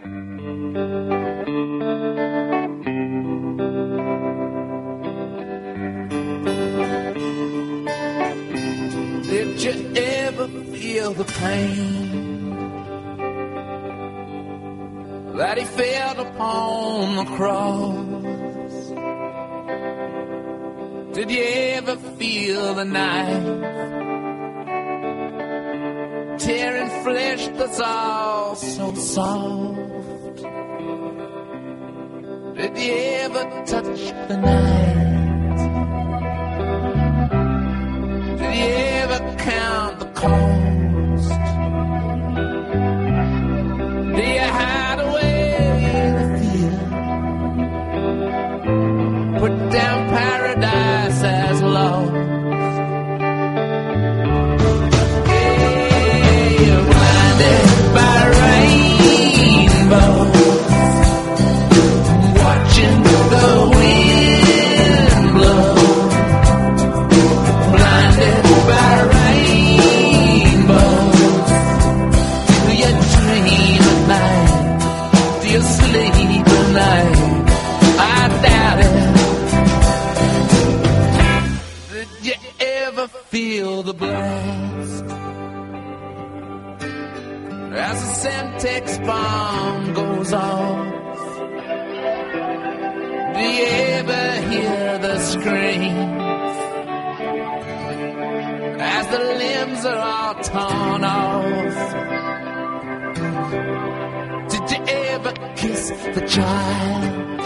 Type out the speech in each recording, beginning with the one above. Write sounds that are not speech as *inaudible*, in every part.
Did you ever feel the pain that he felt upon the cross? Did you ever feel the knife that's all so soft? Did you ever touch the night? Limbs are all torn off. Did you ever kiss the child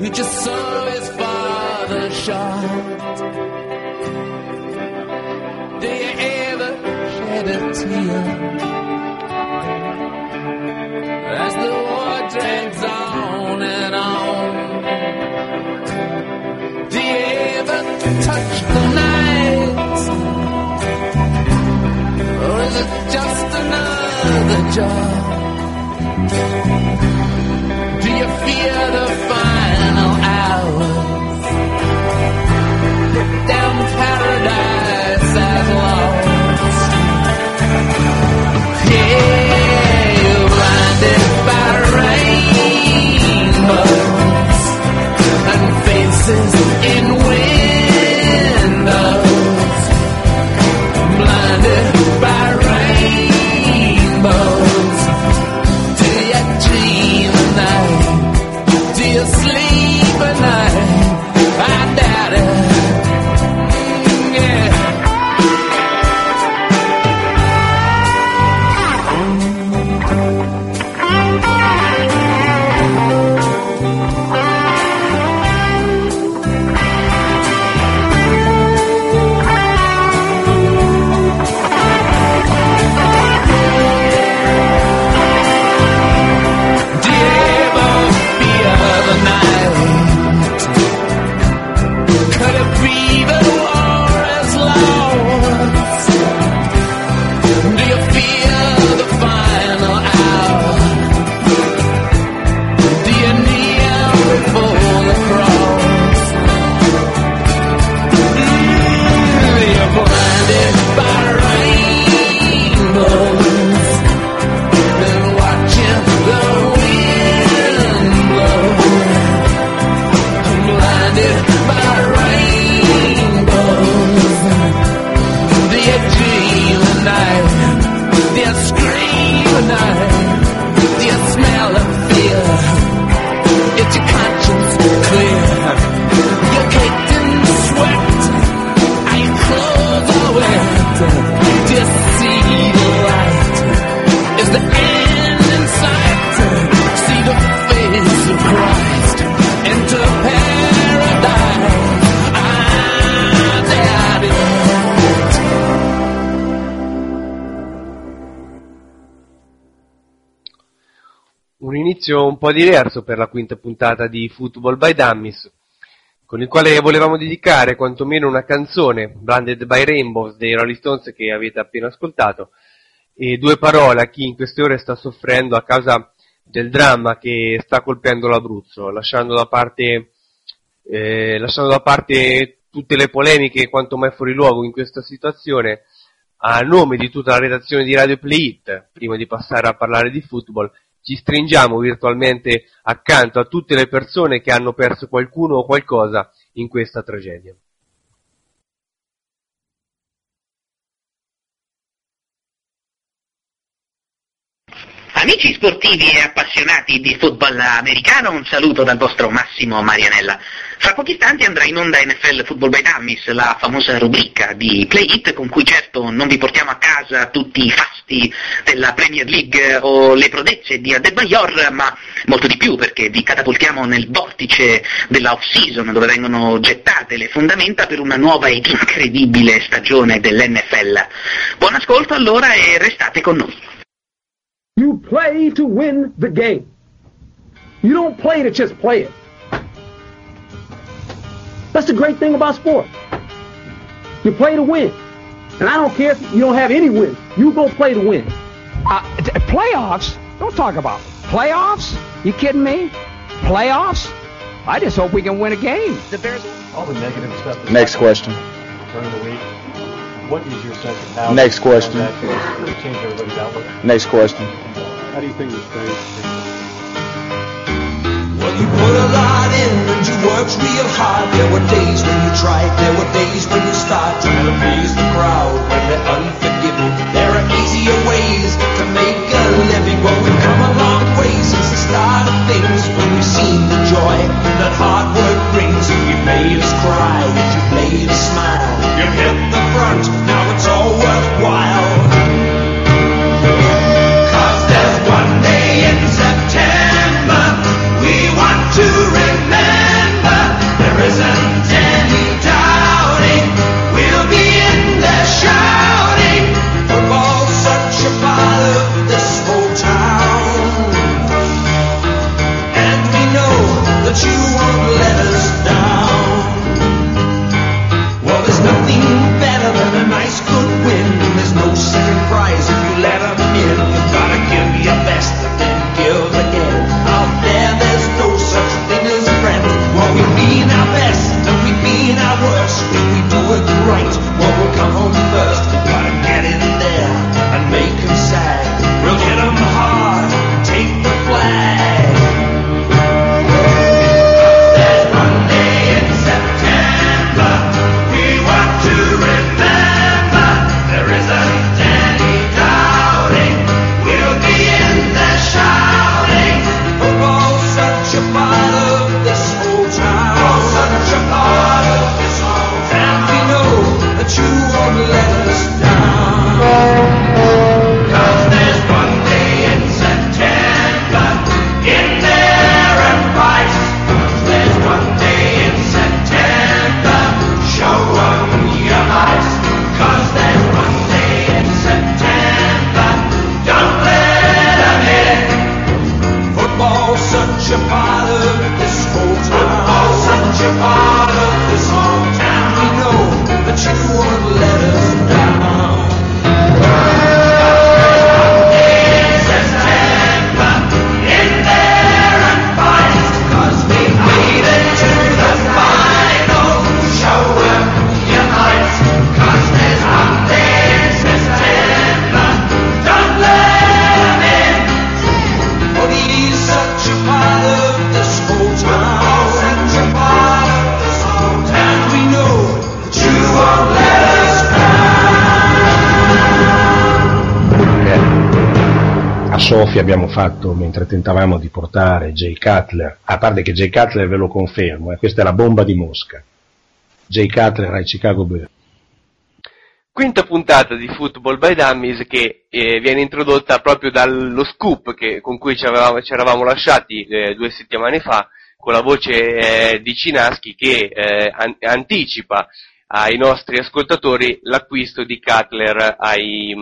who just saw his father shot? Do you ever shed a tear as the war drags on and on? Do you ever touch the night? Or is it just another job? Do you fear the inizio un po' diverso per la quinta puntata di Football by Dummies, con il quale volevamo dedicare quantomeno una canzone, Branded by Rainbows dei Rolling Stones che avete appena ascoltato, e due parole a chi in queste ore sta soffrendo a causa del dramma che sta colpendo l'Abruzzo, lasciando da parte, eh, lasciando da parte tutte le polemiche quanto mai fuori luogo in questa situazione, a nome di tutta la redazione di Radio Play It, prima di passare a parlare di football, ci stringiamo virtualmente accanto a tutte le persone che hanno perso qualcuno o qualcosa in questa tragedia. Amici sportivi e appassionati di football americano, un saluto dal vostro Massimo Marianella. Fra pochi istanti andrà in onda NFL Football by Dummies, la famosa rubrica di Play It con cui certo non vi portiamo a casa tutti i fasti della Premier League o le prodezze di Adebayor, ma molto di più perché vi catapultiamo nel vortice della off-season dove vengono gettate le fondamenta per una nuova ed incredibile stagione dell'NFL. Buon ascolto allora e restate con noi. You play to win the game. You don't play to just play it. That's the great thing about sport. You play to win. And I don't care if you don't have any wins. You go play to win. Uh, playoffs? Don't talk about playoffs. You kidding me? Playoffs? I just hope we can win a game. The Bears. All the negative stuff. Next question. During the week. What is your sense of how Next question. change everybody's outlook? Next question. How do you think this change? Well, you put a lot in and you worked real hard. There were days when you tried, there were days when you start trying to please the crowd when they're unforgiving. There are easier ways to make a living. Well, we've come a long way since the start of things when we've seen the joy that hard work brings. You made us cry, you made us smile. You hit the front, now it's all worthwhile. A Sofia abbiamo fatto mentre tentavamo di portare Jay Cutler, a parte che Jay Cutler ve lo confermo, eh, questa è la bomba di Mosca. Jay Cutler ai Chicago Bears. Quinta puntata di Football by Dummies che eh, viene introdotta proprio dallo scoop che- con cui ci, avevamo- ci eravamo lasciati eh, due settimane fa con la voce eh, di Cinaschi che eh, an- anticipa ai nostri ascoltatori l'acquisto di Cutler ai,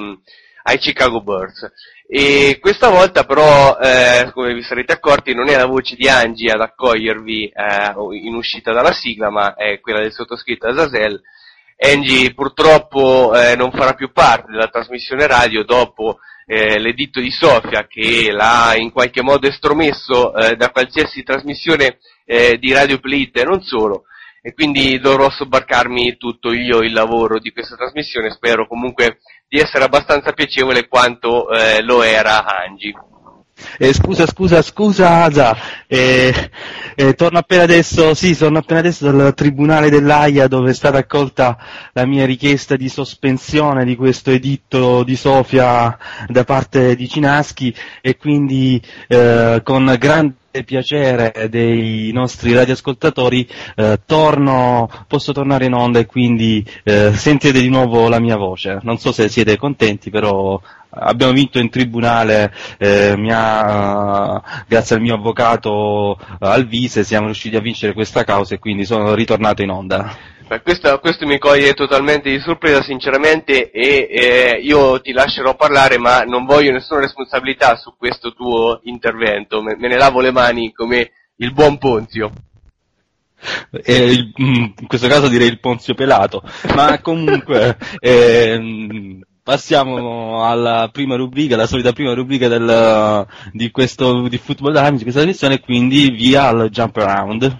ai Chicago Birds. E questa volta però, eh, come vi sarete accorti, non è la voce di Angie ad accogliervi eh, in uscita dalla sigla, ma è quella del sottoscritto Azazel. Angie purtroppo eh, non farà più parte della trasmissione radio dopo eh, l'editto di Sofia che l'ha in qualche modo estromesso eh, da qualsiasi trasmissione eh, di Radio Play e non solo. E quindi dovrò sobbarcarmi tutto io il lavoro di questa trasmissione, spero comunque di essere abbastanza piacevole quanto eh, lo era Angie. Eh, scusa, scusa, scusa, Aza, eh, eh, torno appena adesso, sì, torno appena adesso dal Tribunale dell'AIA dove è stata accolta la mia richiesta di sospensione di questo editto di Sofia da parte di Cinaschi e quindi eh, con grande piacere dei nostri radioascoltatori eh, torno, posso tornare in onda e quindi eh, sentite di nuovo la mia voce. Non so se siete contenti, però abbiamo vinto in tribunale, eh, ha, grazie al mio avvocato Alvise siamo riusciti a vincere questa causa e quindi sono ritornato in onda. Beh, questo, questo, mi coglie totalmente di sorpresa sinceramente e eh, io ti lascerò parlare ma non voglio nessuna responsabilità su questo tuo intervento, me, me ne lavo le mani come il buon Ponzio. Il, in questo caso direi il Ponzio pelato, ma comunque *laughs* eh, passiamo alla prima rubrica, la solita prima rubrica del, di questo di Football di questa edizione, quindi via al jump around.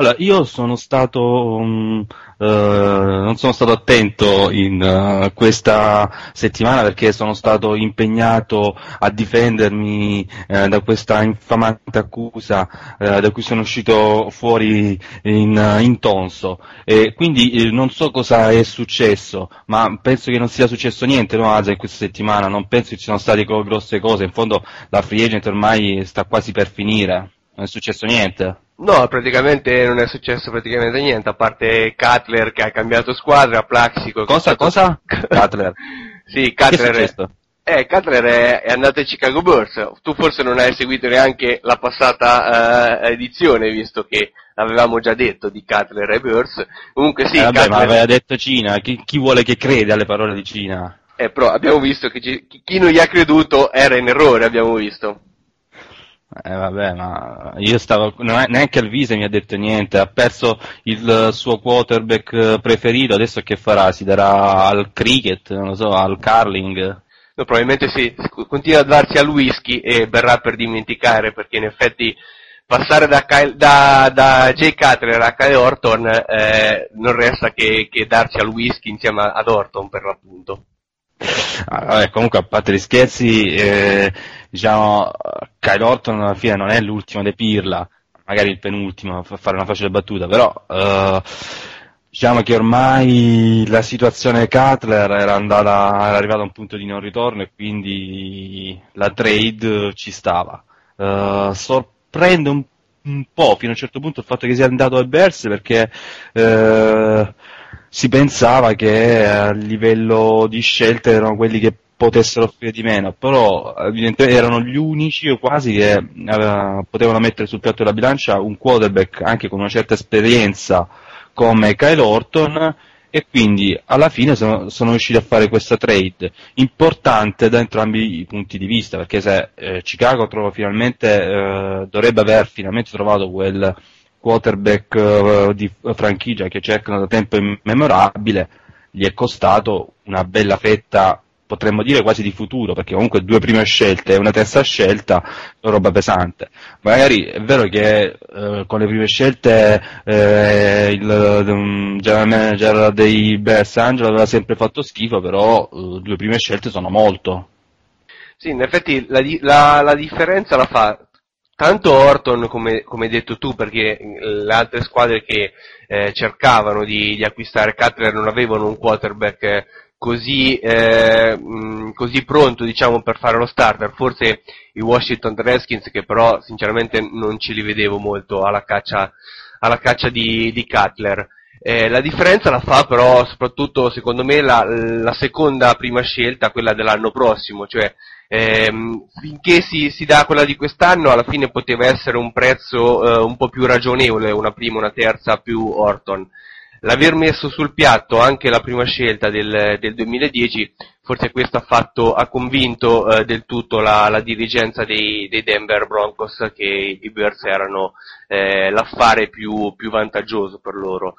Allora, io sono stato, um, uh, non sono stato attento in uh, questa settimana perché sono stato impegnato a difendermi uh, da questa infamante accusa da cui sono uscito fuori in, in tonso. E quindi non so cosa è successo, ma penso che non sia successo niente, no, Aza, in questa settimana, non penso che ci siano state grosse cose, in fondo la free agent ormai sta quasi per finire, non è successo niente. No, praticamente non è successo praticamente niente, a parte Cutler che ha cambiato squadra, Plaxico... Cosa, cosa? *laughs* Cutler? sì, Cutler... Eh, Cutler è, è, andato ai Chicago Bulls, tu forse non hai seguito neanche la passata uh, edizione, visto che avevamo già detto di Cutler e Bulls. Comunque sì, eh, vabbè, Cutler... ma aveva detto Cina, chi, chi, vuole che crede alle parole di Cina? Eh, però abbiamo visto che ci, chi non gli ha creduto era in errore, abbiamo visto. Eh vabbè, ma io stavo, neanche Alvise mi ha detto niente, ha perso il suo quarterback preferito, adesso che farà? Si darà al cricket, non lo so, al curling? No, probabilmente sì, continua a darsi al whisky e verrà per dimenticare, perché in effetti passare da, Kyle, da, da Jay Cutler a Kyle Orton eh, non resta che, che darsi al whisky insieme ad Orton per l'appunto. Ah, vabbè, comunque a parte gli scherzi, eh, diciamo, Kyle Orton alla fine non è l'ultimo de Pirla, magari il penultimo, a fare una facile battuta, però eh, diciamo che ormai la situazione Cutler era, andata, era arrivata a un punto di non ritorno e quindi la trade ci stava. Eh, sorprende un, un, po' fino a un certo punto il fatto che sia andato al Bears perché eh, si pensava che a livello di scelte erano quelli che potessero offrire di meno, però evidentemente erano gli unici o quasi che eh, potevano mettere sul piatto della bilancia un quarterback anche con una certa esperienza come Kyle Orton e quindi alla fine sono, sono riusciti a fare questa trade importante da entrambi i punti di vista perché se eh, Chicago trova finalmente, eh, dovrebbe aver finalmente trovato quel quarterback uh, di franchigia che cercano da tempo immemorabile, gli è costato una bella fetta, potremmo dire quasi di futuro, perché comunque due prime scelte e una terza scelta sono roba pesante. Magari è vero che uh, con le prime scelte uh, il um, general manager dei Bears Angelo aveva sempre fatto schifo, però due prime scelte sono molto. Sì, in effetti la, la, la differenza la fa tanto Orton come, come, hai detto tu, perché le altre squadre che eh, cercavano di, di, acquistare Cutler non avevano un quarterback così, eh, mh, così, pronto diciamo, per fare lo starter, forse i Washington Redskins che però sinceramente non ce li vedevo molto alla caccia, alla caccia di, di Cutler. Eh, la differenza la fa però soprattutto secondo me la, la seconda prima scelta, quella dell'anno prossimo, cioè ehm, finché si, si, dà quella di quest'anno alla fine poteva essere un prezzo eh, un po' più ragionevole, una prima, una terza più Orton. l'aver messo sul piatto anche la prima scelta del, del 2010, forse questo ha, fatto, ha convinto eh, del tutto la, la dirigenza dei, dei, Denver Broncos che i Bears erano eh, l'affare più, più vantaggioso per loro.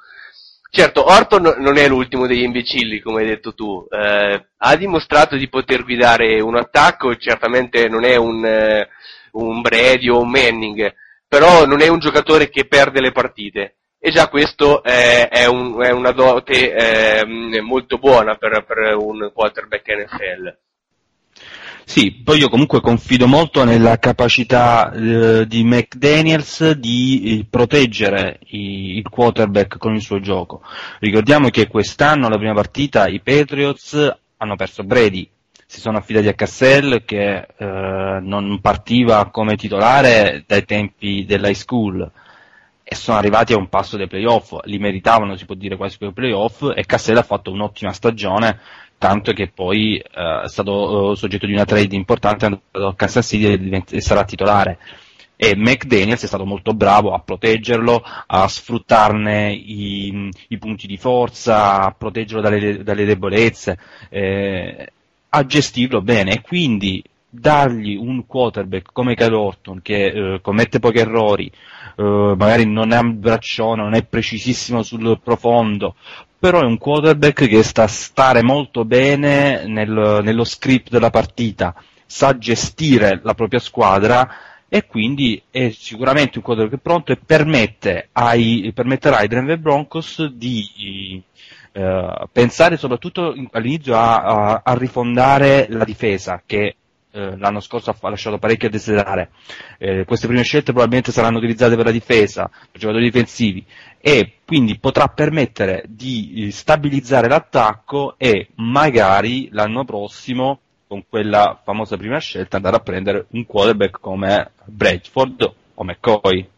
Certo, Orton non è l'ultimo degli imbecilli, come hai detto tu, eh, ha dimostrato di poter guidare un attacco, certamente non è un, eh, un Brady o un Manning, però non è un giocatore che perde le partite e già questo è, è, un, è una dote eh, molto buona per, per un quarterback NFL. Sì, poi io comunque confido molto nella capacità eh, di McDaniels di eh, proteggere i, il quarterback con il suo gioco. Ricordiamo che quest'anno, la prima partita, i Patriots hanno perso Brady, si sono affidati a Cassell che eh, non partiva come titolare dai tempi dell'high school. E sono arrivati a un passo dei playoff, li meritavano si può dire quasi per i playoff e Cassell ha fatto un'ottima stagione tanto che poi eh, è stato uh, soggetto di una trade importante, è andato a Kansas City e, divent- e sarà titolare. E McDaniels è stato molto bravo a proteggerlo, a sfruttarne i, i punti di forza, a proteggerlo dalle, dalle debolezze, eh, a gestirlo bene. E quindi dargli un quarterback come Kyle Orton che eh, commette pochi errori, eh, magari non è un braccione, non è precisissimo sul profondo, però è un quarterback che sta a stare molto bene nel, nello script della partita, sa gestire la propria squadra e quindi è sicuramente un quarterback pronto e permette ai, permetterà ai Denver Broncos di eh, pensare soprattutto all'inizio a, a, a, rifondare la difesa che eh, l'anno scorso ha lasciato parecchio a desiderare. Eh, queste prime scelte probabilmente saranno utilizzate per la difesa, per giocatori difensivi e quindi potrà permettere di stabilizzare l'attacco e magari l'anno prossimo con quella famosa prima scelta andare a prendere un quarterback come Bradford o McCoy.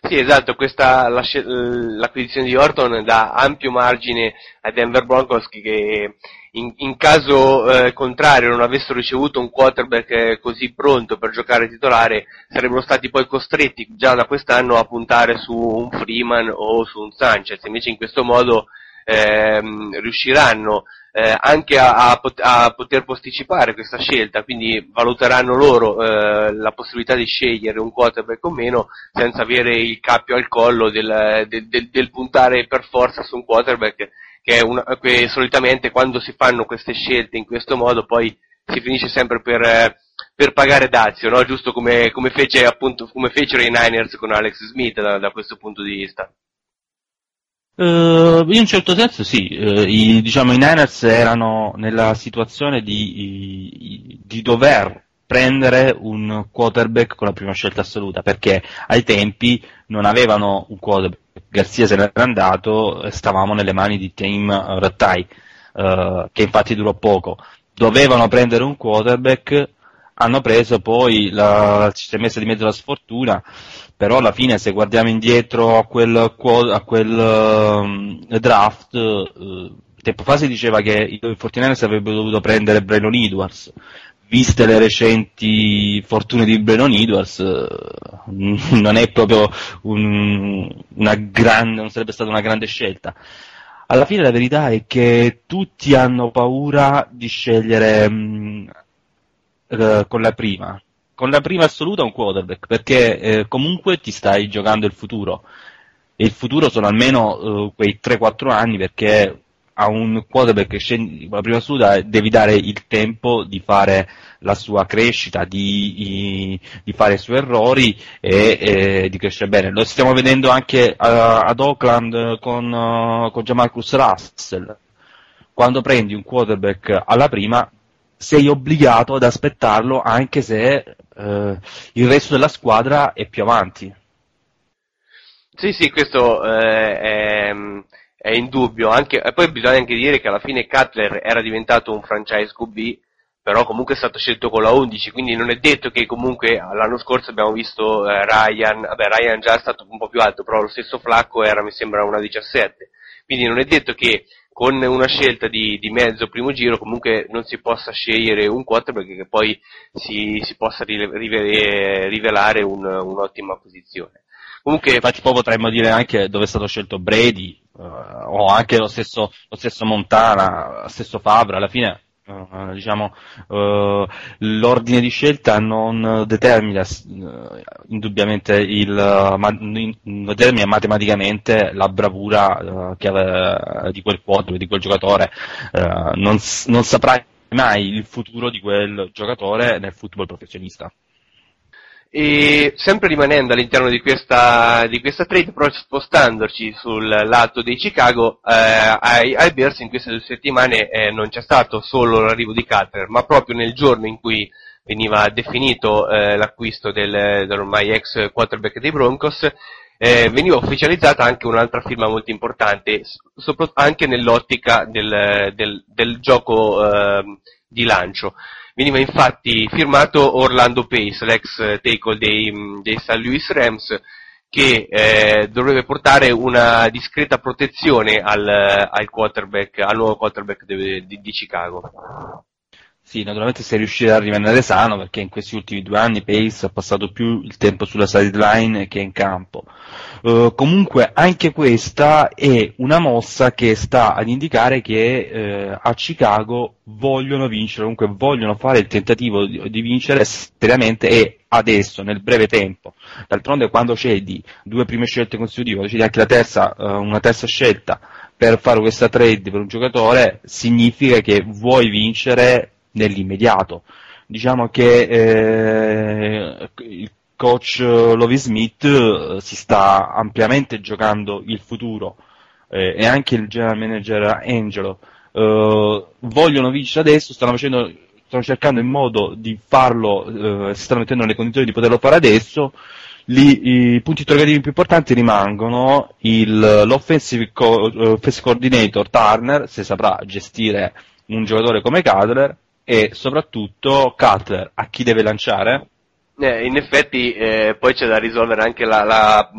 Sì, esatto, questa, l'acquisizione di Orton dà ampio margine ai Denver Broncos che in, in caso eh, contrario non avessero ricevuto un quarterback eh, così pronto per giocare titolare, sarebbero stati poi costretti già da quest'anno a puntare su un Freeman o su un Sanchez, invece in questo modo ehm, riusciranno eh, anche a, a, poter posticipare questa scelta, quindi valuteranno loro eh, la possibilità di scegliere un quarterback o meno senza avere il cappio al collo del, del, del, del puntare per forza su un quarterback che, una, che solitamente quando si fanno queste scelte in questo modo poi si finisce sempre per, eh, per pagare dazio, no? giusto come, come, fece, appunto, come fecero i Niners con Alex Smith da, da questo punto di vista. Uh, in un certo senso sì, uh, i, diciamo, i Niners erano nella situazione di, di, dover prendere un quarterback con la prima scelta assoluta, perché ai tempi non avevano un quarterback Garzia se n'era andato, stavamo nelle mani di Team Rattai, uh, che infatti durò poco. Dovevano prendere un quarterback, hanno preso poi, la, ci si è messa di mezzo la sfortuna, però alla fine se guardiamo indietro a quel, a quel um, draft, uh, tempo fa si diceva che i 49ers avrebbero dovuto prendere Braylon Edwards, viste le recenti fortune di Brennan Edwards, eh, non è proprio un, una grande, non sarebbe stata una grande scelta. Alla fine la verità è che tutti hanno paura di scegliere mh, mm, eh, con la prima, con la prima assoluta un quarterback, perché eh, comunque ti stai giocando il futuro. E il futuro sono almeno eh, quei 3-4 anni perché a un quarterback che scendi con la prima assoluta devi dare il tempo di fare la sua crescita, di, di fare i suoi errori e, e, di crescere bene. Lo stiamo vedendo anche uh, ad Oakland con, uh, con Jamarcus Russell. Quando prendi un quarterback alla prima sei obbligato ad aspettarlo anche se uh, il resto della squadra è più avanti. Sì, sì, questo eh, è è indubbio, anche, e poi bisogna anche dire che alla fine Cutler era diventato un franchise QB, però comunque è stato scelto con la 11, quindi non è detto che comunque l'anno scorso abbiamo visto eh, Ryan, vabbè Ryan già è stato un po' più alto, però lo stesso Flacco era mi sembra una 17, quindi non è detto che con una scelta di, di mezzo primo giro comunque non si possa scegliere un quarterback che poi si, si possa rivelare un, un'ottima posizione. Comunque, infatti poi potremmo dire anche dove è stato scelto Brady, uh, o anche lo stesso, lo stesso Montana, lo stesso Fabra, alla fine Uh, diciamo, uh, l'ordine di scelta non determina uh, indubbiamente il, ma, determina matematicamente la bravura ave, di quel quadro, di quel giocatore. non, non saprai mai il futuro di quel giocatore nel football professionista. E sempre rimanendo all'interno di questa, di questa trade, però spostandoci sul lato dei Chicago, eh, ai, ai, Bears in queste due settimane eh, non c'è stato solo l'arrivo di Carter, ma proprio nel giorno in cui veniva definito eh, l'acquisto del, dell'ormai ex quarterback dei Broncos, eh, veniva ufficializzata anche un'altra firma molto importante, sopra, anche nell'ottica del, del, del gioco ehm, di lancio. Veniva infatti firmato Orlando Pace, l'ex tackle dei, dei St. Louis Rams, che eh, dovrebbe portare una discreta protezione al, al, quarterback, al nuovo quarterback di, di, di Chicago. Sì, naturalmente se riuscire a rimanere sano perché in questi ultimi due anni Pace ha passato più il tempo sulla sideline che in campo. Uh, comunque anche questa è una mossa che sta ad indicare che uh, a Chicago vogliono vincere, comunque vogliono fare il tentativo di, di, vincere seriamente e adesso, nel breve tempo. D'altronde quando cedi due prime scelte consecutive, cedi anche la terza, uh, una terza scelta per fare questa trade per un giocatore, significa che vuoi vincere nell'immediato. Diciamo che eh, il coach Lovi Smith eh, si sta ampiamente giocando il futuro eh, e anche il general manager Angelo eh, vogliono vincere adesso, stanno facendo stanno cercando in modo di farlo, eh, si stanno mettendo nelle condizioni di poterlo fare adesso, Lì, i punti interrogativi più importanti rimangono il, l'offensive co- coordinator Turner, se saprà gestire un giocatore come Cutler, e soprattutto Cutler a chi deve lanciare? Eh, in effetti eh, poi c'è da risolvere anche la, la,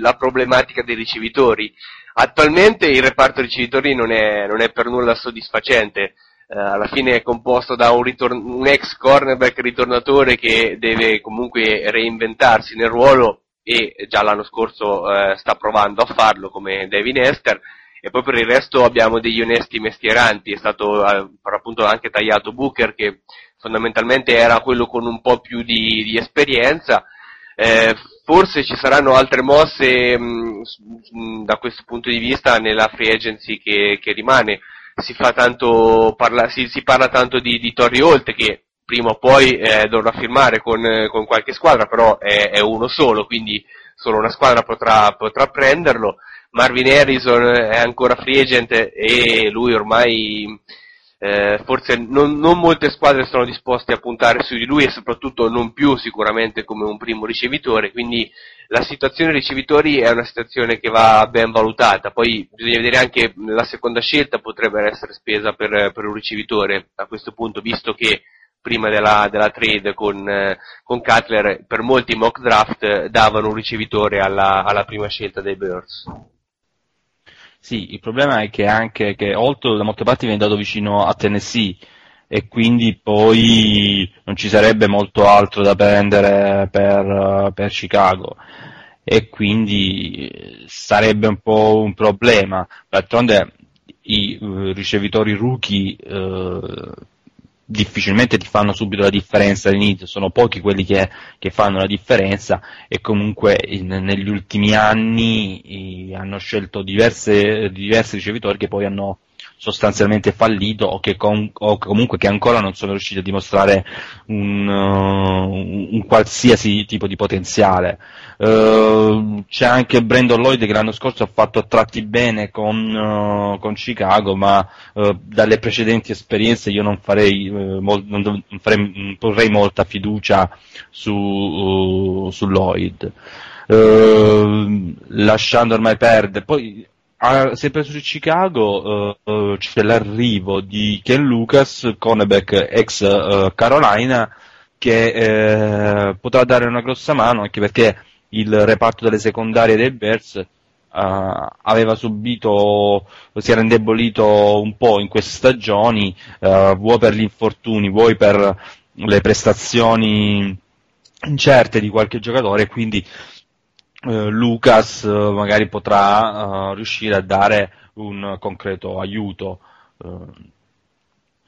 la, problematica dei ricevitori. Attualmente il reparto ricevitori non è, non è per nulla soddisfacente. Eh, alla fine è composto da un, ritorn- un, ex cornerback ritornatore che deve comunque reinventarsi nel ruolo e già l'anno scorso eh, sta provando a farlo come David Esther e poi per il resto abbiamo degli onesti mestieranti, è stato eh, per appunto anche tagliato Booker che fondamentalmente era quello con un po' più di, di esperienza, eh, forse ci saranno altre mosse mh, mh, da questo punto di vista nella free agency che, che rimane, si, parla, si, si, parla tanto di, di Torri Holt che prima o poi eh, dovrà firmare con, con, qualche squadra, però è, è, uno solo, quindi solo una squadra potrà, potrà prenderlo. Marvin Harrison è ancora free agent e lui ormai eh, forse non, non, molte squadre sono disposte a puntare su di lui e soprattutto non più sicuramente come un primo ricevitore, quindi la situazione dei ricevitori è una situazione che va ben valutata, poi bisogna vedere anche la seconda scelta potrebbe essere spesa per, per un ricevitore a questo punto, visto che prima della, della trade con, con, Cutler per molti mock draft davano un ricevitore alla, alla prima scelta dei Birds. Sì, il problema è che anche che Holt da molte parti viene dato vicino a Tennessee e quindi poi non ci sarebbe molto altro da prendere per, per Chicago e quindi sarebbe un po' un problema. D'altronde i uh, ricevitori rookie uh, difficilmente ti fanno subito la differenza all'inizio, sono pochi quelli che, che fanno la differenza e comunque in, negli ultimi anni i, hanno scelto diverse, diversi ricevitori che poi hanno sostanzialmente fallito o che con, o comunque che ancora non sono riusciti a dimostrare un, uh, un qualsiasi tipo di potenziale. Uh, c'è anche Brandon Lloyd che l'anno scorso ha fatto a tratti bene con, uh, con Chicago, ma uh, dalle precedenti esperienze io non farei, mol, non, non farei, non porrei molta fiducia su, su Lloyd. lasciando ormai perdere. Poi Ah, sempre su Chicago uh, uh, c'è l'arrivo di Ken Lucas, cornerback ex uh, Carolina, che eh, potrà dare una grossa mano anche perché il reparto delle secondarie dei Bears aveva subito, si era indebolito un po' in queste stagioni, vuoi per gli infortuni, vuoi per le prestazioni incerte di qualche giocatore, quindi eh, Lucas eh, magari potrà eh, riuscire a dare un concreto aiuto.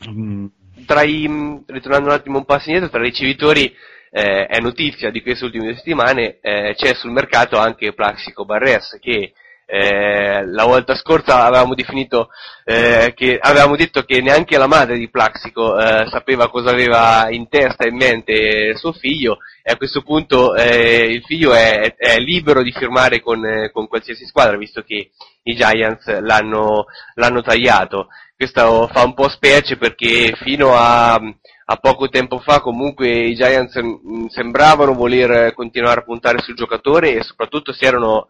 Mm. Tra i, mm, ritornando un attimo un passo indietro, tra i ricevitori eh, è notizia di queste ultime settimane, eh, c'è sul mercato anche Plaxico Barres che eh, la volta scorsa avevamo definito eh, che avevamo detto che neanche la madre di Plaxico eh, sapeva cosa aveva in testa e in mente suo figlio e a questo punto eh, il figlio è, è, libero di firmare con, con, qualsiasi squadra visto che i Giants l'hanno, l'hanno tagliato. Questo fa un po' specie perché fino a, a poco tempo fa comunque i Giants mm, sembravano voler continuare a puntare sul giocatore e soprattutto si erano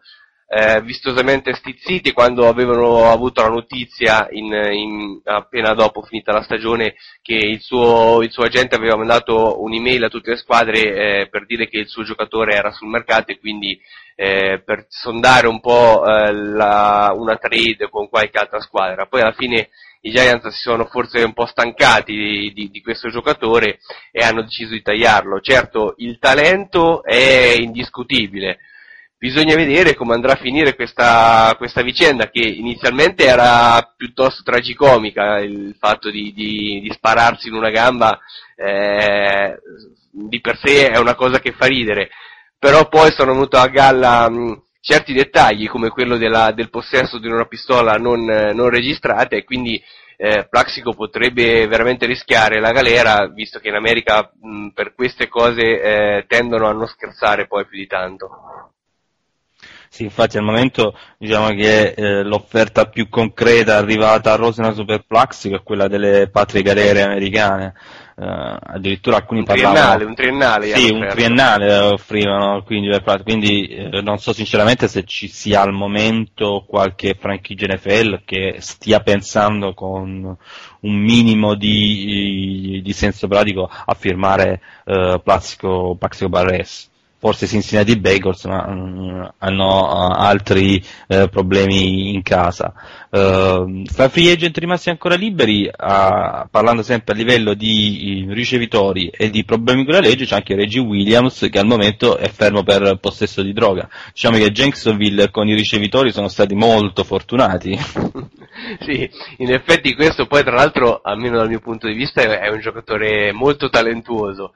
eh, vistosamente stizziti quando avevano avuto la notizia in, in, appena dopo finita la stagione che il suo, il suo, agente aveva mandato un'email a tutte le squadre eh, per dire che il suo giocatore era sul mercato e quindi eh, per sondare un po' eh, la, una trade con qualche altra squadra. Poi alla fine i Giants si sono forse un po' stancati di, di, di, questo giocatore e hanno deciso di tagliarlo. Certo, il talento è indiscutibile, bisogna vedere come andrà a finire questa, questa vicenda che inizialmente era piuttosto tragicomica, il fatto di, di, di spararsi in una gamba eh, di per sé è una cosa che fa ridere, però poi sono venuto a galla mh, certi dettagli come quello della, del possesso di una pistola non, non registrata e quindi eh, Plaxico potrebbe veramente rischiare la galera visto che in America mh, per queste cose eh, tendono a non scherzare poi più di tanto. Sì, infatti al momento diciamo che eh, l'offerta più concreta arrivata a Rosena Superplaxico è quella delle patrie galere americane. Uh, addirittura alcuni un parlavano triennale, un triennale sì, un triennale offrivano quindi, quindi eh, non so sinceramente se ci sia al momento qualche franchigia NFL che stia pensando con un minimo di, di senso pratico a firmare uh, Plaxico, Plaxico Barres forse Cincinnati Bengals, ma um, hanno uh, altri uh, problemi in casa. Uh, fra free agent rimasti ancora liberi, parlando sempre a livello di ricevitori e di problemi con la legge, c'è anche Reggie Williams che al momento è fermo per possesso di droga. Diciamo che Jenksonville con i ricevitori sono stati molto fortunati. *laughs* sì, in effetti questo poi tra l'altro, almeno dal mio punto di vista, è un giocatore molto talentuoso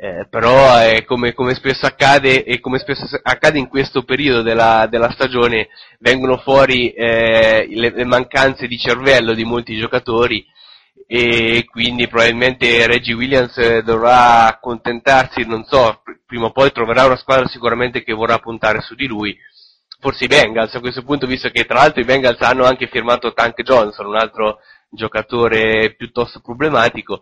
eh, però eh, come, come, spesso accade e come spesso accade in questo periodo della, della stagione vengono fuori eh, le, le, mancanze di cervello di molti giocatori e quindi probabilmente Reggie Williams dovrà accontentarsi, non so, prima o poi troverà una squadra sicuramente che vorrà puntare su di lui, forse i Bengals a questo punto visto che tra l'altro i Bengals hanno anche firmato Tank Johnson, un altro giocatore piuttosto problematico,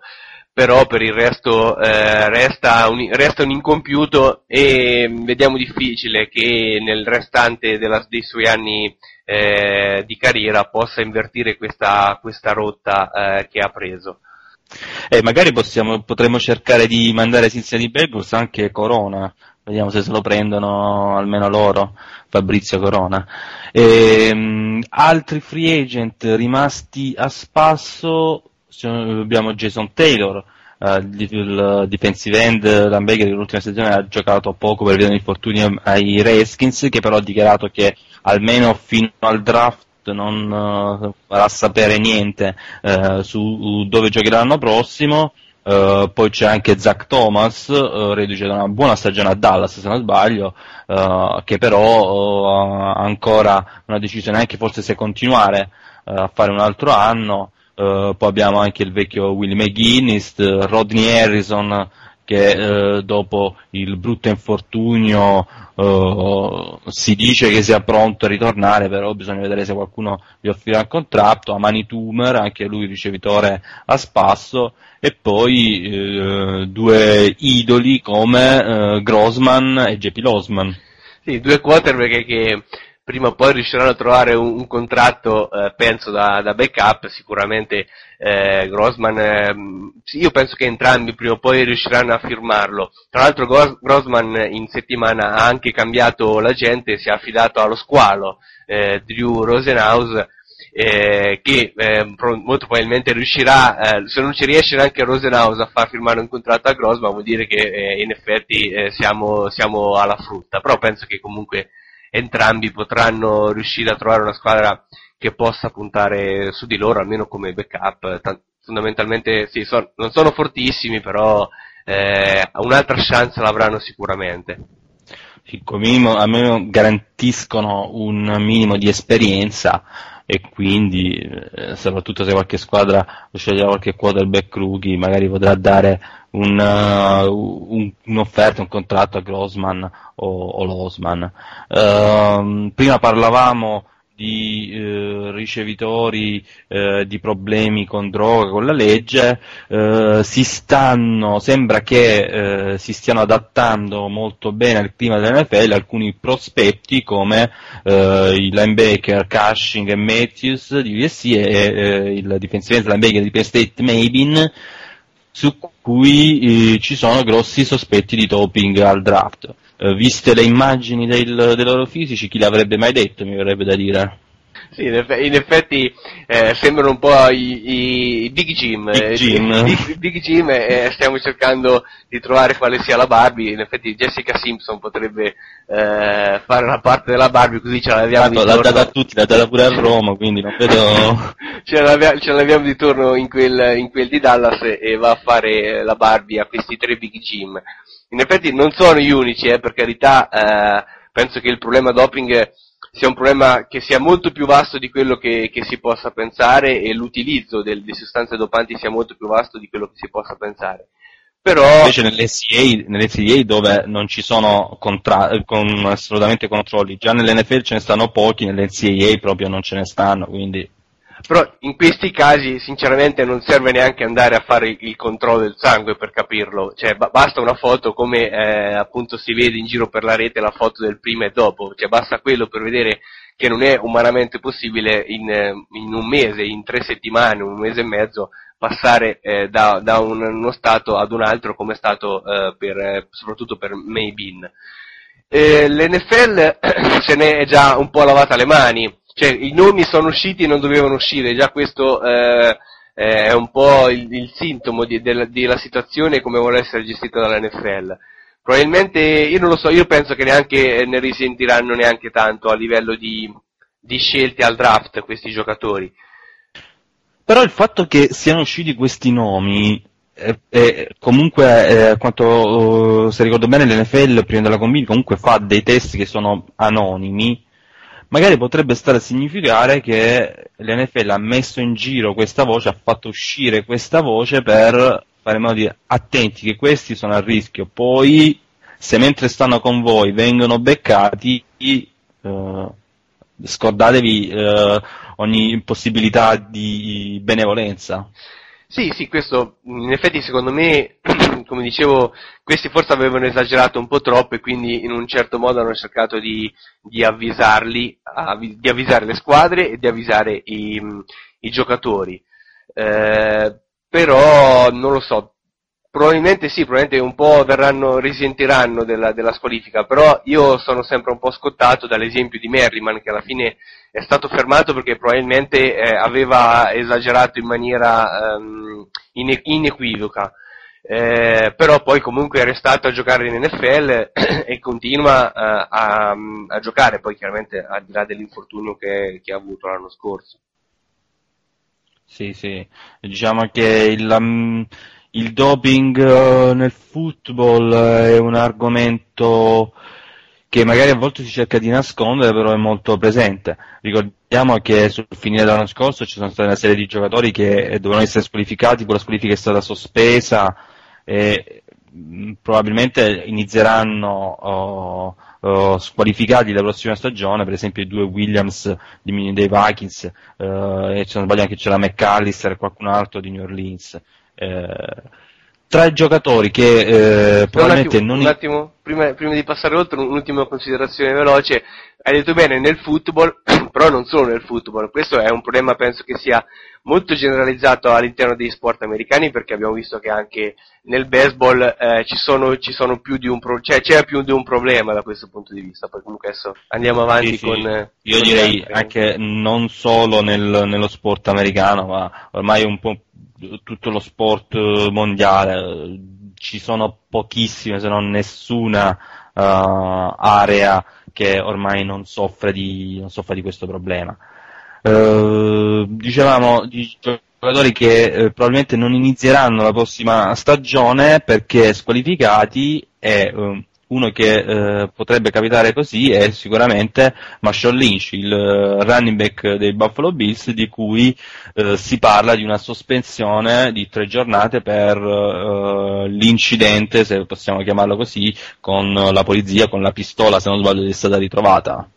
però per il resto eh, resta, un, resta, un, incompiuto e vediamo difficile che nel restante della, dei suoi anni eh, di carriera possa invertire questa, questa rotta eh, che ha preso. Eh, magari possiamo, potremmo cercare di mandare Cincinnati Bengals anche Corona, vediamo se se lo prendono almeno loro, Fabrizio Corona. E, um, altri free agent rimasti a spasso abbiamo Jason Taylor, uh, il defensive end Lambecker l'ultima stagione ha giocato poco per via di infortunio ai Redskins, che però ha dichiarato che almeno fino al draft non uh, farà sapere niente uh, su dove giocherà l'anno prossimo. Poi c'è anche Zach Thomas, reduce da una buona stagione a Dallas se non sbaglio, che però ha ancora una decisione anche forse se continuare a fare un altro anno. Uh, poi abbiamo anche il vecchio Willie McGuinness, Rodney Harrison che uh, dopo il brutto infortunio uh, si dice che sia pronto a ritornare, però bisogna vedere se qualcuno gli offrirà il contratto, Amani Tumer, anche lui ricevitore a spasso, e poi due idoli come Grossman e JP Losman. Sì, due quarterback che prima o poi riusciranno a trovare un, un contratto, eh, penso, da, da, backup, sicuramente eh, Grossman, eh, io penso che entrambi prima o poi riusciranno a firmarlo. Tra l'altro Grossman in settimana ha anche cambiato l'agente, si è affidato allo squalo, eh, Drew Rosenhaus, eh, che eh, molto probabilmente riuscirà, eh, se non ci riesce neanche Rosenhaus a far firmare un contratto a Grossman vuol dire che eh, in effetti eh, siamo, siamo, alla frutta, però penso che comunque entrambi potranno riuscire a trovare una squadra che possa puntare su di loro, almeno come backup. Tant- fondamentalmente sì, son- non sono fortissimi, però eh, un'altra chance l'avranno sicuramente. Sì, minimo, almeno garantiscono un minimo di esperienza e quindi eh, soprattutto se qualche squadra sceglierà qualche quarterback rookie magari potrà dare un, uh, un, un'offerta, un contratto a Grossman o, o Losman. Uh, prima parlavamo di eh, ricevitori eh, di problemi con droga, con la legge, eh, si stanno, sembra che eh, si stiano adattando molto bene al clima dell'NFL alcuni prospetti come eh, il linebacker Cushing e Matthews di USC e eh, il defensive linebacker di Penn State Mabin su cui ci sono grossi sospetti di doping al draft. Uh, viste le immagini del, dei loro fisici, chi l'avrebbe mai detto, mi verrebbe da dire. Sì, in effetti eh, sembrano un po' i, i Big Jim, Big Jim. Eh, Big, Big Jim e stiamo cercando di trovare quale sia la Barbie, in effetti Jessica Simpson potrebbe eh, fare una parte della Barbie così ce l'abbiamo Tanto l'ha data a tutti, l'ha data pure a Roma, quindi non vedo... *laughs* ce, l'abbiamo, ce l'abbiamo di torno in quel, in quel di Dallas e va a fare la Barbie a questi tre Big Jim. In effetti non sono gli unici, eh, per carità, eh, penso che il problema doping sia un problema che sia molto più vasto di quello che, che si possa pensare e l'utilizzo del, di sostanze dopanti sia molto più vasto di quello che si possa pensare. Però... Invece nell'SCA, nell'SCA dove non ci sono contra- con assolutamente controlli, già nell'NFL ce ne stanno pochi, nell'NCAA proprio non ce ne stanno, quindi però in questi casi sinceramente non serve neanche andare a fare il controllo del sangue per capirlo, cioè ba- basta una foto come eh, appunto si vede in giro per la rete la foto del prima e dopo, cioè basta quello per vedere che non è umanamente possibile in, in un mese, in tre settimane, un mese e mezzo passare eh, da, da un, uno stato ad un altro come è stato eh, per, soprattutto per Maybin. Eh, L'NFL *coughs* se ne è già un po' lavata le mani, cioè i nomi sono usciti e non dovevano uscire, già questo eh, è un po' il, il sintomo di, della, della, situazione come vuole essere gestita dalla NFL. Probabilmente, io non lo so, io penso che neanche ne risentiranno neanche tanto a livello di, di scelte al draft questi giocatori. Però il fatto che siano usciti questi nomi eh, eh, comunque, eh, quanto se ricordo bene, l'NFL prima della combine comunque fa dei test che sono anonimi magari potrebbe stare a significare che l'NFL ha messo in giro questa voce, ha fatto uscire questa voce per fare in modo di attenti che questi sono a rischio, poi se mentre stanno con voi vengono beccati, eh, scordatevi eh, ogni possibilità di benevolenza. Sì, sì, questo in effetti secondo me, *clears throat* come dicevo, questi forse avevano esagerato un po' troppo e quindi in un certo modo hanno cercato di, di avvisarli, avvi, di avvisare le squadre e di avvisare i, i giocatori. Eh, però non lo so, probabilmente sì, probabilmente un po' verranno, risentiranno della, della squalifica, però io sono sempre un po' scottato dall'esempio di Merriman che alla fine è stato fermato perché probabilmente eh, aveva esagerato in maniera um, inequivoca. Eh, però poi comunque è restato a giocare in NFL *clears throat* e continua uh, a, a, giocare, poi chiaramente al di là dell'infortunio che, che ha avuto l'anno scorso. Sì, sì, diciamo che il, um, il doping uh, nel football è un argomento che magari a volte si cerca di nascondere, però è molto presente. Ricordiamo che sul finire dell'anno scorso ci sono state una serie di giocatori che dovevano essere squalificati, quella squalifica è stata sospesa e mh, probabilmente inizieranno oh, oh, squalificati la prossima stagione, per esempio i due Williams di, dei Vikings, uh, e se non sbaglio anche c'era McAllister e qualcun altro di New Orleans. Eh, tra i giocatori che eh, probabilmente un attimo, non... Un attimo, prima, prima, di passare oltre, un'ultima considerazione veloce. Hai detto bene, nel football, *clears throat* però non solo nel football, questo è un problema penso che sia molto generalizzato all'interno degli sport americani perché abbiamo visto che anche nel baseball eh, ci, sono, ci, sono, più di un pro- cioè c'è più di un problema da questo punto di vista. Poi comunque adesso andiamo avanti sì, sì. con... Io con direi anche non solo nel, nello sport americano, ma ormai un po' tutto lo sport mondiale, ci sono pochissime, se non nessuna, area che ormai non soffre di, non soffre di questo problema. Uh, dicevamo di giocatori che eh, probabilmente non inizieranno la prossima stagione perché squalificati e uh, uno che eh, potrebbe capitare così è sicuramente Marshall Lynch, il uh, running back dei Buffalo Bills, di cui uh, si parla di una sospensione di tre giornate per uh, l'incidente, se possiamo chiamarlo così, con la polizia, con la pistola, se non sbaglio, che è stata ritrovata.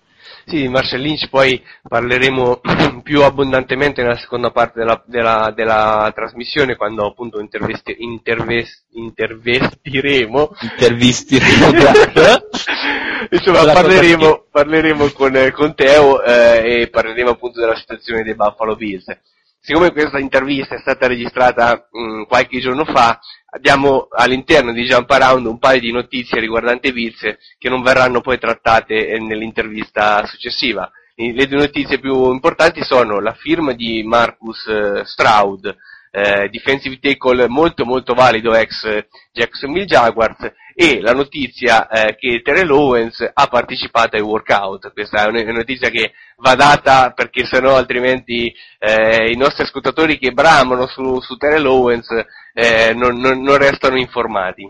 Sì, Marcel Lynch poi parleremo *clears throat* più abbondantemente nella seconda parte della, della, della trasmissione quando appunto intervesti, intervest, intervestiremo. Intervistiremo, *laughs* Insomma, parleremo, parleremo con, con Teo eh, e parleremo appunto della situazione dei Buffalo Bills siccome questa intervista è stata registrata mh, qualche giorno fa, abbiamo all'interno di Jump Around un paio di notizie riguardanti Bills che non verranno poi trattate eh, nell'intervista successiva. Le due notizie più importanti sono la firma di Marcus eh, Stroud, eh, defensive tackle molto molto valido ex Jacksonville Jaguars e la notizia eh, che Terrell Owens ha partecipato ai workout. Questa è una notizia che va data perché sennò altrimenti eh, i nostri ascoltatori che bramano su, su Terrell Owens eh, non, non, non, restano informati.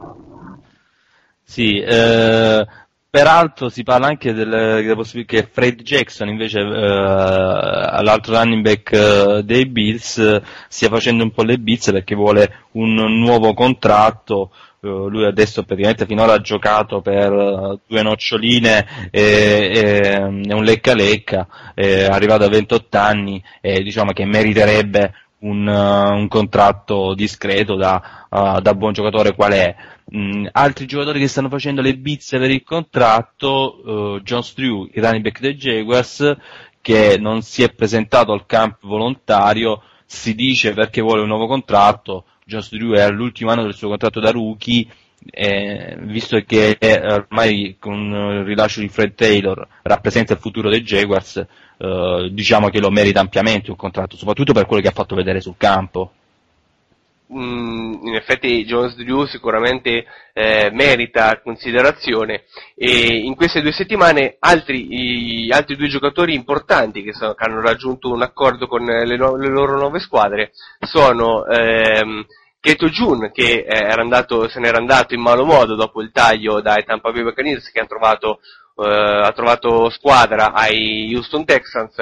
Sì, eh, Peraltro si parla anche delle, delle possibilità che Fred Jackson invece eh, l'altro running back eh, dei Bills eh, stia facendo un po' le bizze perché vuole un nuovo contratto Uh, lui adesso praticamente finora ha giocato per uh, due noccioline e, e, e un lecca lecca, è arrivato a 28 anni e diciamo che meriterebbe un, uh, un contratto discreto da, da, buon giocatore qual è. Mm, altri giocatori che stanno facendo le bizze per il contratto, John Strew, il running back dei Jaguars, che non si è presentato al camp volontario, si dice perché vuole un nuovo contratto, Josh Drew è all'ultimo anno del suo contratto da rookie, eh, visto che ormai con il rilascio di Fred Taylor rappresenta il futuro dei Jaguars, eh, diciamo che lo merita ampiamente un contratto, soprattutto per quello che ha fatto vedere sul campo. Mm, in effetti Jones Drew sicuramente eh, merita considerazione. E in queste due settimane altri, i, altri due giocatori importanti che, sono, che, hanno raggiunto un accordo con le, le loro nuove squadre sono ehm, Keto Jun che eh, andato, se n'era andato in malo modo dopo il taglio dai Tampa Bay Buccaneers che ha trovato, eh, ha trovato squadra ai Houston Texans.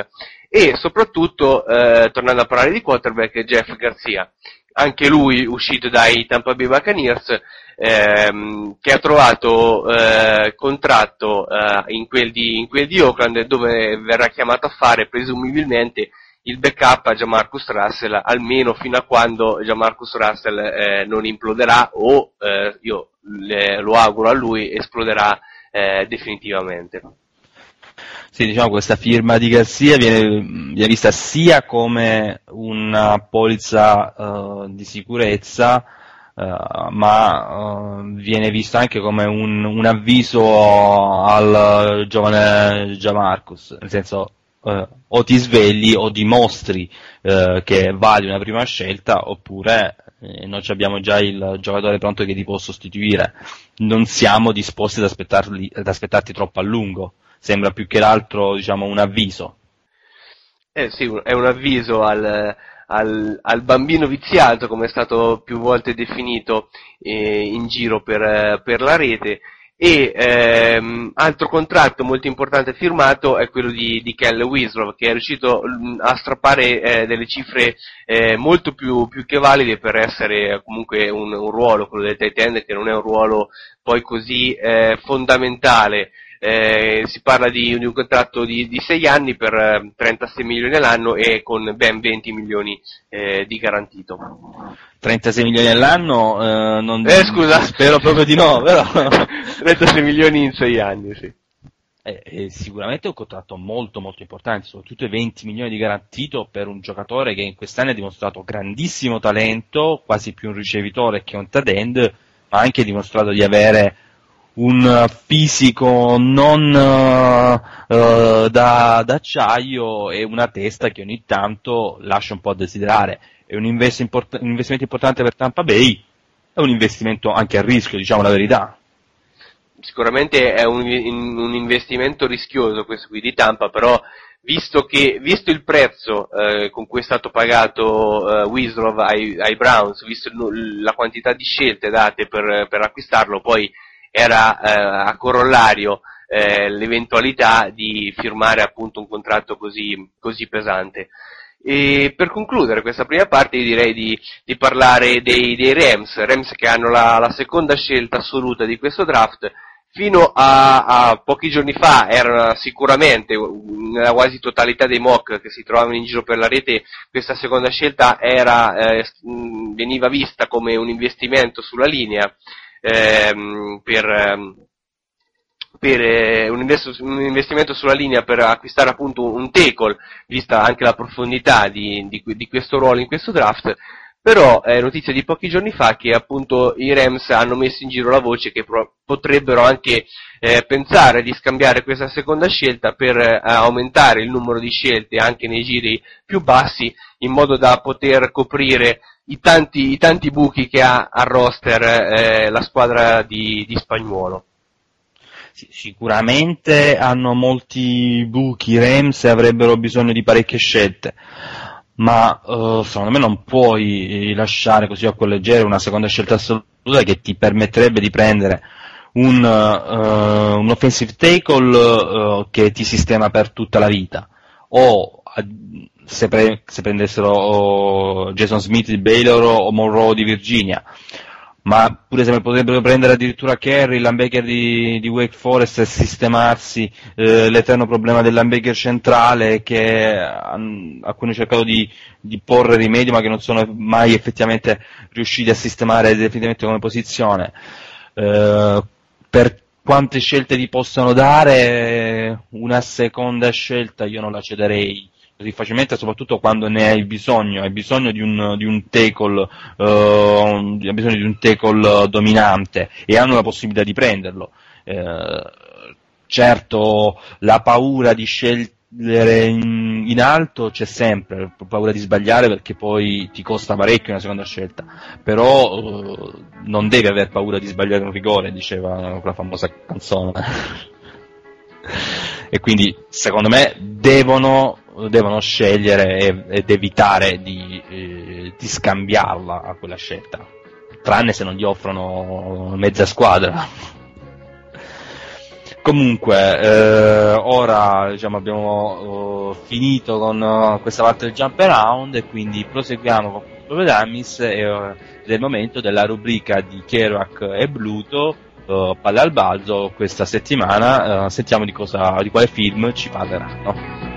E soprattutto, eh, tornando a parlare di quarterback, Jeff Garcia, anche lui uscito dai Tampa Bay Buccaneers, ehm, che ha trovato eh, contratto eh, in, quel di, in, quel di, Oakland dove verrà chiamato a fare presumibilmente il backup a Jamarcus Russell almeno fino a quando Jamarcus Russell eh, non imploderà o eh, io le, lo auguro a lui esploderà eh, definitivamente. Sì, diciamo questa firma di Garcia viene, viene vista sia come una polizza uh, di sicurezza, uh, ma uh, viene vista anche come un, un avviso al giovane Giamarcus, nel senso o ti svegli o dimostri che vali una prima scelta oppure noi abbiamo già il giocatore pronto che ti può sostituire. Non siamo disposti ad, ad aspettarti troppo a lungo sembra più che l'altro diciamo un avviso. Eh sì, è un avviso al, al, al bambino viziato come è stato più volte definito eh, in giro per, per la rete. E ehm, altro contratto molto importante firmato è quello di, di Kel Winslow che è riuscito mh, a strappare eh, delle cifre eh, molto più, più, che valide per essere comunque un, un ruolo, quello del tight end che non è un ruolo poi così eh, fondamentale eh, si parla di, di, un contratto di, di 6 anni per eh, 36 milioni all'anno e con ben 20 milioni eh, di garantito. 36 milioni all'anno? Eh, non, eh, scusa. Spero proprio di no, però. *laughs* 36 milioni in 6 anni, sì. È, è sicuramente un contratto molto molto importante, soprattutto i 20 milioni di garantito per un giocatore che in quest'anno ha dimostrato grandissimo talento, quasi più un ricevitore che un tight end, ma ha anche dimostrato di avere un fisico non uh, da, d'acciaio e una testa che ogni tanto lascia un po' a desiderare. È un, invest- import- un investimento importante per Tampa Bay, è un investimento anche a rischio, diciamo la verità. sicuramente è un, un, investimento rischioso questo qui di Tampa, però visto, che, visto il prezzo eh, con cui è stato pagato eh, Wislov ai, ai, Browns, visto la quantità di scelte date per, per acquistarlo, poi era eh, a corollario eh, l'eventualità di firmare appunto un contratto così, così pesante. E per concludere questa prima parte direi di, di parlare dei, dei, Rams, Rams che hanno la, la, seconda scelta assoluta di questo draft, fino a, a, pochi giorni fa era sicuramente nella quasi totalità dei mock che si trovavano in giro per la rete questa seconda scelta era, eh, veniva vista come un investimento sulla linea ehm, per, ehm, per eh, un, investimento sulla linea per acquistare appunto un tackle, vista anche la profondità di, di, di questo ruolo in questo draft, però è notizia di pochi giorni fa che appunto i Rams hanno messo in giro la voce che pro- potrebbero anche eh, pensare di scambiare questa seconda scelta per eh, aumentare il numero di scelte anche nei giri più bassi in modo da poter coprire i tanti, i tanti buchi che ha al roster eh, la squadra di, di Spagnuolo. Sicuramente hanno molti buchi Rams e avrebbero bisogno di parecchie scelte ma uh, secondo me non puoi lasciare così a quel leggero una seconda scelta assoluta che ti permetterebbe di prendere un, uh, un offensive tackle uh, che ti sistema per tutta la vita. O se, pre- se prendessero oh, Jason Smith di Baylor o Monroe di Virginia ma pure se potrebbero prendere addirittura Kerry, l'Ambaker di, di Wake Forest e sistemarsi eh, l'eterno problema dell'Ambaker centrale che, a, cui hanno cercato di, di, porre rimedio ma che non sono mai effettivamente riusciti a sistemare definitivamente come posizione. Eh, per quante scelte ti possono dare, una seconda scelta io non la cederei così facilmente, soprattutto quando ne hai bisogno, hai bisogno di un, di un tackle, uh, hai bisogno di un tackle dominante e hanno la possibilità di prenderlo. Uh, certo, la paura di scegliere in, in, alto c'è sempre, paura di sbagliare perché poi ti costa parecchio una seconda scelta, però uh, non devi aver paura di sbagliare un rigore, diceva quella famosa canzone. *laughs* e quindi secondo me devono devono scegliere ed evitare di, eh, di scambiarla a quella scelta, tranne se non gli offrono mezza squadra. *laughs* Comunque, eh, ora diciamo, abbiamo uh, finito con uh, questa parte del jump around e quindi proseguiamo con Proprio Damis e uh, è il momento della rubrica di Kerouac e Bluto, uh, Palle al balzo, questa settimana. sentiamo di, cosa, di quale film ci parleranno.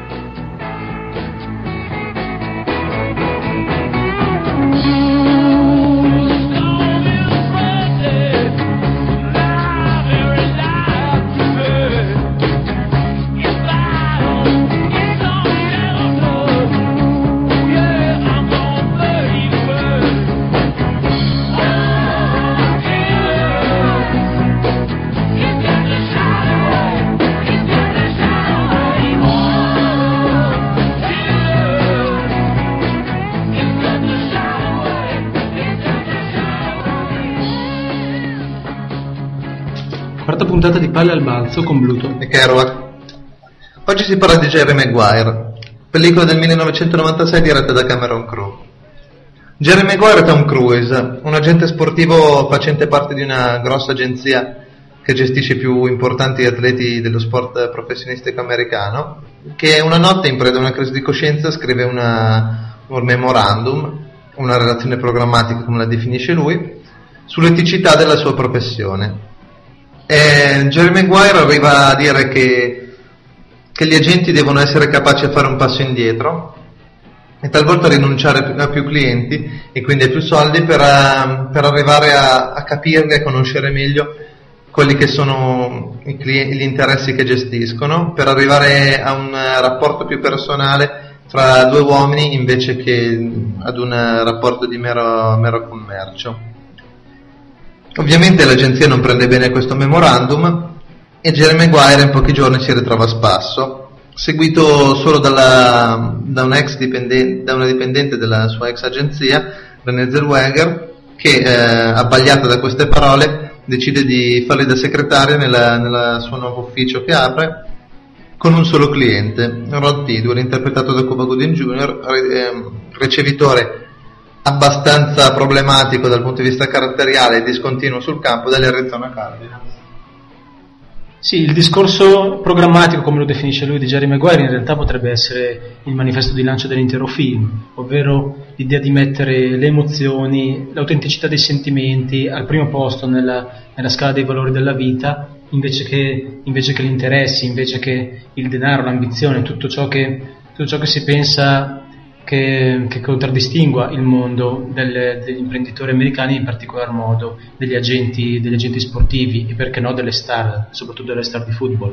Puntata di Palle al Balzo con Bluto e Kerouac. Oggi si parla di Jerry Maguire, pellicola del 1996 diretta da Cameron Crowe. Jerry Maguire è Tom Cruise, un agente sportivo facente parte di una grossa agenzia che gestisce i più importanti atleti dello sport professionistico americano, che una notte in preda a una crisi di coscienza scrive una, un memorandum, una relazione programmatica come la definisce lui, sull'eticità della sua professione eh, Jerry Maguire arriva a dire che, che gli agenti devono essere capaci a fare un passo indietro e talvolta rinunciare a più clienti e quindi a più soldi per, uh, per arrivare a, a capirli e a conoscere meglio quelli che sono clienti, gli interessi che gestiscono, per arrivare a un rapporto più personale fra due uomini invece che ad un rapporto di mero, mero commercio. Ovviamente l'agenzia non prende bene questo memorandum e Jeremy Maguire in pochi giorni si ritrova a spasso, seguito solo dalla, da, un dipendente, da, una dipendente della sua ex agenzia, René Zellweger, che eh, abbagliata da queste parole decide di farli da segretaria nella suo nuovo ufficio che apre con un solo cliente, Rod Tidwell, interpretato da Cuba Gooding Jr., re- ehm, ricevitore abbastanza problematico dal punto di vista caratteriale e discontinuo sul campo dell'Arizona Cardinals. Sì, il discorso programmatico, come lo definisce lui, di Jerry Maguire in realtà potrebbe essere il manifesto di lancio dell'intero film, ovvero l'idea di mettere le emozioni, l'autenticità dei sentimenti al primo posto nella, nella scala dei valori della vita, invece che, invece che gli interessi, invece che il denaro, l'ambizione, tutto ciò che, tutto ciò che si pensa che, che contraddistingua il mondo delle, degli imprenditori americani, in particolar modo degli agenti, degli agenti sportivi e perché no delle star, soprattutto delle star di football.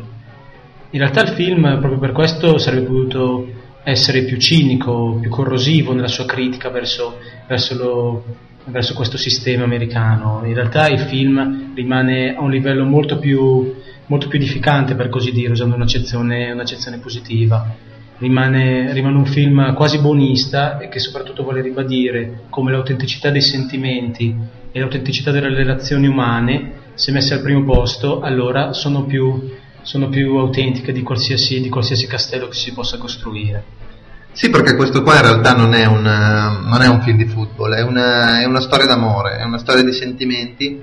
In realtà il film, proprio per questo, sarebbe potuto essere più cinico, più corrosivo nella sua critica verso, verso, lo, verso questo sistema americano. In realtà il film rimane a un livello molto più, molto più edificante, per così dire, usando un'accezione, un'accezione positiva rimane, rimane un film quasi buonista e che soprattutto vuole ribadire come l'autenticità dei sentimenti e l'autenticità delle relazioni umane, se messe al primo posto, allora sono più, sono più autentiche di qualsiasi, di qualsiasi castello che si possa costruire. Sì, perché questo qua in realtà non è un, non è un film di football, è una, è una, storia d'amore, è una storia di sentimenti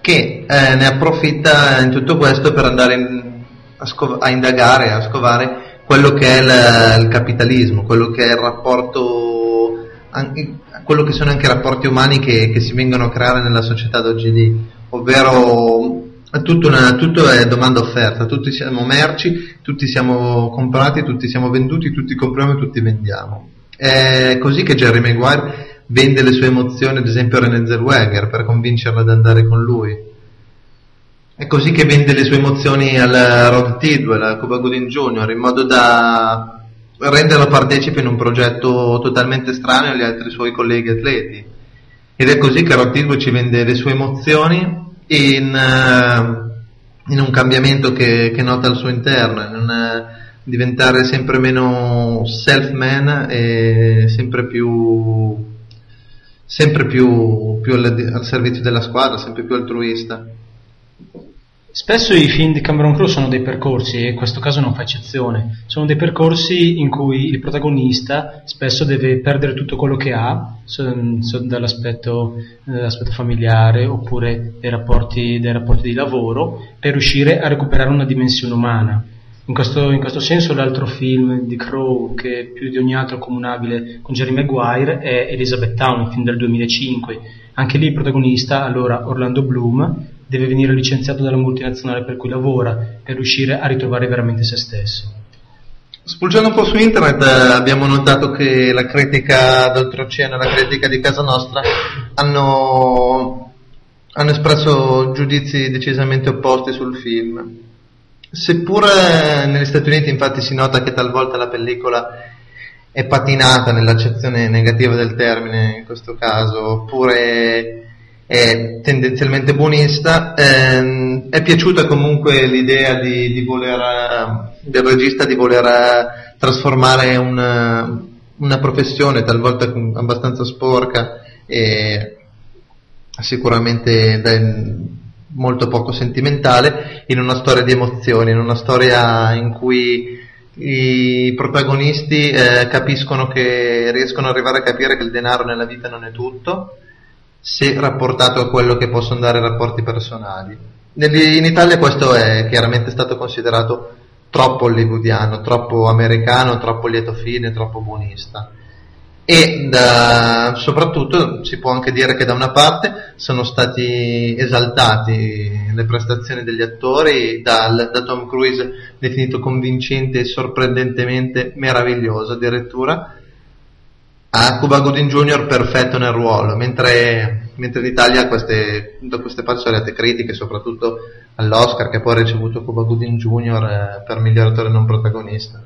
che eh, ne approfitta in tutto questo per andare in, a, scov- a indagare, a scovare quello che è il, il capitalismo, quello che è il rapporto, anche, quello che sono anche i rapporti umani che, che, si vengono a creare nella società d'oggi ovvero tutto, una, tutto è domanda-offerta, tutti siamo merci, tutti siamo comprati, tutti siamo venduti, tutti compriamo e tutti vendiamo. È così che Jerry Maguire vende le sue emozioni, ad esempio a René Zellweger, per convincerla ad andare con lui è così che vende le sue emozioni al Rod Tidwell, al Cuba Gooding Jr., in modo da renderlo partecipe in un progetto totalmente strano agli altri suoi colleghi atleti. Ed è così che Rod Tidwell ci vende le sue emozioni in, uh, in un cambiamento che, che, nota al suo interno, in un uh, diventare sempre meno self-man e sempre più, sempre più, più al, al servizio della squadra, sempre più altruista. Spesso i film di Cameron Crowe sono dei percorsi, e in questo caso non fa eccezione. Sono dei percorsi in cui il protagonista spesso deve perdere tutto quello che ha, dall'aspetto, dall'aspetto familiare oppure dei rapporti, dei rapporti, di lavoro, per riuscire a recuperare una dimensione umana. In questo, in questo senso l'altro film di Crowe che è più di ogni altro comunabile con Jerry Maguire è Elizabeth Town, un film del 2005. Anche lì il protagonista, allora Orlando Bloom, deve venire licenziato dalla multinazionale per cui lavora per riuscire a ritrovare veramente se stesso. Spulciando un po' su internet eh, abbiamo notato che la critica d'oltreoceano e la critica di casa nostra hanno, hanno espresso giudizi decisamente opposti sul film. Seppure negli Stati Uniti infatti si nota che talvolta la pellicola è patinata nell'accezione negativa del termine in questo caso, oppure è tendenzialmente buonista, ehm, è piaciuta comunque l'idea di, di voler, eh, del regista di voler eh, trasformare una, una professione talvolta abbastanza sporca e sicuramente molto poco sentimentale in una storia di emozioni, in una storia in cui i protagonisti eh, capiscono che riescono ad arrivare a capire che il denaro nella vita non è tutto se rapportato a quello che possono dare rapporti personali. In Italia questo è chiaramente stato considerato troppo hollywoodiano, troppo americano, troppo lieto fine, troppo buonista. E da, soprattutto si può anche dire che da una parte sono stati esaltati le prestazioni degli attori, dal, da Tom Cruise definito convincente e sorprendentemente meraviglioso addirittura, a Cuba Gooding Jr. perfetto nel ruolo, mentre, mentre in Italia queste, queste arrivate critiche, soprattutto all'Oscar che poi ha ricevuto Cuba Gooding Jr. Eh, per miglior attore non protagonista.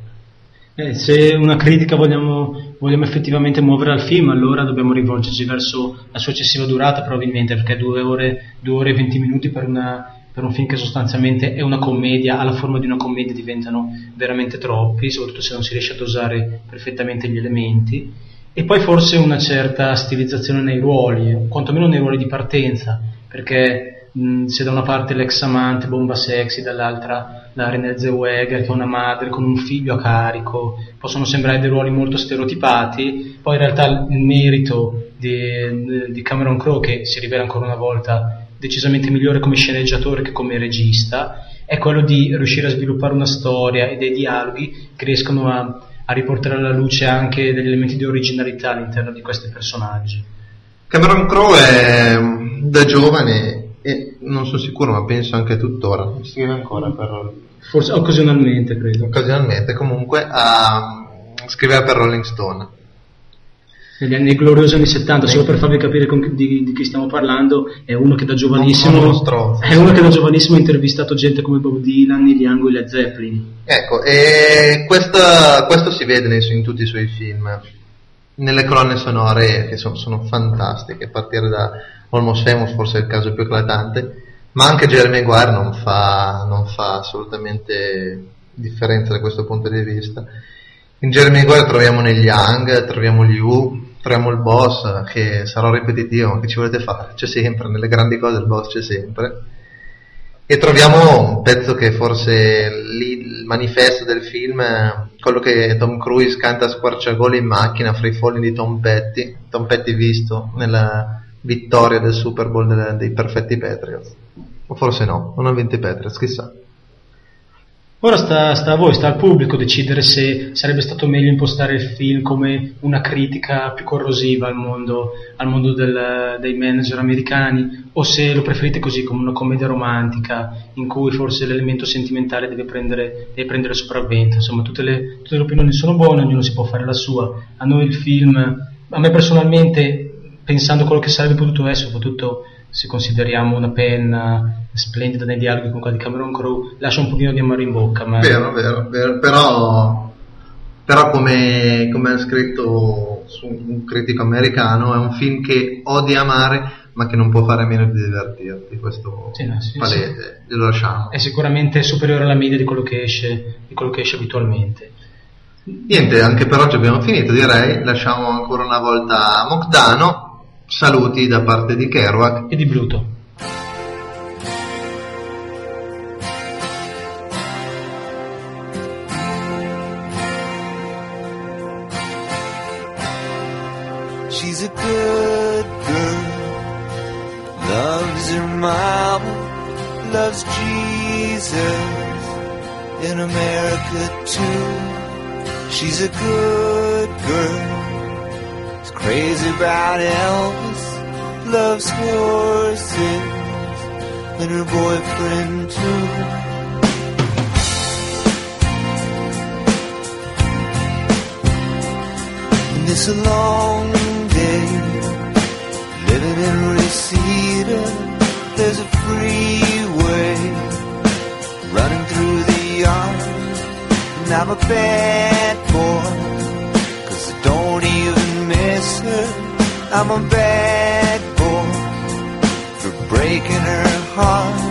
Eh, se una critica vogliamo, vogliamo, effettivamente muovere al film, allora dobbiamo rivolgerci verso la sua eccessiva durata, probabilmente, perché due ore, e venti minuti per, una, per, un film che sostanzialmente è una commedia, ha la forma di una commedia, diventano veramente troppi, soprattutto se non si riesce a dosare perfettamente gli elementi e poi forse una certa stilizzazione nei ruoli, quantomeno nei ruoli di partenza, perché mh, se da una parte l'ex amante bomba sexy, dall'altra la Renée Zellweger che è una madre con un figlio a carico, possono sembrare dei ruoli molto stereotipati, poi in realtà il merito di, di Cameron Crowe che si rivela ancora una volta decisamente migliore come sceneggiatore che come regista, è quello di riuscire a sviluppare una storia e dei dialoghi che riescono a, a riportare alla luce anche degli elementi di originalità all'interno di questi personaggi. Cameron Crowe è da giovane e non sono sicuro, ma penso anche tuttora, scrive ancora per Forse occasionalmente, credo. occasionalmente comunque a scrivere per Rolling Stone. Negli anni gloriosi anni 70, solo per farvi capire con- di, di chi stiamo parlando, è uno che da giovanissimo, uno stronzo. è uno che da giovanissimo ha intervistato gente come Bob Dylan, Neil Young e Led Zeppelin. Ecco, e questa- questo si vede nei in tutti i suoi film, nelle colonne sonore che sono, sono fantastiche, a partire da Almost Famous, forse è il caso più eclatante, ma anche Jeremy Maguire non fa, non fa assolutamente differenza da questo punto di vista. In Jeremy Maguire troviamo negli Young, troviamo gli U, troviamo il boss, che sarò ripetitivo, che ci volete fare? C'è sempre, nelle grandi cose il boss c'è sempre. E troviamo un pezzo che forse lì il manifesto del film, eh, quello che Tom Cruise canta a squarciagole in macchina, Free Falling di Tom Petty, Tom Petty visto nella vittoria del Super Bowl dei perfetti Patriots. O forse no, non ha vinto i Patriots, chissà. Ora sta, sta a voi, sta al pubblico decidere se sarebbe stato meglio impostare il film come una critica più corrosiva al mondo, al mondo del- dei manager americani o se lo preferite così come una commedia romantica in cui forse l'elemento sentimentale deve prendere, deve prendere sopravvento. Insomma, tutte le, tutte le opinioni sono buone, ognuno si può fare la sua. A noi il film, a me personalmente, pensando quello che sarebbe potuto essere, soprattutto se consideriamo una penna splendida nei dialoghi con quella di Cameron Crowe, lascia un pochino di amaro in bocca. Ma Vero, vero, vero, però, però come, come ha scritto un critico americano, è un film che odi amare, ma che non può fare a meno di divertirti, questo Sì, no, sì, palese, glielo lasciamo. è sicuramente superiore alla media di quello che esce, di quello che esce abitualmente. Niente, anche per oggi abbiamo finito, direi, lasciamo ancora una volta Mocdano, saluti da parte di Kerouac e di Bluto. She's a good girl, loves her mama, loves Jesus in America too. She's a good girl, crazy about Elvis, loves horses and her boyfriend too. It's a long day living in Reseda. There's a freeway running through the yard. And I'm a bad boy, cause I don't even her. I'm a bad boy for breaking her heart.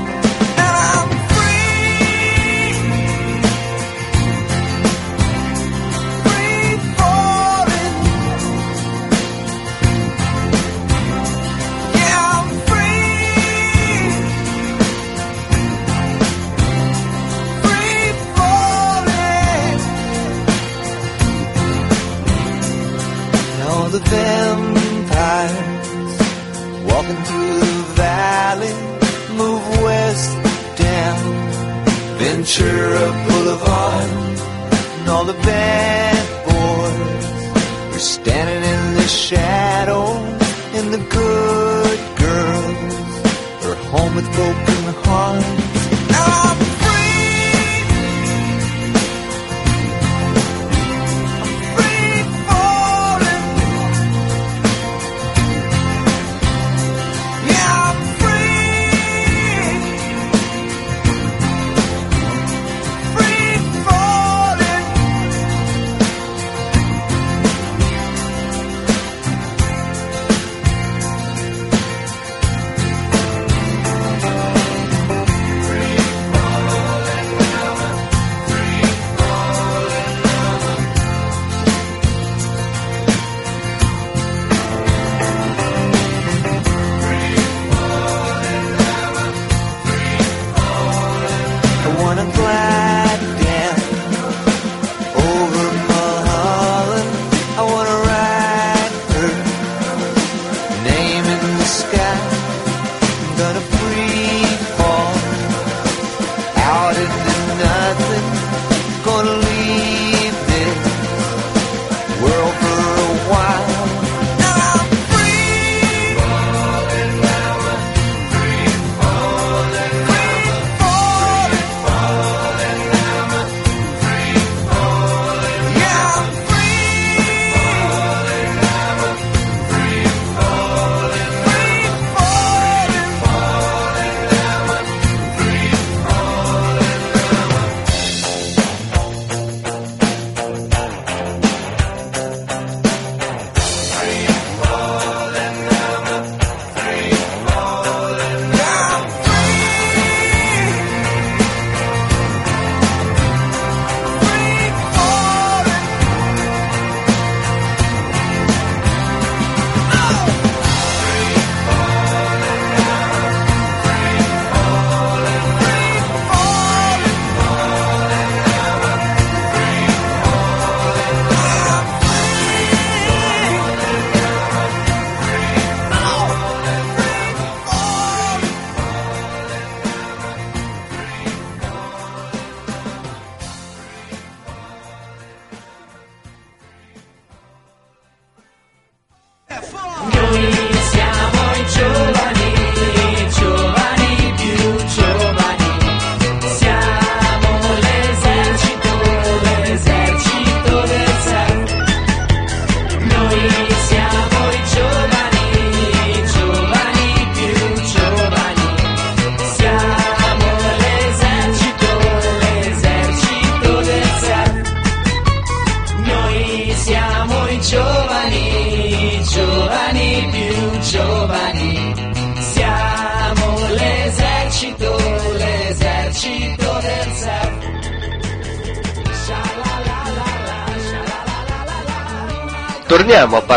The vampires walking through the valley move west down. Ventura Boulevard, and all the bad boys. Are standing in the shadow, and the good girls. Are home with broken hearts.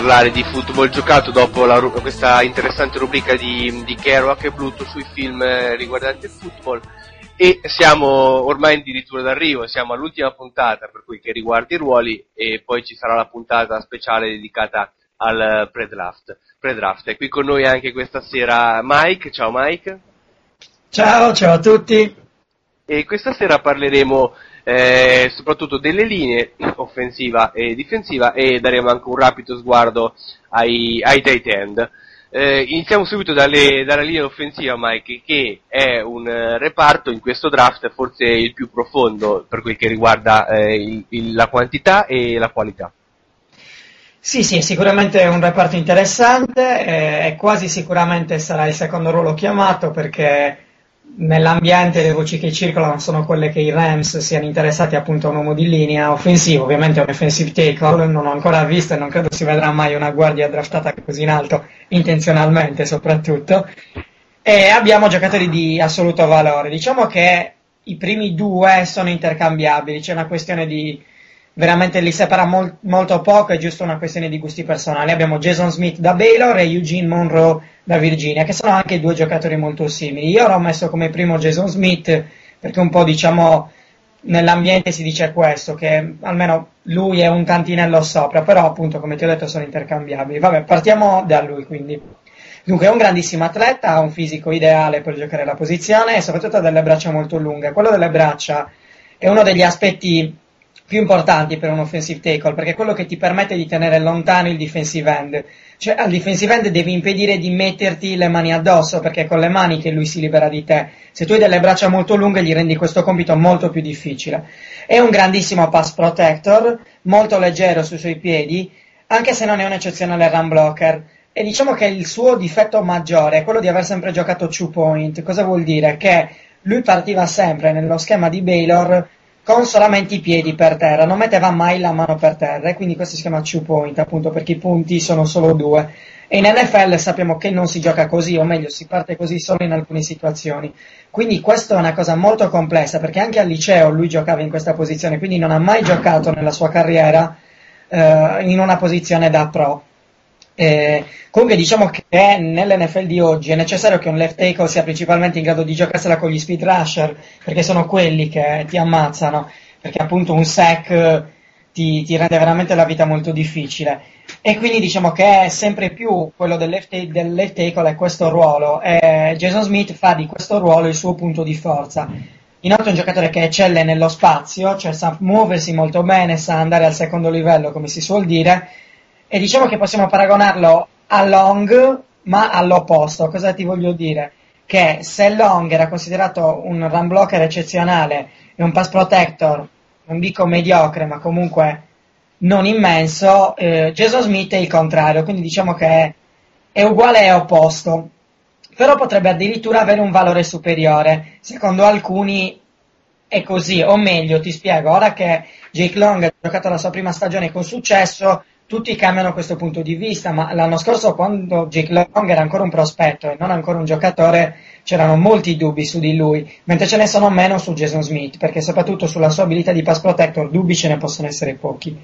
Parlare di football giocato dopo la questa interessante rubrica di, di Kerouac e Bluto sui film eh, riguardanti il football e siamo ormai addirittura d'arrivo, siamo all'ultima puntata per cui che riguarda i ruoli e poi ci sarà la puntata speciale dedicata al pre-draft. pre-draft. È qui con noi anche questa sera Mike, ciao Mike. Ciao, ciao a tutti. E questa sera parleremo eh, soprattutto delle linee offensiva e difensiva e daremo anche un rapido sguardo ai, ai tight end. Eh, iniziamo subito dalle, dalla linea offensiva, Mike, che è un eh, reparto in questo draft forse il più profondo per quel che riguarda eh, il- il- la quantità e la qualità. Sì, sì, sicuramente è un reparto interessante eh, quasi sicuramente sarà il secondo ruolo chiamato perché nell'ambiente le voci che circolano sono quelle che i Rams siano interessati appunto a un uomo di linea offensivo, ovviamente un offensive tackle, non ho ancora visto e non credo si vedrà mai una guardia draftata così in alto, intenzionalmente soprattutto, e abbiamo giocatori di assoluto valore. Diciamo che i primi due sono intercambiabili, c'è una questione di veramente li separa mol- molto poco, è giusto una questione di gusti personali. Abbiamo Jason Smith da Baylor e Eugene Monroe da Virginia, che sono anche due giocatori molto simili. Io l'ho messo come primo Jason Smith perché un po' diciamo nell'ambiente si dice questo, che almeno lui è un tantinello sopra, però appunto come ti ho detto sono intercambiabili. Vabbè, partiamo da lui quindi. Dunque è un grandissimo atleta, ha un fisico ideale per giocare la posizione e soprattutto ha delle braccia molto lunghe. Quello delle braccia è uno degli aspetti più importanti per un offensive tackle perché è quello che ti permette di tenere lontano il defensive end. Cioè al defensive end devi impedire di metterti le mani addosso perché è con le mani che lui si libera di te. Se tu hai delle braccia molto lunghe gli rendi questo compito molto più difficile. È un grandissimo pass protector, molto leggero sui suoi piedi, anche se non è un eccezionale run blocker. E diciamo che il suo difetto maggiore è quello di aver sempre giocato two point. Cosa vuol dire? Che lui partiva sempre nello schema di Baylor con solamente i piedi per terra, non metteva mai la mano per terra e quindi questo si chiama two point appunto perché i punti sono solo due. E in NFL sappiamo che non si gioca così o meglio si parte così solo in alcune situazioni. Quindi questa è una cosa molto complessa perché anche al liceo lui giocava in questa posizione quindi non ha mai giocato nella sua carriera eh, in una posizione da pro eh, comunque diciamo che nell'NFL di oggi è necessario che un left tackle sia principalmente in grado di giocarsela con gli speed rusher perché sono quelli che ti ammazzano perché appunto un sack eh, ti, ti rende veramente la vita molto difficile. E quindi diciamo che è sempre più quello del left, del left tackle è questo ruolo. E Jason Smith fa di questo ruolo il suo punto di forza. Inoltre è un giocatore che eccelle nello spazio, cioè sa muoversi molto bene, sa andare al secondo livello, come si suol dire, e diciamo che possiamo paragonarlo a Long, ma all'opposto. Cosa ti voglio dire? Che se Long era considerato un run blocker eccezionale e un pass protector, non dico mediocre, ma comunque non immenso, eh, Jason Smith è il contrario, quindi diciamo che è, è uguale e opposto. Però potrebbe addirittura avere un valore superiore. Secondo alcuni è così, o meglio, ti spiego, ora che Jake Long ha giocato la sua prima stagione con successo, tutti cambiano questo punto di vista, ma l'anno scorso quando Jake Long era ancora un prospetto e non ancora un giocatore, c'erano molti dubbi su di lui, mentre ce ne sono meno su Jason Smith, perché soprattutto sulla sua abilità di pass protector dubbi ce ne possono essere pochi.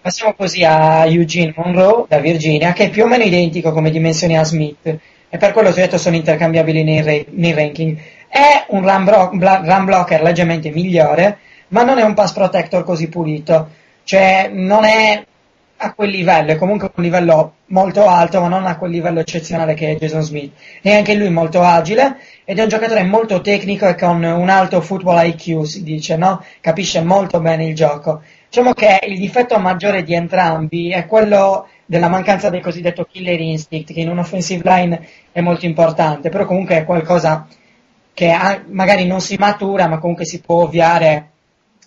Passiamo così a Eugene Monroe da Virginia, che è più o meno identico come dimensioni a Smith, e per quello ho detto sono intercambiabili nei, ra- nei ranking. È un run, bro- bla- run blocker leggermente migliore, ma non è un pass protector così pulito, cioè non è a quel livello, è comunque un livello molto alto, ma non a quel livello eccezionale che è Jason Smith. È anche lui molto agile ed è un giocatore molto tecnico e con un alto football IQ, si dice, no? Capisce molto bene il gioco. Diciamo che il difetto maggiore di entrambi è quello della mancanza del cosiddetto killer instinct, che in un offensive line è molto importante, però comunque è qualcosa che ha- magari non si matura, ma comunque si può ovviare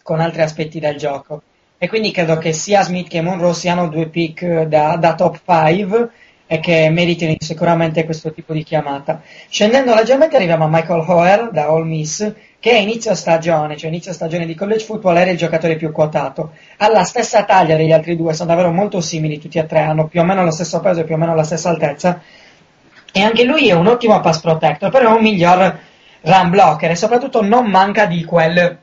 con altri aspetti del gioco. E quindi credo che sia Smith che Monroe siano due pick eh, da, da top 5 e che meritino sicuramente questo tipo di chiamata. Scendendo leggermente arriviamo a Michael Hoer da All Miss, che a inizio stagione, cioè inizio stagione di college football, era il giocatore più quotato. Ha la stessa taglia degli altri due, sono davvero molto simili tutti e tre, hanno più o meno lo stesso peso e più o meno la stessa altezza. E anche lui è un ottimo pass protector, però è un miglior run blocker e soprattutto non manca di quel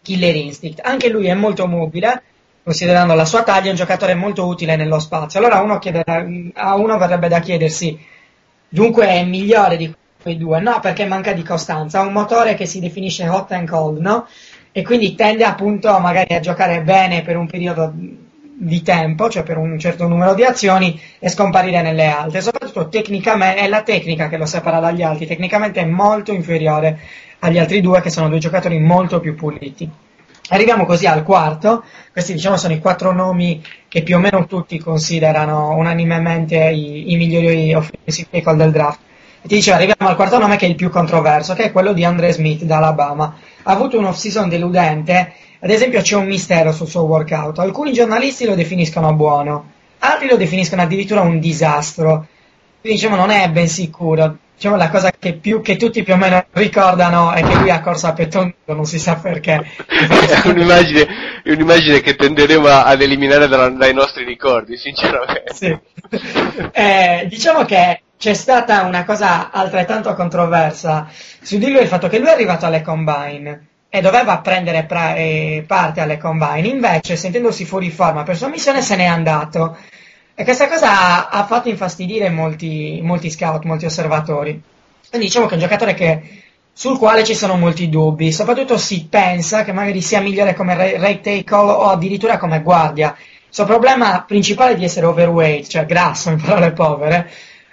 killer instinct. Anche lui è molto mobile, considerando la sua taglia, è un giocatore molto utile nello spazio. Allora uno chiede, a uno verrebbe da chiedersi, dunque è migliore di quei due? No, perché manca di costanza. Ha un motore che si definisce hot and cold, no? E quindi tende appunto magari a giocare bene per un periodo di tempo, cioè per un certo numero di azioni, e scomparire nelle altre. Soprattutto tecnicamente è la tecnica che lo separa dagli altri, tecnicamente è molto inferiore agli altri due che sono due giocatori molto più puliti. Arriviamo così al quarto, questi diciamo sono i quattro nomi che più o meno tutti considerano unanimemente i, i migliori offensive tackle del draft. E ti dicevo, arriviamo al quarto nome che è il più controverso, che è quello di Andre Smith da Alabama. Ha avuto un off-season deludente, ad esempio c'è un mistero sul suo workout. Alcuni giornalisti lo definiscono buono, altri lo definiscono addirittura un disastro. Quindi diciamo non è ben sicuro. Diciamo la cosa che, più, che tutti più o meno ricordano è che lui ha corso a petto non si sa perché. è, *laughs* un'immagine, è un'immagine che tenderemo ad eliminare dalla- dai nostri ricordi, sinceramente. Sì. *laughs* Eh, diciamo che c'è stata una cosa altrettanto controversa su di lui il fatto che lui è arrivato alle combine e doveva prendere pra- eh, parte alle combine, invece sentendosi fuori forma per sua missione se n'è andato. E questa cosa ha, fatto infastidire molti, molti scout, molti osservatori. Quindi diciamo che è un giocatore che, sul quale ci sono molti dubbi, soprattutto si pensa che magari sia migliore come right tackle o addirittura come guardia. Il suo problema principale è di essere overweight, cioè grasso in parole povere,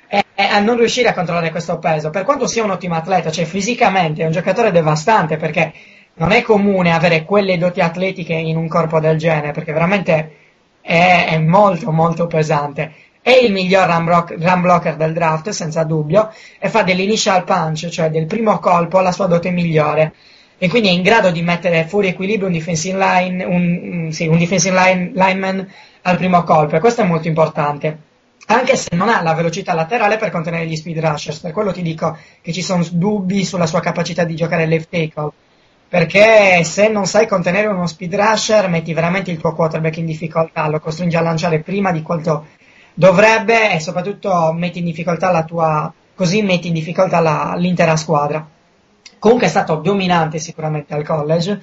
è a non riuscire a controllare questo peso. Per quanto sia un ottimo atleta, cioè fisicamente è un giocatore devastante perché non è comune avere quelle doti atletiche in un corpo del genere, perché veramente è, è molto molto pesante. È il miglior run, block- run blocker del draft, senza dubbio, e fa dell'initial punch, cioè del primo colpo, la sua dote migliore. E quindi è in grado di mettere fuori equilibrio un defensive line, un, mm, sì, un defensive line, lineman al primo colpo, e questo è molto importante. Anche se non ha la velocità laterale per contenere gli speed rushers, per quello ti dico che ci sono dubbi sulla sua capacità di giocare left tackle perché se non sai contenere uno speed rusher metti veramente il tuo quarterback in difficoltà, lo costringi a lanciare prima di quanto dovrebbe e soprattutto metti in difficoltà la tua, così metti in difficoltà la- l'intera squadra. Comunque è stato dominante sicuramente al college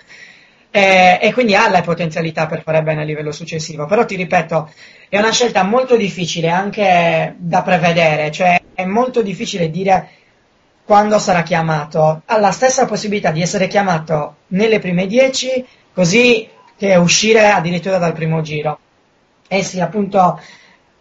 eh, e quindi ha le potenzialità per fare bene a livello successivo, però ti ripeto, è una scelta molto difficile anche da prevedere, cioè è molto difficile dire quando sarà chiamato, ha la stessa possibilità di essere chiamato nelle prime 10, così che uscire addirittura dal primo giro. E sì, appunto,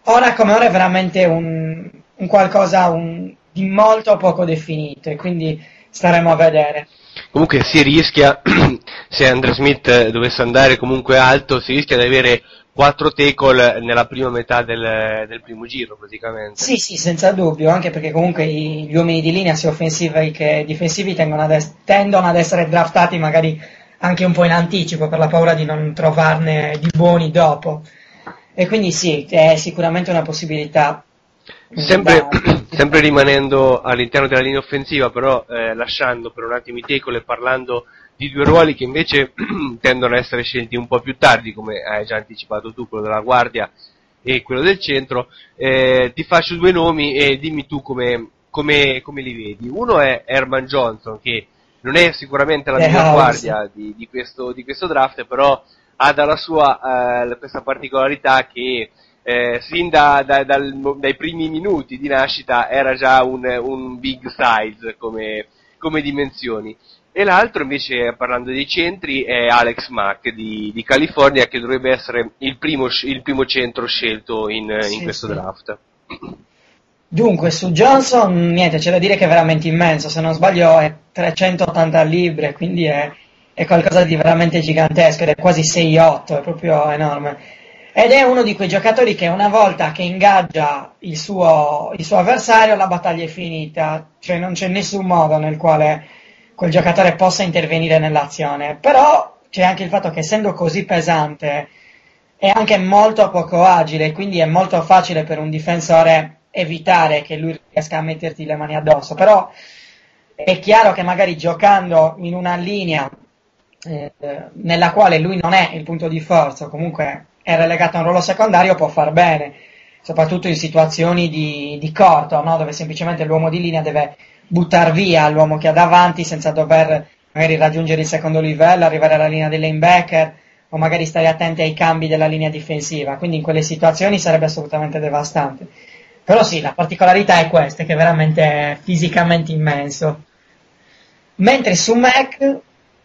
ora come ora è veramente un, un qualcosa un- di molto poco definito e quindi staremo a vedere. Comunque si rischia, *clears throat* se Andre Smith eh, dovesse andare comunque alto, si rischia di avere 4 tackle nella prima metà del, del primo giro praticamente. Sì, sì, senza dubbio, anche perché comunque gli uomini di linea, sia offensivi che difensivi, tendono ad, es- tendono ad essere draftati magari anche un po' in anticipo per la paura di non trovarne di buoni dopo. E quindi sì, è sicuramente una possibilità. Sempre, *clears throat* sempre rimanendo all'interno della linea offensiva, però eh, lasciando per un attimo i tackle e parlando di due ruoli che invece *clears throat* tendono a essere scelti un po' più tardi, come hai già anticipato tu, quello della guardia e quello del centro, eh, ti faccio due nomi e dimmi tu come, come- come li vedi. Uno è Herman Johnson, che non è sicuramente la The miglior House. guardia di, di questo, di questo draft, però ha dalla sua eh, questa particolarità che eh, sin da- da- dal- dai primi minuti di nascita era già un, un big size come, come dimensioni. E l'altro invece, parlando dei centri, è Alex Mack di, di California, che dovrebbe essere il primo, il primo centro scelto in, in Sì, questo sì. draft. Dunque, su Johnson, niente, c'è da dire che è veramente immenso, se non sbaglio è 380 libbre, quindi è, è qualcosa di veramente gigantesco ed è quasi 6'8, è proprio enorme. ed è uno di quei giocatori che una volta che ingaggia il suo, il suo avversario la battaglia è finita, cioè non c'è nessun modo nel quale quel giocatore possa intervenire nell'azione, però c'è anche il fatto che essendo così pesante è anche molto poco agile, quindi è molto facile per un difensore evitare che lui riesca a metterti le mani addosso, però è chiaro che magari giocando in una linea eh, nella quale lui non è il punto di forza, comunque è relegato a un ruolo secondario, può far bene, soprattutto in situazioni di, di corto, no? dove semplicemente l'uomo di linea deve buttare via l'uomo che ha davanti senza dover magari raggiungere il secondo livello, arrivare alla linea dei linebacker o magari stare attenti ai cambi della linea difensiva, quindi in quelle situazioni sarebbe assolutamente devastante. Però sì, la particolarità è questa, che è veramente fisicamente immenso. Mentre su Mac,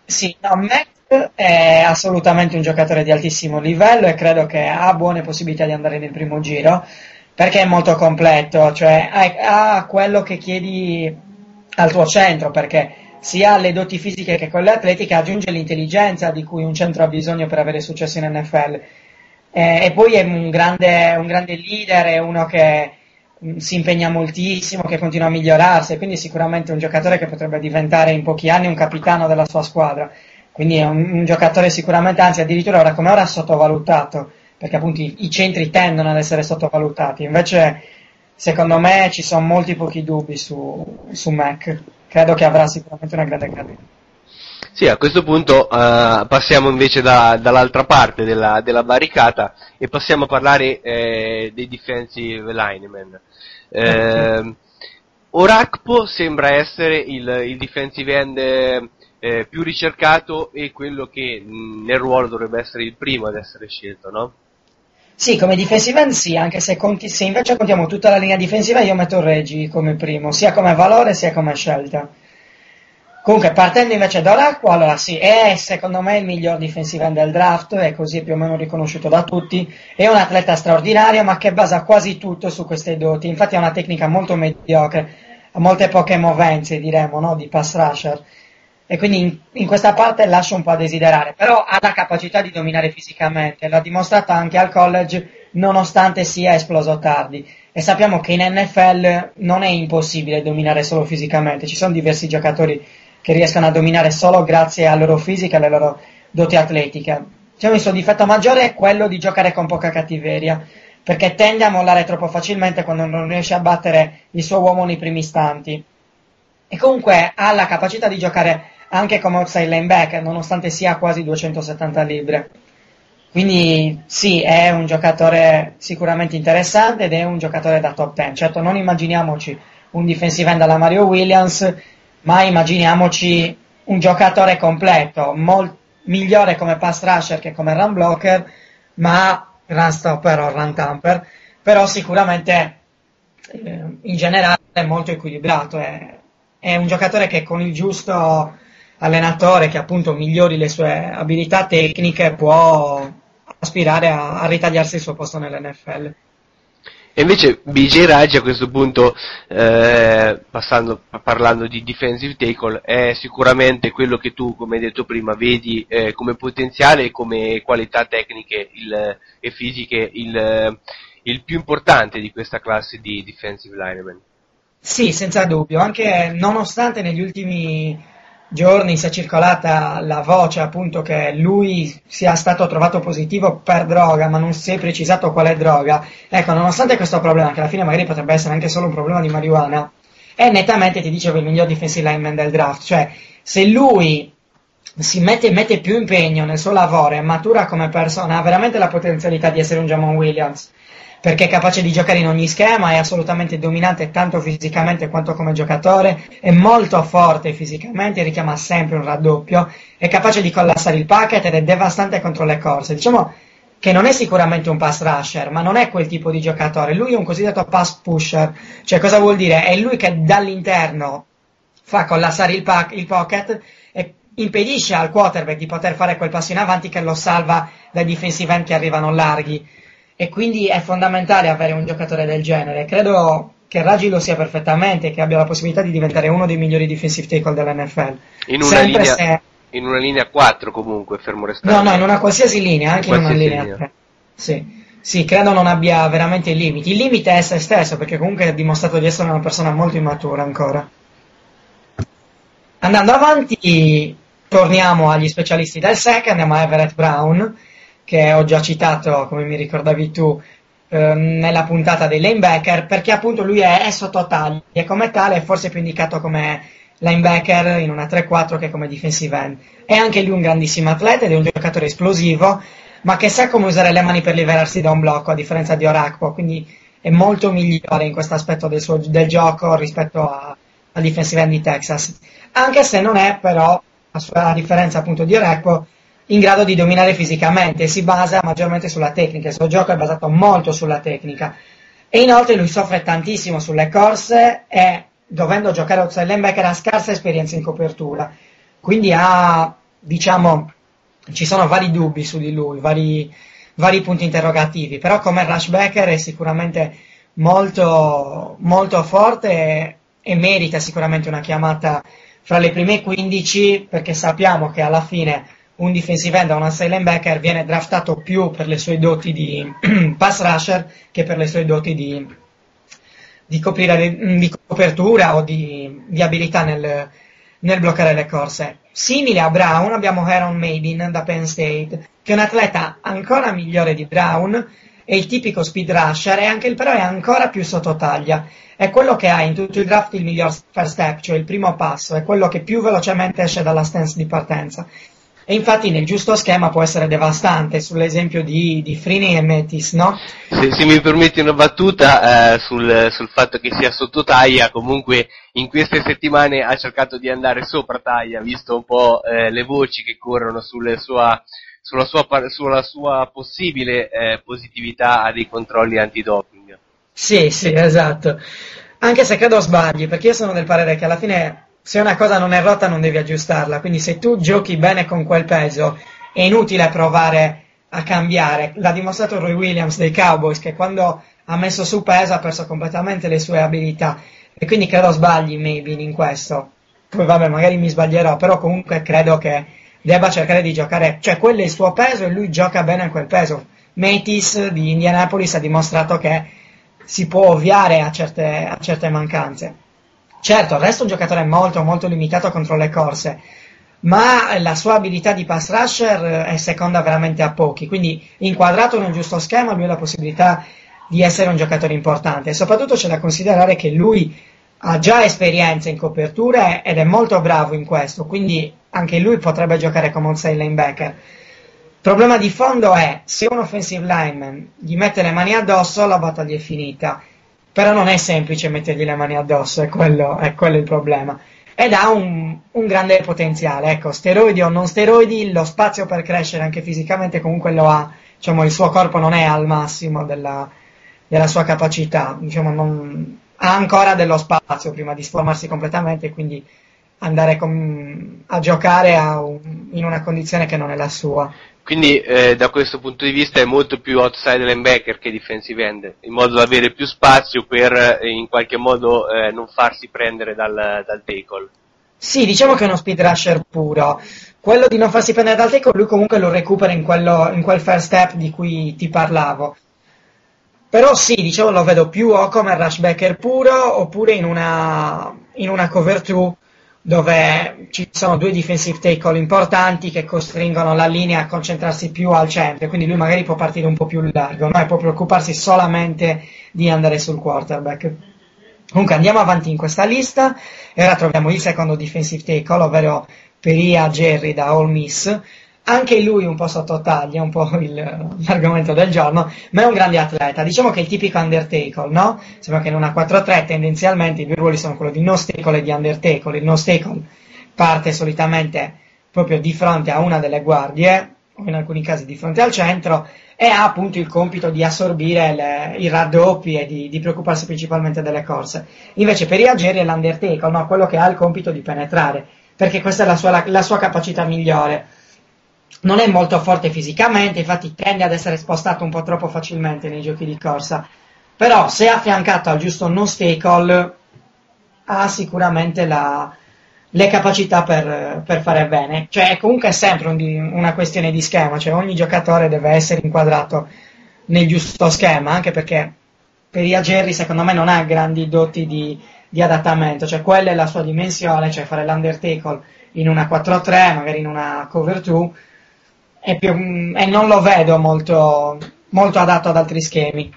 sì, no, Mac è assolutamente un giocatore di altissimo livello e credo che ha buone possibilità di andare nel primo giro, perché è molto completo, cioè ha, ha quello che chiedi al tuo centro, perché sia alle doti fisiche che quelle atletiche, aggiunge l'intelligenza di cui un centro ha bisogno per avere successo in NFL. Eh, e poi è un grande, un grande leader, è uno che mh, mm, si impegna moltissimo, che continua a migliorarsi, quindi sicuramente un giocatore che potrebbe diventare in pochi anni un capitano della sua squadra. Quindi è un, un giocatore sicuramente, anzi addirittura ora come ora sottovalutato, perché appunto i, i centri tendono ad essere sottovalutati. Invece, secondo me, ci sono molti pochi dubbi su, su Mac credo che avrà sicuramente una grande carriera. Sì, a questo punto uh, passiamo invece da, dall'altra parte della, della, barricata e passiamo a parlare eh, dei defensive linemen. Eh, Orakpo sembra essere il, il defensive end eh, più ricercato e quello che mh, nel ruolo dovrebbe essere il primo ad essere scelto, no? Sì, come defensive end sì, anche se, conti, se, invece contiamo tutta la linea difensiva io metto Reggi come primo, sia come valore sia come scelta. Comunque, partendo invece da Oracqua, allora sì, è secondo me il miglior defensive del draft, è così più o meno riconosciuto da tutti, è un atleta straordinario ma che basa quasi tutto su queste doti, infatti ha una tecnica molto mediocre, ha molte poche movenze diremo, no? di pass rusher e quindi in, in, questa parte lascia un po' a desiderare, però ha la capacità di dominare fisicamente, l'ha dimostrato anche al college nonostante sia esploso tardi e sappiamo che in NFL non è impossibile dominare solo fisicamente, ci sono diversi giocatori che riescono a dominare solo grazie alla loro fisica e alle loro doti atletiche. Diciamo il suo difetto maggiore è quello di giocare con poca cattiveria, perché tende a mollare troppo facilmente quando non riesce a battere il suo uomo nei primi istanti. E comunque ha la capacità di giocare anche come outside linebacker, nonostante sia quasi 270 libbre. Quindi sì, è un giocatore sicuramente interessante ed è un giocatore da top 10. Certo, non immaginiamoci un defensive end alla Mario Williams, ma immaginiamoci un giocatore completo, molt- migliore come pass rusher che come run blocker, ma run stopper o run tamper, però sicuramente eh, in generale è molto equilibrato, è, è un giocatore che con il giusto allenatore che appunto migliori le sue abilità tecniche può aspirare a, a ritagliarsi il suo posto nell'NFL. E invece BJ Raj a questo punto, eh, passando, parlando di defensive tackle, è sicuramente quello che tu, come hai detto prima, vedi eh, come potenziale e come qualità tecniche il, e fisiche il, il, più importante di questa classe di defensive lineman. Sì, senza dubbio, anche nonostante negli ultimi giorni si è circolata la voce appunto che lui sia stato trovato positivo per droga, ma non si è precisato quale droga. Ecco, nonostante questo problema, che alla fine magari potrebbe essere anche solo un problema di marijuana, è nettamente, ti dicevo, il miglior defensive lineman del draft. Cioè, se lui si mette, mette più impegno nel suo lavoro e matura come persona, ha veramente la potenzialità di essere un Jamon Williams perché è capace di giocare in ogni schema, è assolutamente dominante tanto fisicamente quanto come giocatore, è molto forte fisicamente, richiama sempre un raddoppio, è capace di collassare il packet ed è devastante contro le corse. Diciamo che non è sicuramente un pass rusher, ma non è quel tipo di giocatore, lui è un cosiddetto pass pusher, cioè cosa vuol dire? È lui che dall'interno fa collassare il, pack, il pocket e impedisce al quarterback di poter fare quel passo in avanti che lo salva dai defensive end che arrivano larghi e quindi è fondamentale avere un giocatore del genere. Credo che Raggi lo sia perfettamente che abbia la possibilità di diventare uno dei migliori defensive tackle dell'NFL. In una, linea, se... in una linea 4 comunque, fermo restando. No, no, in una qualsiasi linea, anche in una linea, linea. 3. Sì. Sì, credo non abbia veramente limiti. Il limite è se stesso, perché comunque ha dimostrato di essere una persona molto immatura ancora. Andando avanti, torniamo agli specialisti del SEC, andiamo a Everett Brown, che ho già citato, come mi ricordavi tu, ehm, nella puntata dei linebacker, perché appunto lui è, è sotto taglia e come tale è forse più indicato come linebacker in una 3-4 che come defensive end. È anche lui un grandissimo atleta ed è un giocatore esplosivo, ma che sa come usare le mani per liberarsi da un blocco, a differenza di Orakpo, quindi è molto migliore in questo aspetto del, suo, del gioco rispetto a, al defensive end di Texas. Anche se non è però, a, sua, a differenza appunto di Orakpo, in grado di dominare fisicamente, si basa maggiormente sulla tecnica, il suo gioco è basato molto sulla tecnica. E inoltre lui soffre tantissimo sulle corse e dovendo giocare outside linebacker ha scarsa esperienza in copertura. Quindi ha, diciamo, ci sono vari dubbi su di lui, vari, vari punti interrogativi, però come rushbacker è sicuramente molto, molto forte e, e merita sicuramente una chiamata fra le prime 15 perché sappiamo che alla fine un defensive end o un outside linebacker viene draftato più per le sue doti di *clears throat* pass rusher che per le sue doti di, di, coprire, di copertura o di, di abilità nel, nel bloccare le corse. Simile a Brown abbiamo Aaron Maiden da Penn State, che è un atleta ancora migliore di Brown, è il tipico speed rusher e anche il però è ancora più sotto taglia. È quello che ha in tutto il draft il miglior first step, cioè il primo passo, è quello che più velocemente esce dalla stance di partenza. E infatti nel giusto schema può essere devastante, sull'esempio di, di Frini e Metis, no? Se, se mi permetti una battuta eh, sul, sul, fatto che sia sotto taglia, comunque in queste settimane ha cercato di andare sopra taglia, visto un po' eh, le voci che corrono sua, sulla, sua, sulla, sua, possibile eh, positività a dei controlli antidoping. Sì, sì, esatto. Anche se credo sbagli, perché io sono del parere che alla fine se una cosa non è rotta non devi aggiustarla, quindi se tu giochi bene con quel peso è inutile provare a cambiare. L'ha dimostrato Roy Williams dei Cowboys che quando ha messo su peso ha perso completamente le sue abilità e quindi credo sbagli maybe in questo. Poi vabbè, magari mi sbaglierò, però comunque credo che debba cercare di giocare, cioè quello è il suo peso e lui gioca bene a quel peso. Matis di Indianapolis ha dimostrato che si può ovviare a certe, a certe mancanze. Certo, il resto è un giocatore molto molto limitato contro le corse, ma la sua abilità di pass rusher è seconda veramente a pochi, quindi inquadrato in un giusto schema lui ha la possibilità di essere un giocatore importante. E soprattutto c'è da considerare che lui ha già esperienza in coperture ed è molto bravo in questo, quindi anche lui potrebbe giocare come outside linebacker. Il problema di fondo è se un offensive lineman gli mette le mani addosso la battaglia è finita però non è semplice mettergli le mani addosso, è quello, è quello il problema. Ed ha un, un, grande potenziale, ecco, steroidi o non steroidi, lo spazio per crescere anche fisicamente comunque lo ha, diciamo, il suo corpo non è al massimo della, della sua capacità, diciamo, non, ha ancora dello spazio prima di sformarsi completamente, quindi andare com- a giocare a un, in una condizione che non è la sua. Quindi eh, da questo punto di vista è molto più outside linebacker che defensive end, in modo da avere più spazio per eh, in qualche modo eh, non farsi prendere dal, dal tackle. Sì, diciamo che è uno speed rusher puro. Quello di non farsi prendere dal tackle lui comunque lo recupera in, quello, in quel first step di cui ti parlavo. Però sì, diciamo lo vedo più o come rushbacker puro oppure in una, in una cover 2 dove ci sono due defensive tackle importanti che costringono la linea a concentrarsi più al centro, quindi lui magari può partire un po' più largo, no? e può preoccuparsi solamente di andare sul quarterback. Comunque andiamo avanti in questa lista e ora troviamo il secondo defensive tackle, ovvero Peria Jerry da All Miss, anche lui un po' sotto taglia, un po' il, l'argomento del giorno, ma è un grande atleta. Diciamo che è il tipico undertaker, no? Sembra che in una 4-3 tendenzialmente i due ruoli sono quello di no stacle e di undertaker. Il no stacle parte solitamente proprio di fronte a una delle guardie, o in alcuni casi di fronte al centro, e ha appunto il compito di assorbire le, i raddoppi e di, di, preoccuparsi principalmente delle corse. Invece per Iageri è l'undertaker, no? quello che ha il compito di penetrare, perché questa è la sua, la, la sua capacità migliore non è molto forte fisicamente, infatti tende ad essere spostato un po' troppo facilmente nei giochi di corsa, però se affiancato al giusto non stacle ha sicuramente la, le capacità per, per, fare bene, cioè comunque sempre un, una questione di schema, cioè ogni giocatore deve essere inquadrato nel giusto schema, anche perché per Ia Jerry secondo me non ha grandi doti di, di adattamento, cioè quella è la sua dimensione, cioè fare l'undertackle in una 4-3, magari in una cover 2, e, più, e non lo vedo molto, molto adatto ad altri schemi.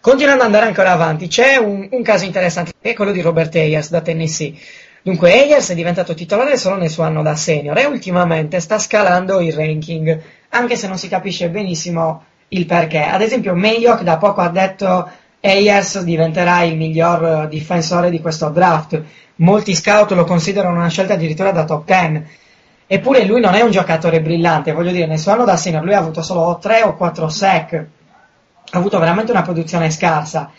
Continuando ad andare ancora avanti, c'è un, un, caso interessante che è quello di Robert Ayers da Tennessee. Dunque, Ayers è diventato titolare solo nel suo anno da senior e ultimamente sta scalando il ranking, anche se non si capisce benissimo il perché. Ad esempio, Mayock da poco ha detto Ayers diventerà il miglior difensore di questo draft. Molti scout lo considerano una scelta addirittura da top 10. Eppure lui non è un giocatore brillante, voglio dire, nel suo anno da senior lui ha avuto solo 3 o 4 sec ha avuto veramente una produzione scarsa,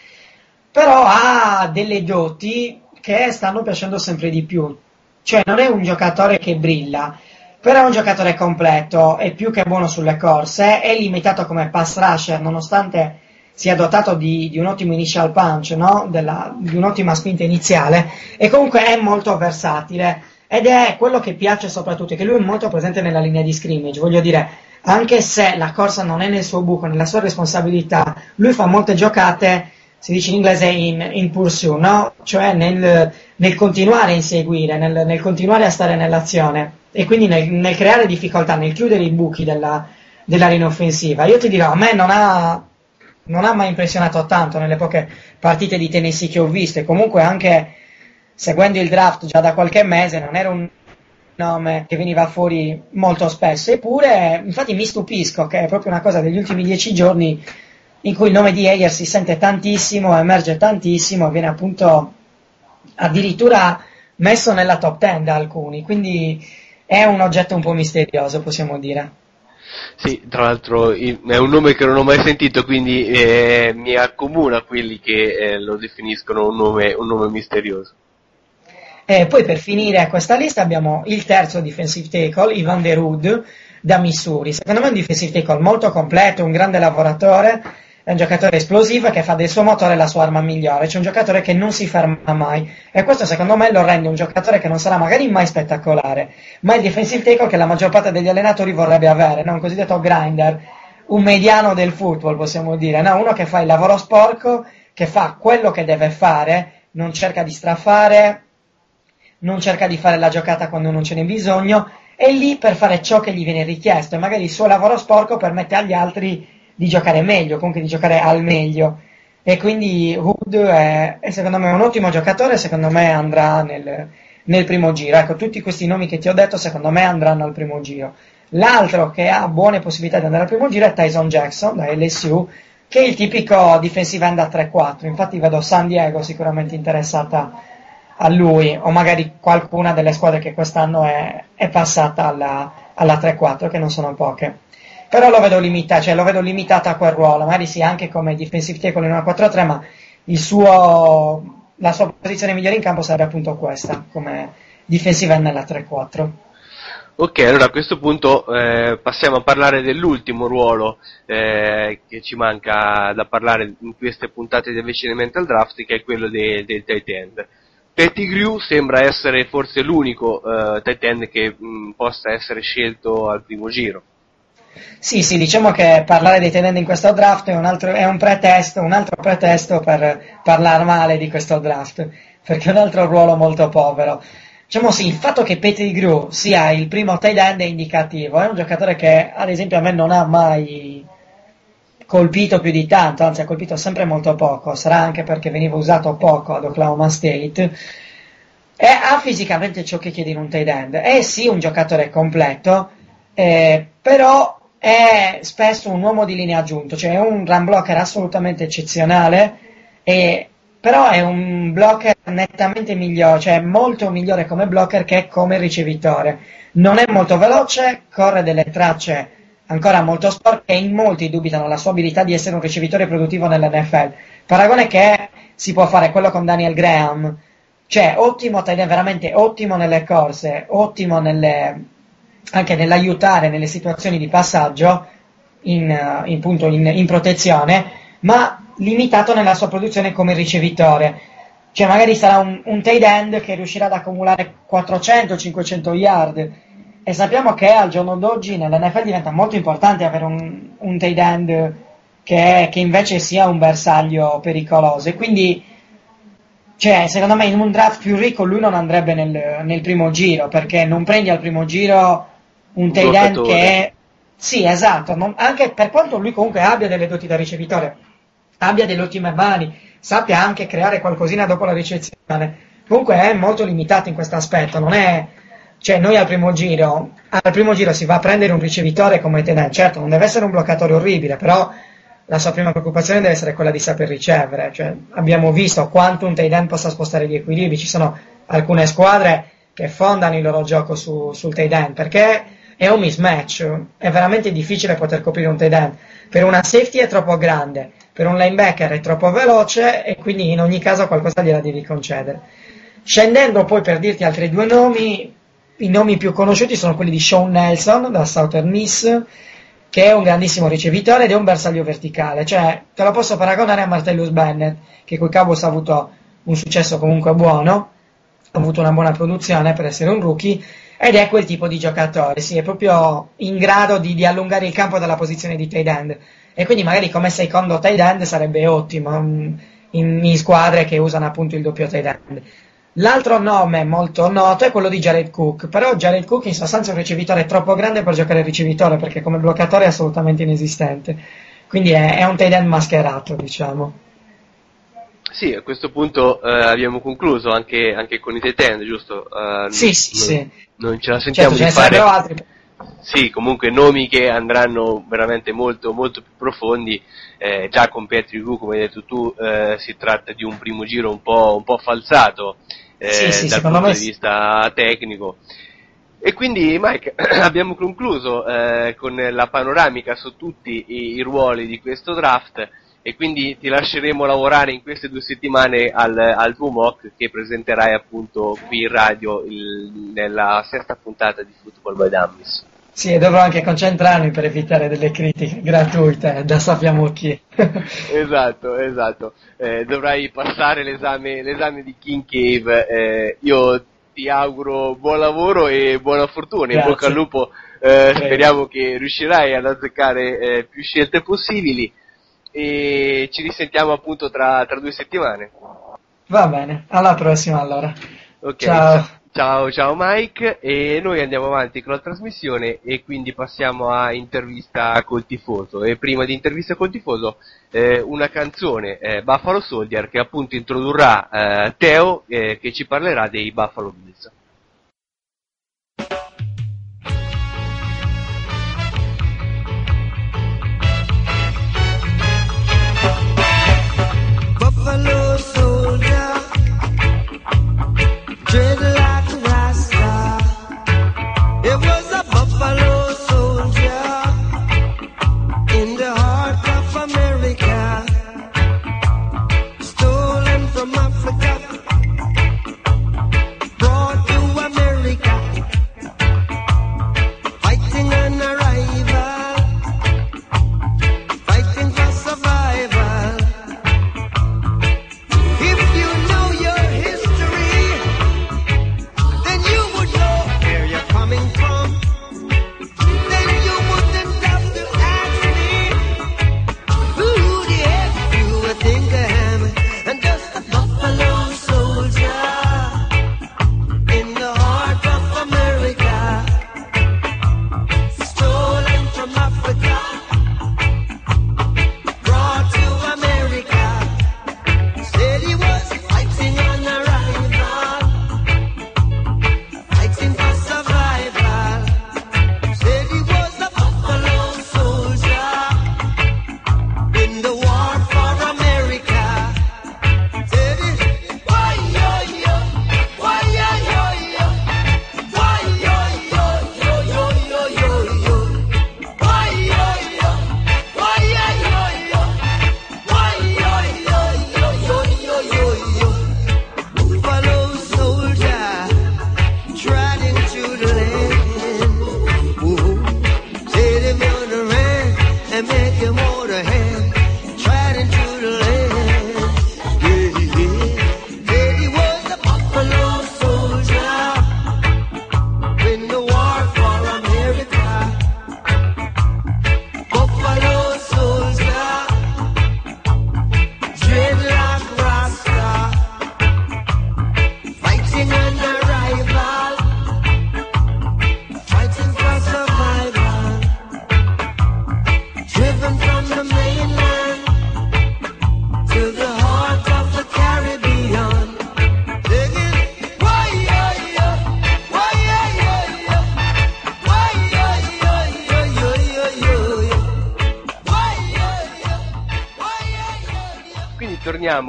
però ha delle doti che stanno piacendo sempre di più. Cioè non è un giocatore che brilla, però è un giocatore completo, è più che buono sulle corse, è limitato come pass rusher nonostante sia dotato di, di un ottimo initial punch, no? Della, di un'ottima spinta iniziale e comunque è molto versatile ed è quello che piace soprattutto, che lui è molto presente nella linea di scrimmage, voglio dire, anche se la corsa non è nel suo buco, nella sua responsabilità, lui fa molte giocate, si dice in inglese in, in pursuit, no? cioè nel, nel, continuare a inseguire, nel, nel, continuare a stare nell'azione e quindi nel, nel creare difficoltà, nel chiudere i buchi della, della linea offensiva. Io ti dirò, a me non ha, non ha mai impressionato tanto nelle poche partite di Tennessee che ho visto e comunque anche seguendo il draft già da qualche mese non era un nome che veniva fuori molto spesso, eppure infatti mi stupisco che è proprio una cosa degli ultimi dieci giorni in cui il nome di Eyer si sente tantissimo, emerge tantissimo, viene appunto addirittura messo nella top 10 da alcuni, quindi è un oggetto un po' misterioso, possiamo dire. Sì, tra l'altro è un nome che non ho mai sentito, quindi eh, mi accomuna quelli che eh, lo definiscono un nome, un nome misterioso. E poi per finire questa lista abbiamo il terzo defensive tackle, Ivan De Rud, da Missouri. Secondo me è un defensive tackle molto completo, un grande lavoratore, è un giocatore esplosivo che fa del suo motore la sua arma migliore, c'è un giocatore che non si ferma mai e questo secondo me lo rende un giocatore che non sarà magari mai spettacolare, ma il defensive tackle che la maggior parte degli allenatori vorrebbe avere, no? un cosiddetto grinder, un mediano del football possiamo dire, no? uno che fa il lavoro sporco, che fa quello che deve fare, non cerca di strafare, non cerca di fare la giocata quando non ce n'è bisogno, è lì per fare ciò che gli viene richiesto e magari il suo lavoro sporco permette agli altri di giocare meglio, comunque di giocare al meglio. E quindi Hood è, è secondo me un ottimo giocatore, secondo me andrà nel, nel primo giro. Ecco, tutti questi nomi che ti ho detto secondo me andranno al primo giro. L'altro che ha buone possibilità di andare al primo giro è Tyson Jackson da LSU, che è il tipico defensive end a 3-4. Infatti vedo San Diego sicuramente interessata a lui o magari qualcuna delle squadre che quest'anno è, è passata alla, alla 3-4, che non sono poche. Però lo vedo, limita, cioè lo vedo limitato a quel ruolo, magari sì anche come defensive tackle in una 4-3, ma suo, la sua posizione migliore in campo sarebbe appunto questa, come defensive end nella 3-4. Ok, allora a questo punto eh, passiamo a parlare dell'ultimo ruolo eh, che ci manca da parlare in queste puntate di avvicinamento al draft, che è quello de- del tight end. Pettigrew sembra essere forse l'unico uh, tight end che mh, possa essere scelto al primo giro. Sì, sì, diciamo che parlare dei tight end in questo draft è un, altro, è un pretesto, un altro pretesto per parlare male di questo draft, perché è un altro ruolo molto povero. Diciamo sì, il fatto che Pettigrew sia il primo tight end è indicativo, è un giocatore che ad esempio a me non ha mai colpito più di tanto, anzi ha colpito sempre molto poco, sarà anche perché veniva usato poco ad Oklahoma State. E ha fisicamente ciò che chiede in un tight end. È sì un giocatore completo, eh, però è spesso un uomo di linea aggiunto, cioè è un run blocker assolutamente eccezionale, e, però è un blocker nettamente migliore, cioè molto migliore come blocker che come ricevitore. Non è molto veloce, corre delle tracce ancora molto sporco e in molti dubitano la sua abilità di essere un ricevitore produttivo nell'NFL. Paragone che si può fare quello con Daniel Graham, cioè ottimo tight veramente ottimo nelle corse, ottimo nelle, anche nell'aiutare nelle situazioni di passaggio in, in, punto, in, in protezione, ma limitato nella sua produzione come ricevitore. Cioè magari sarà un, un tight end che riuscirà ad accumulare 400-500 yard, e sappiamo che al giorno d'oggi nell'NFL diventa molto importante avere un, un tight end che, che invece sia un bersaglio pericoloso. E quindi, cioè, secondo me in un draft più ricco lui non andrebbe nel, nel primo giro, perché non prendi al primo giro un tight end che è... Sì, esatto, non- anche per quanto lui comunque abbia delle doti da ricevitore, abbia delle ottime mani, sappia anche creare qualcosina dopo la ricezione, comunque è molto limitato in questo aspetto, non è... Cioè, noi al primo giro, al primo giro si va a prendere un ricevitore come end, certo, non deve essere un bloccatore orribile, però la sua prima preoccupazione deve essere quella di saper ricevere. Cioè, abbiamo visto quanto un tight possa spostare gli equilibri. Ci sono alcune squadre che fondano il loro gioco su- sul tight perché è un mismatch. È veramente difficile poter coprire un tight. Per una safety è troppo grande, per un linebacker è troppo veloce e quindi in ogni caso qualcosa gliela devi concedere. Scendendo poi per dirti altri due nomi, i nomi più conosciuti sono quelli di Sean Nelson da Southern Miss, che è un grandissimo ricevitore ed è un bersaglio verticale, cioè te lo posso paragonare a Martellus Bennett, che coi Cowboys ha avuto un successo comunque buono, ha avuto una buona produzione per essere un rookie, ed è quel tipo di giocatore, sì, è proprio in grado di, di allungare il campo dalla posizione di tight end, e quindi magari come secondo tight end sarebbe ottimo mm, in, in squadre che usano appunto il doppio tight end. L'altro nome molto noto è quello di Jared Cook, però Jared Cook in sostanza è un ricevitore troppo grande per giocare ricevitore perché come bloccatore è assolutamente inesistente, quindi è, è un tight end mascherato diciamo. Sì, a questo punto eh, abbiamo concluso anche, anche con i tight end, giusto? Eh, Sì, sì, non, sì. non ce la sentiamo Certo, ce ne di fare. altri. Sì, comunque nomi che andranno veramente molto, molto più profondi. Eh, già con Petri Gu, come hai detto tu, eh, si tratta di un primo giro un po', un po' falsato eh, Sì, sì, dal punto me di vista tecnico. E quindi, Mike, *clears throat* abbiamo concluso eh, con la panoramica su tutti i, i ruoli di questo draft e quindi ti lasceremo lavorare in queste due settimane al, al tuo mock che presenterai appunto qui in radio il- nella sesta puntata di Football by Dummies. Sì, e dovrò anche concentrarmi per evitare delle critiche gratuite da sappiamo chi. *laughs* esatto, esatto. Eh, dovrai passare l'esame, l'esame di King Cave. eh, io ti auguro buon lavoro e buona fortuna. In bocca al lupo. eh, speriamo che riuscirai ad azzeccare eh, più scelte possibili. E ci risentiamo appunto tra, tra due settimane. Va bene, alla prossima allora. Ok, Ciao. Ciao, ciao Mike e noi andiamo avanti con la trasmissione e quindi passiamo a intervista col tifoso e prima di intervista col tifoso eh, una canzone eh, Buffalo Soldier che appunto introdurrà eh, Teo eh, che ci parlerà dei Buffalo Bills. Buffalo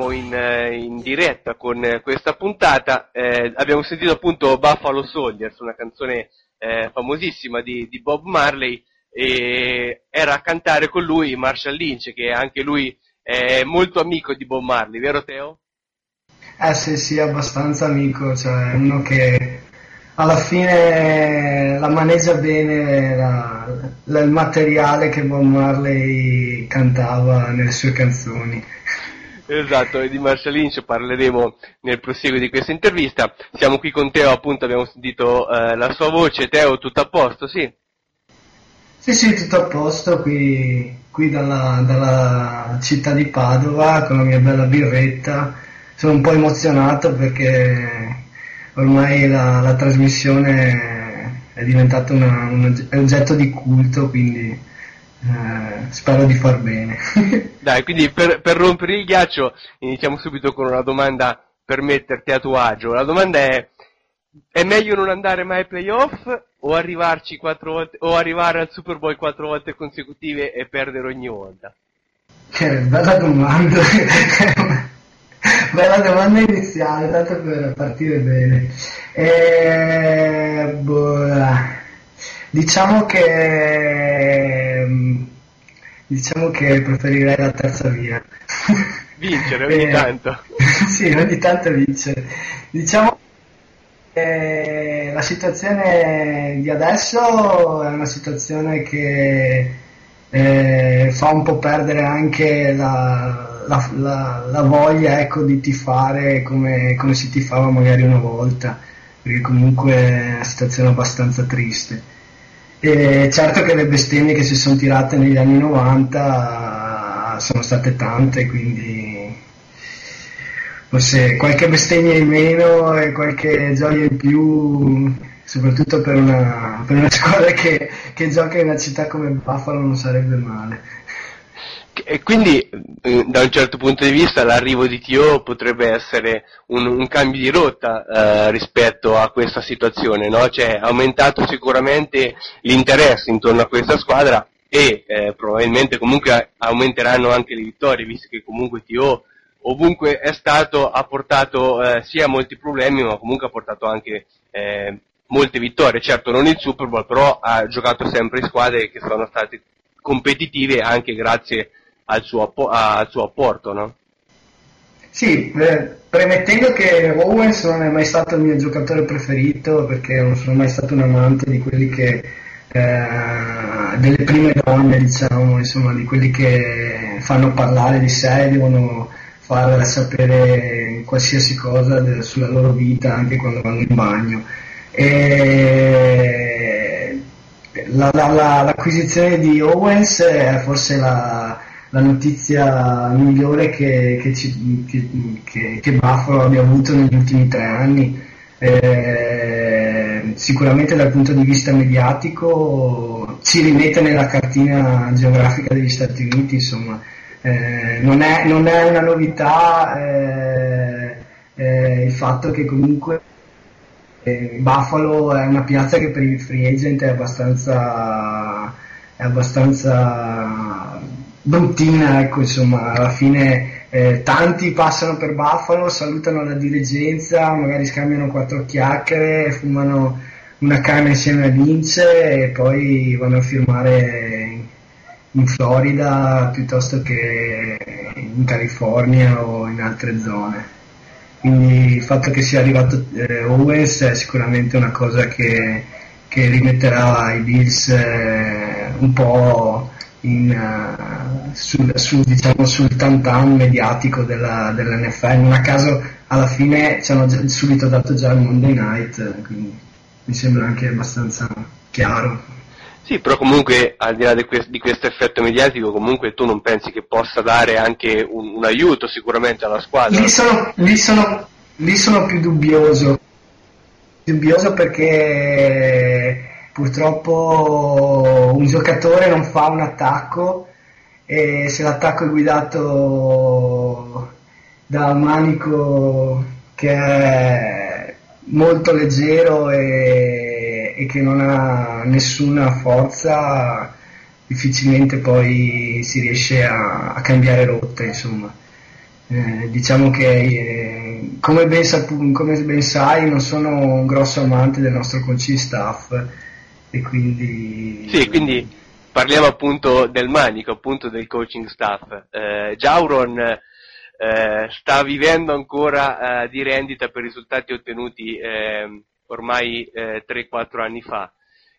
torniamo in, eh, in diretta con eh, questa puntata. Eh, abbiamo sentito appunto Buffalo Soldiers, una canzone eh, famosissima di, di Bob Marley, e era a cantare con lui Marshall Lynch, che anche lui è molto amico di Bob Marley, vero Teo? Eh sì, sì, abbastanza amico, cioè uno che alla fine la maneggia bene la- la- il materiale che Bob Marley cantava nelle sue canzoni. Esatto, e di Marshall Lynch parleremo nel proseguo di questa intervista. Siamo qui con Teo, appunto abbiamo sentito eh, la sua voce. Teo, tutto a posto, sì? Sì, sì, tutto a posto qui, qui dalla, dalla città di Padova con la mia bella birretta. Sono un po' emozionato perché ormai la, la trasmissione è diventata un oggetto di culto, quindi eh, spero di far bene. *laughs* Dai, quindi per, per rompere il ghiaccio iniziamo subito con una domanda per metterti a tuo agio. La domanda è, è meglio non andare mai ai playoff o arrivarci quattro volte, o arrivare al Super Bowl quattro volte consecutive e perdere ogni volta? Che bella domanda. *laughs* bella domanda iniziale, tanto per partire bene. Eh, boh, diciamo che diciamo che preferirei la terza via. Vincere ogni Eh, tanto. *laughs* sì, ogni tanto vincere. Diciamo che la situazione di adesso è una situazione che eh, fa un po' perdere anche la, la- la- la voglia ecco, di tifare come, come si tifava magari una volta, perché comunque è una situazione abbastanza triste. E certo che le bestemmie che si sono tirate negli anni 90 sono state tante, quindi forse qualche bestemmia in meno e qualche gioia in più, soprattutto per una, per una *laughs* squadra che, che gioca in una città come Buffalo non sarebbe male. E quindi, eh, da un certo punto di vista, l'arrivo di Tio potrebbe essere un, un cambio di rotta eh, rispetto a questa situazione, no? Cioè, ha aumentato sicuramente l'interesse intorno a questa squadra e eh, probabilmente comunque aumenteranno anche le vittorie, visto che comunque Tio ovunque è stato ha portato eh, sia molti problemi, ma comunque ha portato anche eh, molte vittorie. Certo, non il Super Bowl, però ha giocato sempre in squadre che sono state competitive anche grazie al suo, al suo apporto, no? Sì, eh, premettendo che Owens non è mai stato il mio giocatore preferito perché non sono mai stato un amante di quelli che eh, delle prime donne, diciamo, insomma, di quelli che fanno parlare di sé, devono far sapere qualsiasi cosa de- sulla loro vita anche quando vanno in bagno. E la- la- la- l'acquisizione di Owens è forse la, la notizia migliore che, che, ci- che- che- Buffalo abbia avuto negli ultimi tre anni. Eh, sicuramente dal punto di vista mediatico ci rimette nella cartina geografica degli Stati Uniti, insomma. Eh, non, è, non è una novità eh, eh, il fatto che comunque eh, Buffalo è una piazza che per i free agent è abbastanza, è abbastanza bruttina, ecco, insomma, alla fine eh, tanti passano per Buffalo, salutano la dirigenza, magari scambiano quattro chiacchiere, fumano una canna insieme a Vince e poi vanno a firmare in Florida piuttosto che in California o in altre zone. Quindi il fatto che sia arrivato eh, Owens è sicuramente una cosa che, che rimetterà i Bills eh, un po' in, eh, sul, sul, diciamo, sul tantan mediatico della, dell'NFL. Non a caso alla fine ci hanno già- subito dato già il Monday Night, quindi mi sembra anche abbastanza chiaro. Sì, però comunque al di là di, que- di questo effetto mediatico, comunque tu non pensi che possa dare anche un, un aiuto sicuramente alla squadra? Lì sono, lì sono, lì sono più dubbioso. Dubbioso perché purtroppo un giocatore non fa un attacco e se l'attacco è guidato da un manico che è molto leggero e, e che non ha nessuna forza, difficilmente poi si riesce a, a cambiare rotta, insomma. Eh, diciamo che eh, come, ben come ben sai non sono un grosso amante del nostro coaching staff e quindi Sì, quindi parliamo appunto del manico, appunto del coaching staff. Eh, Jauron eh, sta vivendo ancora eh, di rendita per risultati ottenuti eh, ormai eh, 3-4 anni fa.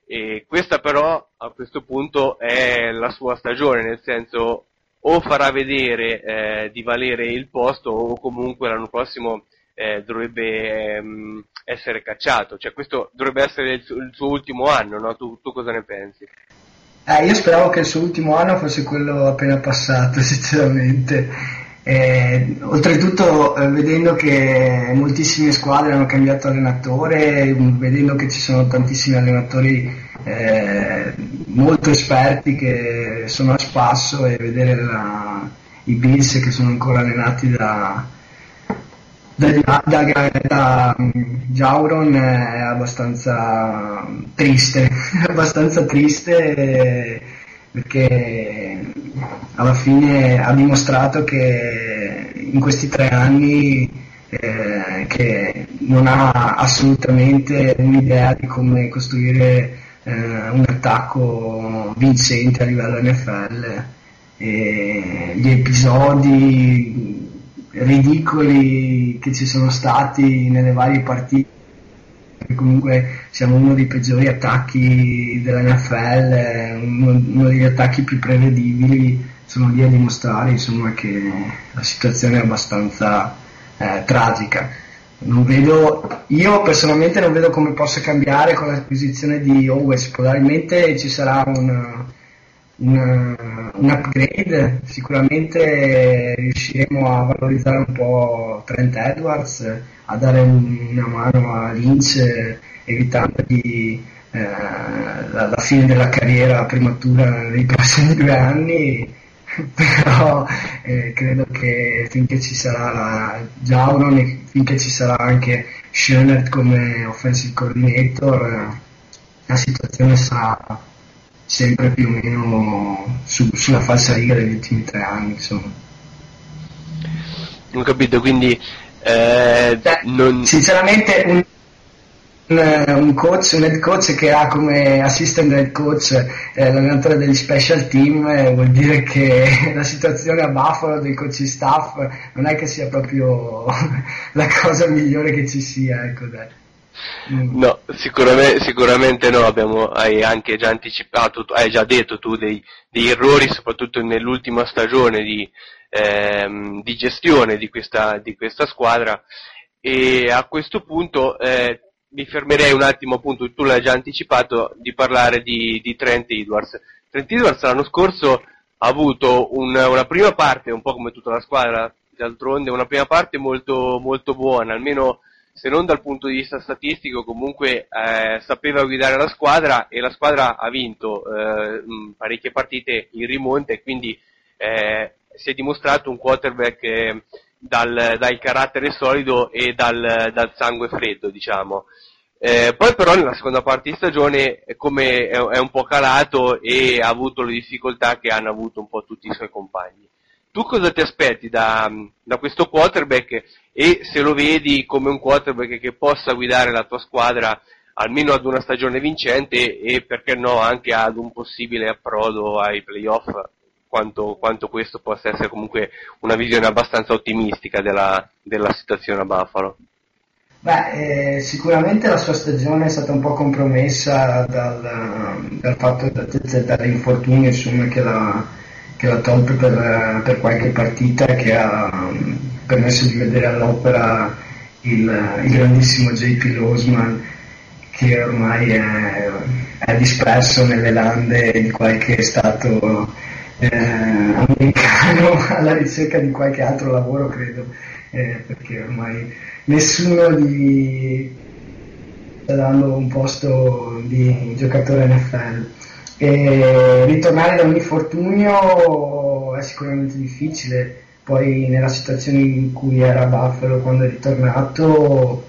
E questa però a questo punto è la sua stagione, nel senso o farà vedere eh, di valere il posto o comunque l'anno prossimo eh, dovrebbe ehm, essere cacciato. Cioè questo dovrebbe essere il, il suo ultimo anno, no? Tu, tu cosa ne pensi? Eh, io speravo che il suo ultimo anno fosse quello appena passato, *laughs* sinceramente. Eh, oltretutto, eh, vedendo che moltissime squadre hanno cambiato allenatore, vedendo che ci sono tantissimi allenatori eh, molto esperti che sono a spasso e vedere la- i Bills che sono ancora allenati da, da, da, da, Jauron è abbastanza triste, *laughs* abbastanza triste perché alla fine ha dimostrato che in questi tre anni eh, che non ha assolutamente un'idea di come costruire eh, un attacco vincente a livello NFL. E gli episodi ridicoli che ci sono stati nelle varie partite comunque siamo uno dei peggiori attacchi dell'NFL, uno, uno degli attacchi più prevedibili, sono lì a dimostrare insomma, che la situazione è abbastanza eh, tragica. Vedo, io personalmente non vedo come possa cambiare con l'acquisizione di Owens, probabilmente ci sarà un, un, un upgrade, sicuramente riusciremo a valorizzare un po' Trent Edwards, a dare un- una mano a Lynch eh, evitandogli eh, la, la fine della carriera prematura nei prossimi due anni, *laughs* però eh, credo che finché ci sarà la Jauron e finché ci sarà anche Schoenert come offensive coordinator, la situazione sarà sempre più o meno su- sulla falsa riga degli ultimi tre anni, insomma. Non capito, quindi eh, non... Sinceramente un, un, un coach, un head coach che ha come assistant head coach eh, l'allenatore degli special team eh, vuol dire che *laughs* la situazione a Buffalo del coach staff non è che sia proprio *laughs* la cosa migliore che ci sia, ecco dai. No, sicuramente, sicuramente no, abbiamo, hai anche già anticipato, hai già detto tu dei, degli errori, soprattutto nell'ultima stagione di, ehm, di gestione di questa, di questa squadra e a questo punto eh, mi fermerei un attimo, appunto, tu l'hai già anticipato, di parlare di, di Trent Edwards. Trent Edwards l'anno scorso ha avuto un- una prima parte, un po' come tutta la squadra, d'altronde, una prima parte molto, molto buona, almeno se non dal punto di vista statistico, comunque eh, sapeva guidare la squadra e la squadra ha vinto eh, parecchie partite in rimonta e quindi eh, si è dimostrato un quarterback eh, dal, dal carattere solido e dal, dal sangue freddo, diciamo. Eh, poi però nella seconda parte di stagione è, come, è, è un po' calato e ha avuto le difficoltà che hanno avuto un po' tutti i suoi compagni. Tu cosa ti aspetti da, da questo quarterback e se lo vedi come un quarterback che possa guidare la tua squadra almeno ad una stagione vincente e perché no anche ad un possibile approdo ai playoff quanto, quanto questo possa essere comunque una visione abbastanza ottimistica della, della situazione a Buffalo. Beh, eh, sicuramente la sua stagione è stata un po' compromessa dal, dal fatto da- da- dall'infortunio insomma, che l'ha, che l'ha tolto per, per qualche partita che ha mm, permesso di vedere all'opera il, il grandissimo JP Losman che ormai è, è disperso nelle lande di qualche stato eh, americano *laughs* alla ricerca di qualche altro lavoro credo eh, perché ormai nessuno gli sta dando un posto di giocatore NFL. E ritornare da un infortunio è sicuramente difficile, poi nella situazione in cui era Buffalo quando è ritornato,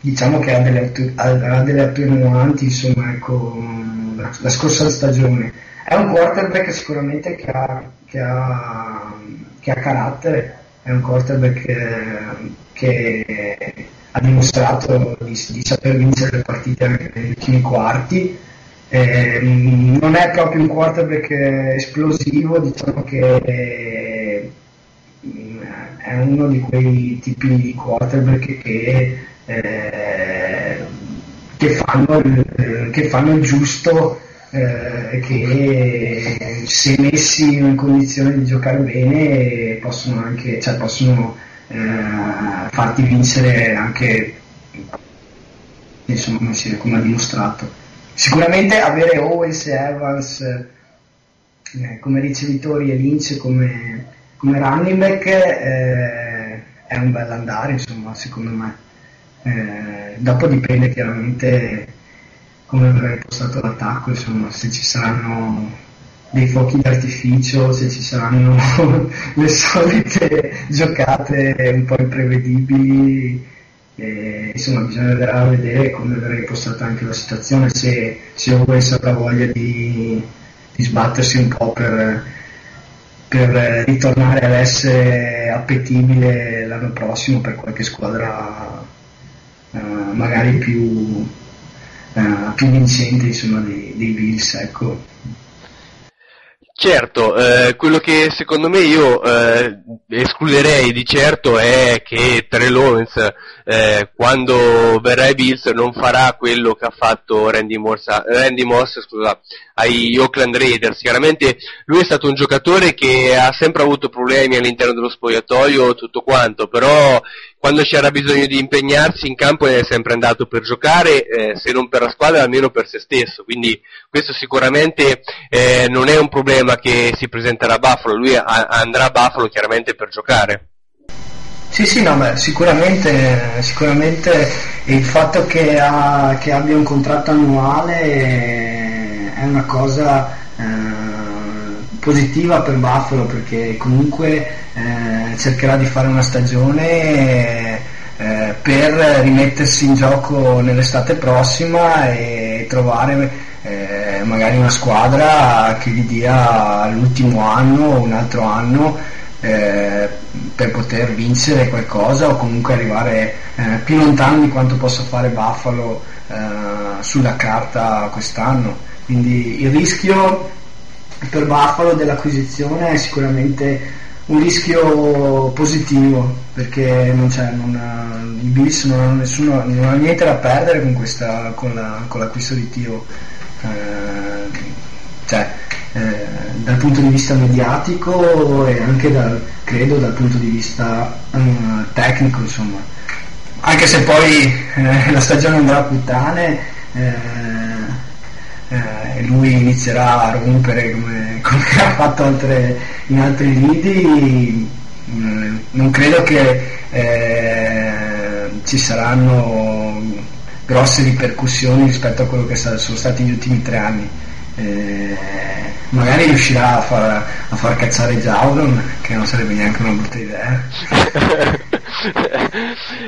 diciamo che ha delle, attu- ha- delle attenuanti, insomma, ecco, la, la scorsa stagione. È un quarterback sicuramente che ha, che ha, che ha carattere, è un quarterback eh, che ha dimostrato di, di saper vincere le partite anche negli ultimi quarti. Eh, non è proprio un quarterback esplosivo, diciamo che eh, è uno di quei tipi di quarterback che, eh, che, fanno, il, che fanno il giusto eh, che se messi in condizione di giocare bene possono anche cioè possono eh, farti vincere anche insomma come ha dimostrato sicuramente avere Owens e Evans eh, come ricevitori e Lynch come, come running back eh, è un bel andare insomma secondo me. Eh, dopo dipende chiaramente come verrà impostato l'attacco, insomma, se ci saranno dei fuochi d'artificio, se ci saranno *laughs* le solite giocate un po' imprevedibili, eh, insomma bisognerà vedere come verrà impostata anche la situazione, se, se Owens avrà voglia di, di sbattersi un po' per, per ritornare ad essere appetibile l'anno prossimo per qualche squadra eh, magari più, uh, più vincente insomma, dei, dei Bills. Ecco. Certo, eh, quello che secondo me io eh, escluderei di certo è che Terrell Owens eh, quando verrà ai Bills non farà quello che ha fatto Randy Moss, Randy Moss scusa, ai Oakland Raiders. Chiaramente lui è stato un giocatore che ha sempre avuto problemi all'interno dello spogliatoio, tutto quanto, però quando c'era bisogno di impegnarsi in campo è sempre andato per giocare, eh, se non per la squadra almeno per se stesso, quindi questo sicuramente eh, non è un problema che si presenterà a Buffalo, lui a- andrà a Buffalo chiaramente per giocare. Sì, sì, no, beh, sicuramente, sicuramente il fatto che, ha, che abbia un contratto annuale è una cosa eh, positiva per Buffalo perché comunque eh, cercherà di fare una stagione eh, per rimettersi in gioco nell'estate prossima e trovare eh, magari una squadra che gli dia l'ultimo anno o un altro anno eh, per poter vincere qualcosa o comunque arrivare eh, più lontano di quanto possa fare Buffalo eh, sulla carta quest'anno. Quindi il rischio per Buffalo dell'acquisizione è sicuramente un rischio positivo perché non c'è, non ha, i Bills non hanno, nessuno, non hanno niente da perdere con, questa, con, la, con l'acquisto di Tio. Eh, cioè, eh, dal punto di vista mediatico e anche dal, credo dal punto di vista eh, tecnico insomma anche se poi eh, la stagione andrà a puttane eh, eh, lui inizierà a rompere come, *laughs* come ha fatto altre, in altri lidi mm, non credo che ci saranno grosse ripercussioni rispetto a quello che sono stati gli ultimi tre anni eh, magari riuscirà a far, a far cazzare Jauron, che non sarebbe neanche una brutta idea. *laughs*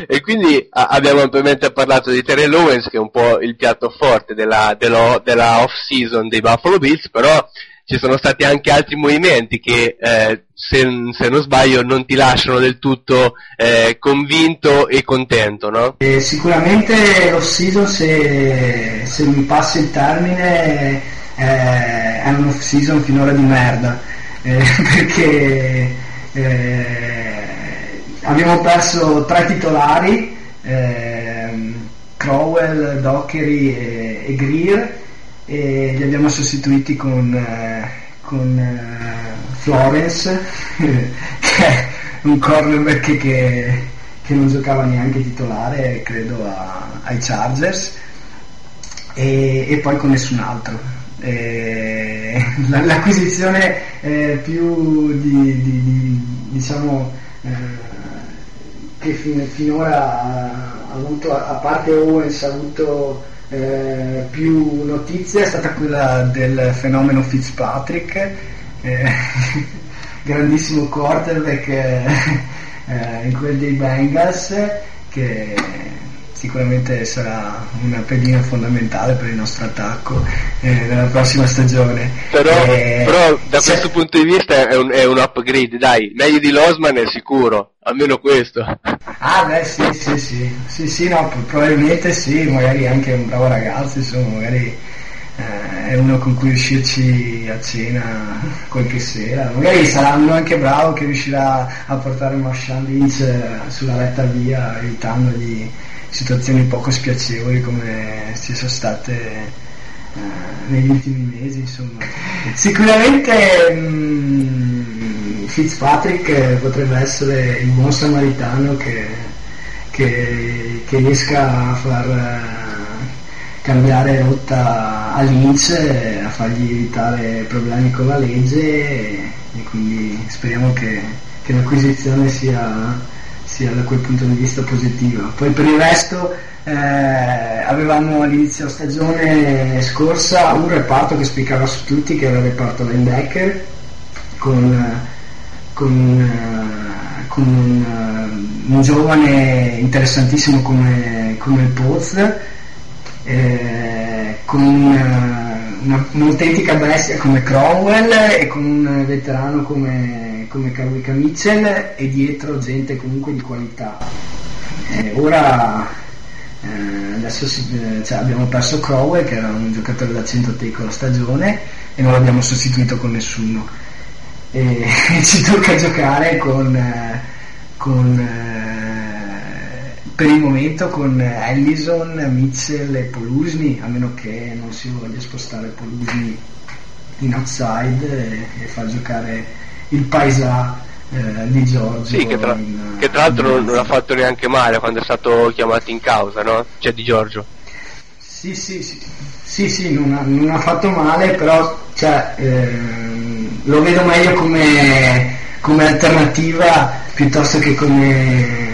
e quindi a, abbiamo ampiamente parlato di Terrell Owens, che è un po' il piatto forte della, della, della off-season dei Buffalo Bills, però ci sono stati anche altri movimenti che, eh, se, se, non sbaglio, non ti lasciano del tutto eh, convinto e contento, no? Eh, sicuramente l'off-season, se, se mi passi il termine, eh, è un off season finora di merda eh, *laughs* perché eh, abbiamo perso tre titolari ehm, Crowell, Dockery e, e, Greer e li abbiamo sostituiti con, eh, con eh, Florence *laughs* che è un cornerback che, che non giocava neanche titolare credo a, ai Chargers e, e poi con nessun altro. *laughs* Eh, l'acquisizione eh, più di, di, di diciamo eh, che fin, finora ha avuto a parte Owens ha avuto eh, più notizie è stata quella del fenomeno Fitzpatrick eh, *laughs* grandissimo quarterback *laughs* eh, in quel dei Bengals che sicuramente sarà una pedina fondamentale per il nostro attacco eh, nella prossima stagione. Però, Eh, però da se- questo punto di vista è un, è un upgrade, dai, meglio di Losman è sicuro, almeno questo. Ah beh sì sì sì, sì sì no, pro- probabilmente sì, magari anche un bravo ragazzo, insomma, magari eh, è uno con cui uscirci a cena qualche sera, magari sarà uno anche bravo che riuscirà a portare Marshall Lynch eh, sulla retta via evitandogli situazioni poco spiacevoli come ci sono state eh, negli ultimi mesi insomma. Sicuramente mm, Fitzpatrick eh, potrebbe essere il buon samaritano che, che- che riesca a far eh, cambiare rotta a Lynch, e a fargli evitare problemi con la legge e, e quindi speriamo che, che l'acquisizione sia, sia da quel punto di vista positiva. Poi per il resto eh, avevamo all'inizio stagione scorsa un reparto che spiccava su tutti, che era il reparto linebacker, con, eh, con, eh, con un, eh, un giovane interessantissimo come, come Poz, eh, con una, una- un'autentica bestia come Cromwell e con un veterano come, come Kawika Mitchell e dietro gente comunque di qualità. Eh, ora eh, adesso si- eh, cioè, abbiamo perso Crowell che era un giocatore da 100 take la stagione e non l'abbiamo sostituito con nessuno e *laughs* ci tocca giocare con, eh, con, eh, per il momento con Ellison, Mitchell e Polusni a meno che non si voglia spostare Polusni in outside e, e far giocare il paesà eh, di Giorgio Sì, che tra, in- che tra l'altro non, in non ha fatto neanche male quando è stato chiamato in causa, no? Cioè di Giorgio. Sì, sì, sì, sì, sì, non, ha, non ha fatto male, però cioè, ehm, lo vedo meglio come, come alternativa piuttosto che come,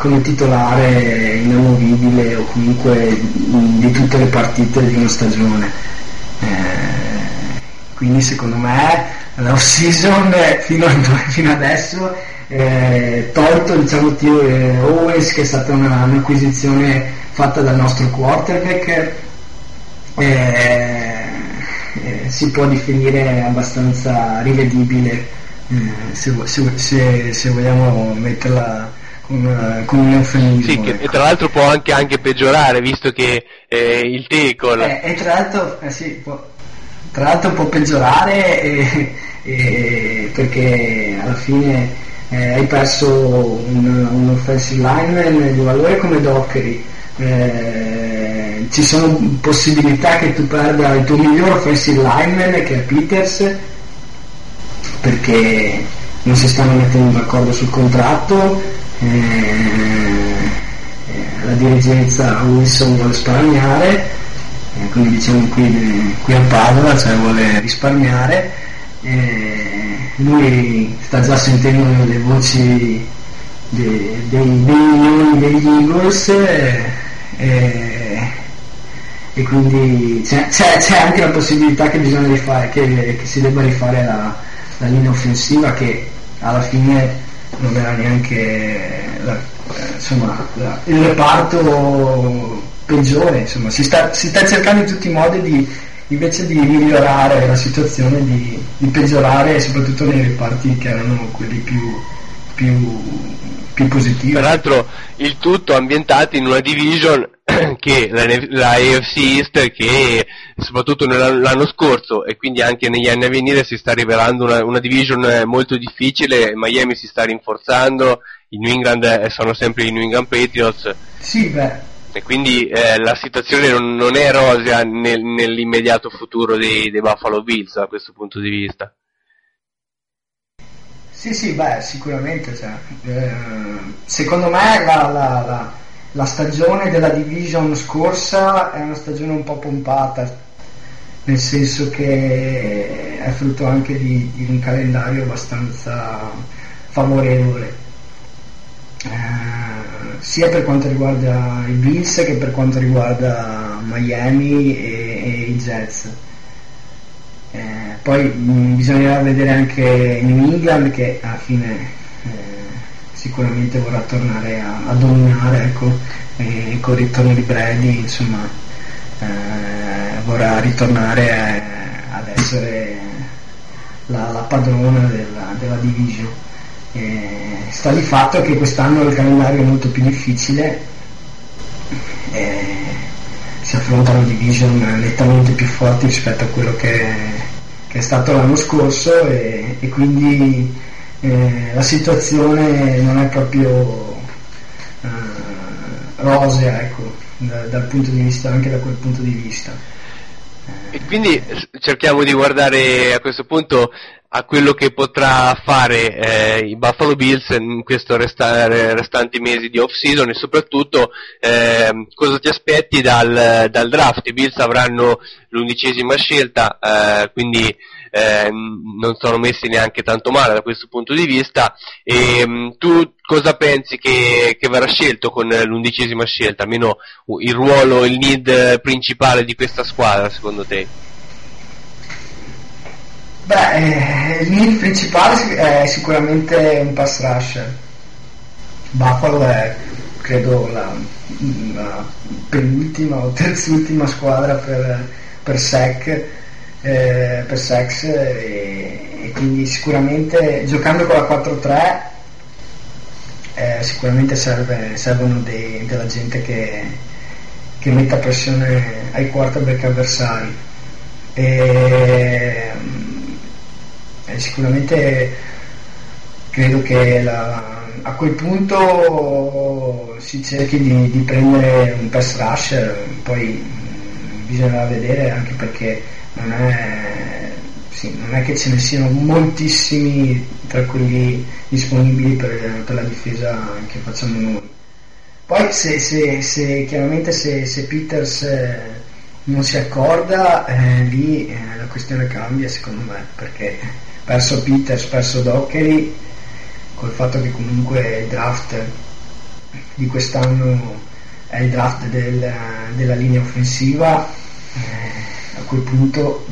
come titolare inamovibile o comunque di tutte le partite di una stagione. Eh, quindi secondo me la off season fino, a- fino adesso eh, tolto diciamo Tio eh, Owens che è stata una- un'acquisizione fatta dal nostro quarterback eh, eh, si può definire abbastanza rivedibile eh, se, se- se- se vogliamo metterla con, eh, con un eufemismo Sì, che, ecco. e tra l'altro può anche, anche peggiorare, visto che eh, il tackle... Eh, e tra l'altro, eh, sì, può, tra l'altro può peggiorare eh, eh, perché alla fine eh, hai perso un, un offensive lineman di valore come Dockery. Eh, ci sono possibilità che tu perda il tuo miglior offensive lineman che è Peters perché non si stanno mettendo d'accordo sul contratto eh, eh, la dirigenza Wilson vuole sparagnare eh, quindi diciamo qui, qui a Padova cioè vuole risparmiare eh, lui sta già sentendo le voci de- dei, dei milioni degli Eagles eh, eh, e quindi c'è, c'è- c'è anche la possibilità che rifare che, che si debba rifare la, la linea offensiva che alla fine non era neanche la- insomma, la- il reparto peggiore insomma si sta, si sta cercando in tutti i modi di invece di migliorare la situazione di, di peggiorare soprattutto nei reparti che erano quelli più, più, più positivi. Peraltro il tutto ambientato in una division che la, la AFC East che soprattutto l'anno scorso e quindi anche negli anni a venire si sta rivelando una, una division eh, molto difficile, Miami si sta rinforzando, i New England eh, sono sempre i New England Patriots sì beh e quindi eh, la situazione non, non è rosea nel- nell'immediato futuro dei, dei Buffalo Bills da questo punto di vista. Sì, sì, beh, sicuramente. cioè, eh, secondo me la, la- la- la stagione della division scorsa è una stagione un po' pompata, nel senso che è frutto anche di, di un calendario abbastanza favorevole. Eh, sia per quanto riguarda i Bills che per quanto riguarda Miami e, e i Jets. Eh, poi mh, bisognerà vedere anche New England che alla fine eh, sicuramente vorrà tornare a, a dominare, ecco, e con il ritorno di Brady, insomma, eh, vorrà ritornare eh, ad essere la, la padrona della, della division. Eh, sta di fatto che quest'anno il calendario è molto più difficile, eh, si affrontano division nettamente più forti rispetto a quello che, che è stato l'anno scorso e, e quindi eh, la situazione non è proprio eh, rosea ecco, da- dal punto di vista, anche da quel punto di vista. E quindi cerchiamo di guardare a questo punto a quello che potrà fare eh, i Buffalo Bills in questi restanti mesi di off season e soprattutto ehm, cosa ti aspetti dal, dal draft. I Bills avranno l'undicesima scelta, eh, quindi ehm, non sono messi neanche tanto male da questo punto di vista. E, mh, tu cosa pensi che, che verrà scelto con l'undicesima scelta? Almeno il ruolo, il need principale di questa squadra secondo te? Beh, eh, il need principale è sicuramente un pass rusher. Buffalo è credo la, la penultima o *laughs* terzultima squadra per, per sec, eh, per sex e, e quindi sicuramente giocando con la 4-3 eh, sicuramente serve, servono dei- della gente che, che metta pressione ai quarterback avversari. E, e sicuramente credo che la- a quel punto si cerchi di, di prendere un pass rusher, poi mh, bisognerà vedere anche perché non è, sì, non è che ce ne siano moltissimi tra quelli disponibili per, per la difesa che facciamo noi. Poi se, se- se- chiaramente se, se Peters eh, non si accorda, eh, lì eh, la questione cambia secondo me, perché perso Peters, perso Dockery, col fatto che comunque il draft di quest'anno è il draft del- della linea offensiva, eh, quel punto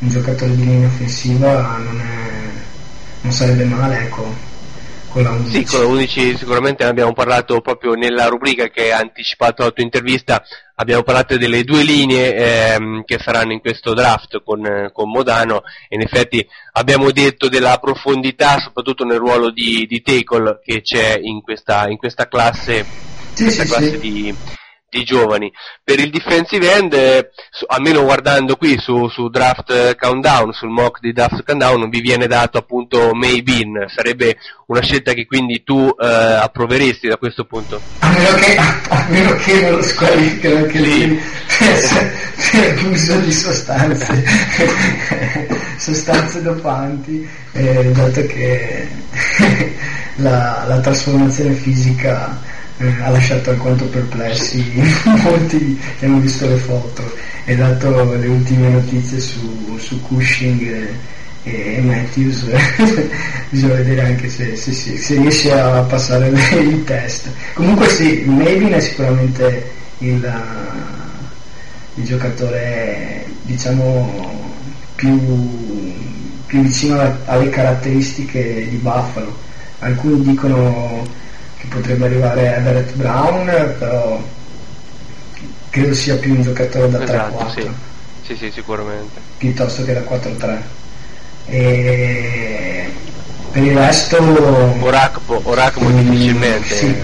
un giocatore di linea offensiva non, è- non sarebbe male, ecco, con la 11. Sì, con la 11 sicuramente ne abbiamo parlato proprio nella rubrica che ha anticipato la tua intervista, abbiamo parlato delle due linee ehm, che saranno in questo draft con, con Modano e in effetti abbiamo detto della profondità soprattutto nel ruolo di, di tackle che c'è in questa, in questa classe, Sì, questa sì, classe sì. di, di giovani. Per il defensive end, eh, su- almeno guardando qui su, su Draft Countdown, sul mock di Draft Countdown, vi viene dato appunto Maybin, sarebbe una scelta che quindi tu eh, approveresti da questo punto? A meno che, a meno che non lo squalificano anche lì per, per uso di sostanze, *laughs* sostanze dopanti, eh, dato che *laughs* la, la trasformazione fisica eh, ha lasciato alquanto perplessi *laughs* molti che hanno visto le foto e dato le ultime notizie su, su Cushing e, e Matthews. *laughs* Bisogna vedere anche se, se, se- se riesce a passare *laughs* il test. Comunque sì, Mavin è sicuramente il, il giocatore diciamo più, più vicino alle- caratteristiche di Buffalo. Alcuni dicono potrebbe arrivare a Everett Brown però credo sia più un giocatore da 3-4 Esatto, sì. Sì, sì, sicuramente. piuttosto che da 4-3 e per il resto Oracpo, Oracpo Mm, difficilmente. sì.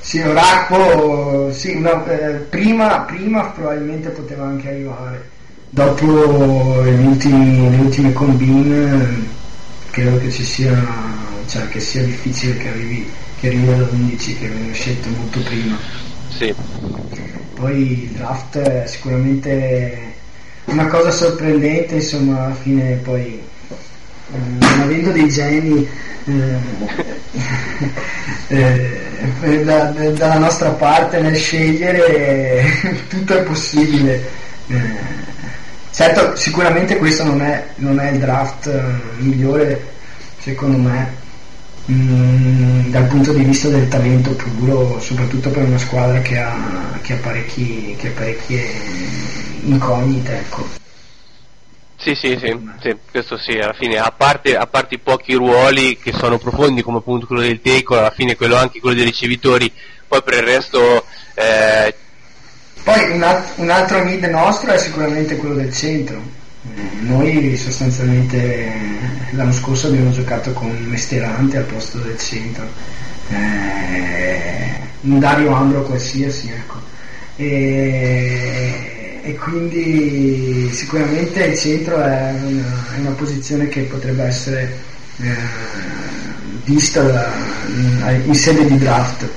Sì, Oracco, sì, una- eh, prima, prima probabilmente poteva anche arrivare. Dopo gli ultimi, le ultime combine credo che ci sia, cioè che sia difficile che arrivi, che arrivi alla 11 che venga scelto molto prima. Sì. Poi il draft è sicuramente una cosa sorprendente, insomma, alla fine poi eh, non avendo dei geni eh, *laughs* eh, da- da- dalla nostra parte nel scegliere *laughs* tutto è possibile. Eh, certo, sicuramente questo non è, non è il draft eh, migliore, secondo me, mm, dal punto di vista del talento puro, soprattutto per una squadra che ha, che ha parecchi, che ha parecchie incognite. Ecco. Sì, Sì, sì, sì, questo sì, alla fine, a parte, a parte i pochi ruoli che sono profondi, come appunto quello del tackle, alla fine quello anche quello dei ricevitori, poi per il resto eh, Poi un, al- un altro need nostro è sicuramente quello del centro. Noi sostanzialmente l'anno scorso abbiamo giocato con Mesterante al posto del centro, Eh, un Dario Ambro qualsiasi, ecco. E, e quindi sicuramente il centro è una, è una posizione che potrebbe essere eh, vista da- in sede di draft.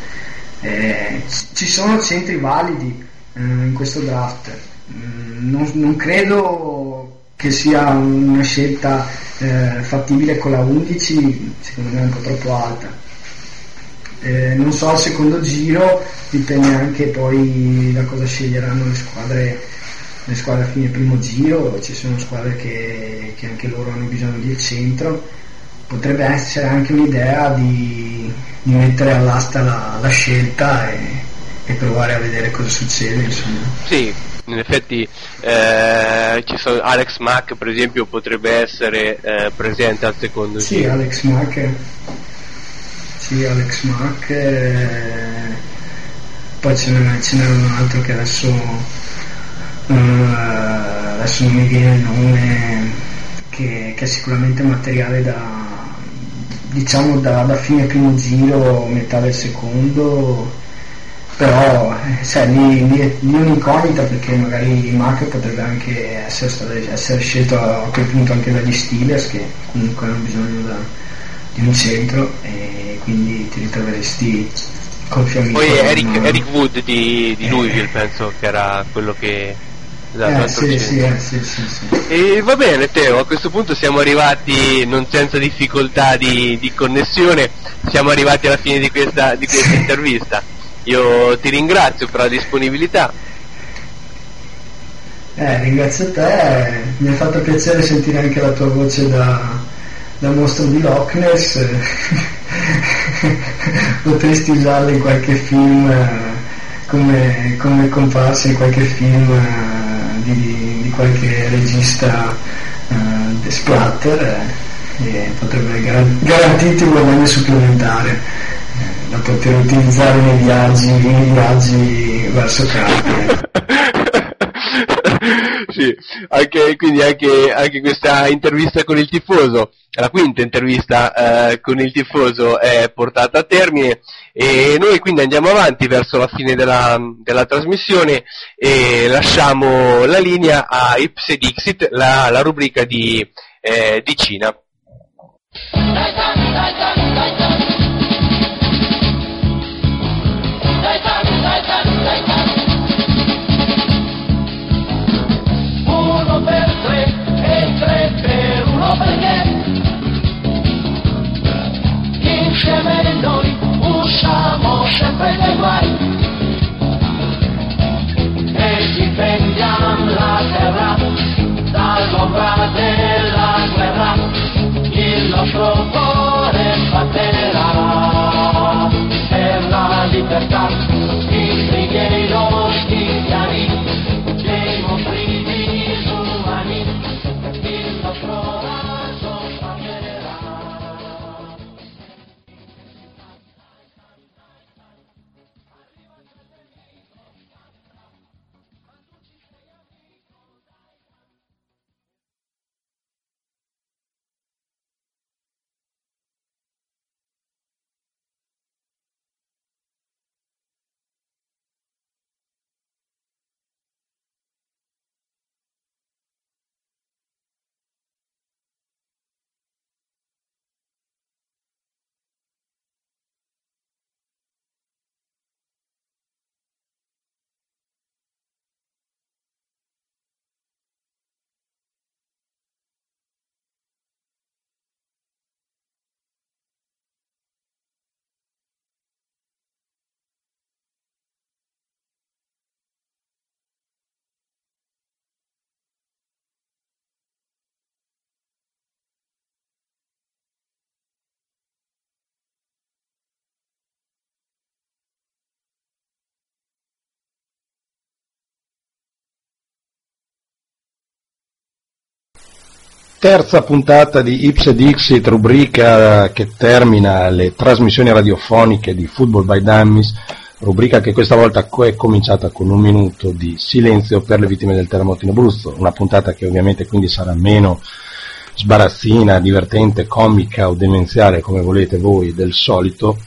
Eh, ci- ci sono centri validi eh, in questo draft. Mm, Non, non credo che sia una scelta eh, fattibile con la 11, secondo me è un po' troppo alta. Eh, non so al secondo giro, dipende anche poi da cosa sceglieranno le squadre, le squadre a fine primo giro, ci sono squadre che, che anche loro hanno bisogno del centro, potrebbe essere anche un'idea di, di mettere all'asta la, la scelta e, e provare a vedere cosa succede. Insomma. Sì, in effetti eh, ci sono Alex Mack per esempio potrebbe essere eh, presente al secondo Sì, giro. Alex Mack. Sì, Alex Mack. eh, Poi ce n'era, un altro che adesso, eh, adesso non mi viene il nome, che, che è sicuramente materiale da, diciamo da, da fine primo giro, metà del secondo. Però eh, sai, lì, lì è, lì è un'incognita perché magari Mack potrebbe anche essere, stato- essere scelto a quel punto anche dagli Steelers che comunque hanno bisogno da, di un centro e quindi ti ritroveresti con Fiammito. Poi Eric, no? Eric Wood di, di Louisville penso che era quello che... esatto, Eh, sì, sì, eh, sì, sì, sì. E va bene Teo, a questo punto siamo arrivati non senza difficoltà di, di connessione, siamo arrivati alla fine di questa, di questa *laughs* intervista. Io ti ringrazio per la disponibilità. Eh, ringrazio te, mi ha fatto piacere sentire anche la tua voce da, da mostro di Loch Ness, *laughs* potresti usarla in qualche film eh, come, come comparsa in qualche film eh, di, di qualche regista eh, splatter e potrebbe garan- garantirti un guadagno supplementare da poter utilizzare nei viaggi, nei viaggi verso Carpi. *laughs* sì, anche, quindi anche, anche questa intervista con il tifoso, la quinta intervista eh, con il tifoso è portata a termine e noi quindi andiamo avanti verso la fine della, della trasmissione e lasciamo la linea a Ipse Dixit, la, la rubrica di, eh, di Cina. Uno per tre e tre per uno perché? Insieme noi usciamo sempre dai guai. E difendiamo la terra dall'ombra della guerra. Il nostro cuore batterà per la libertà terza puntata di Ipse Dixit, rubrica che termina le trasmissioni radiofoniche di Football by Dummies, rubrica che questa volta è cominciata con un minuto di silenzio per le vittime del terremoto in Abruzzo, una puntata che ovviamente quindi sarà meno sbarazzina, divertente, comica o demenziale come volete voi del solito,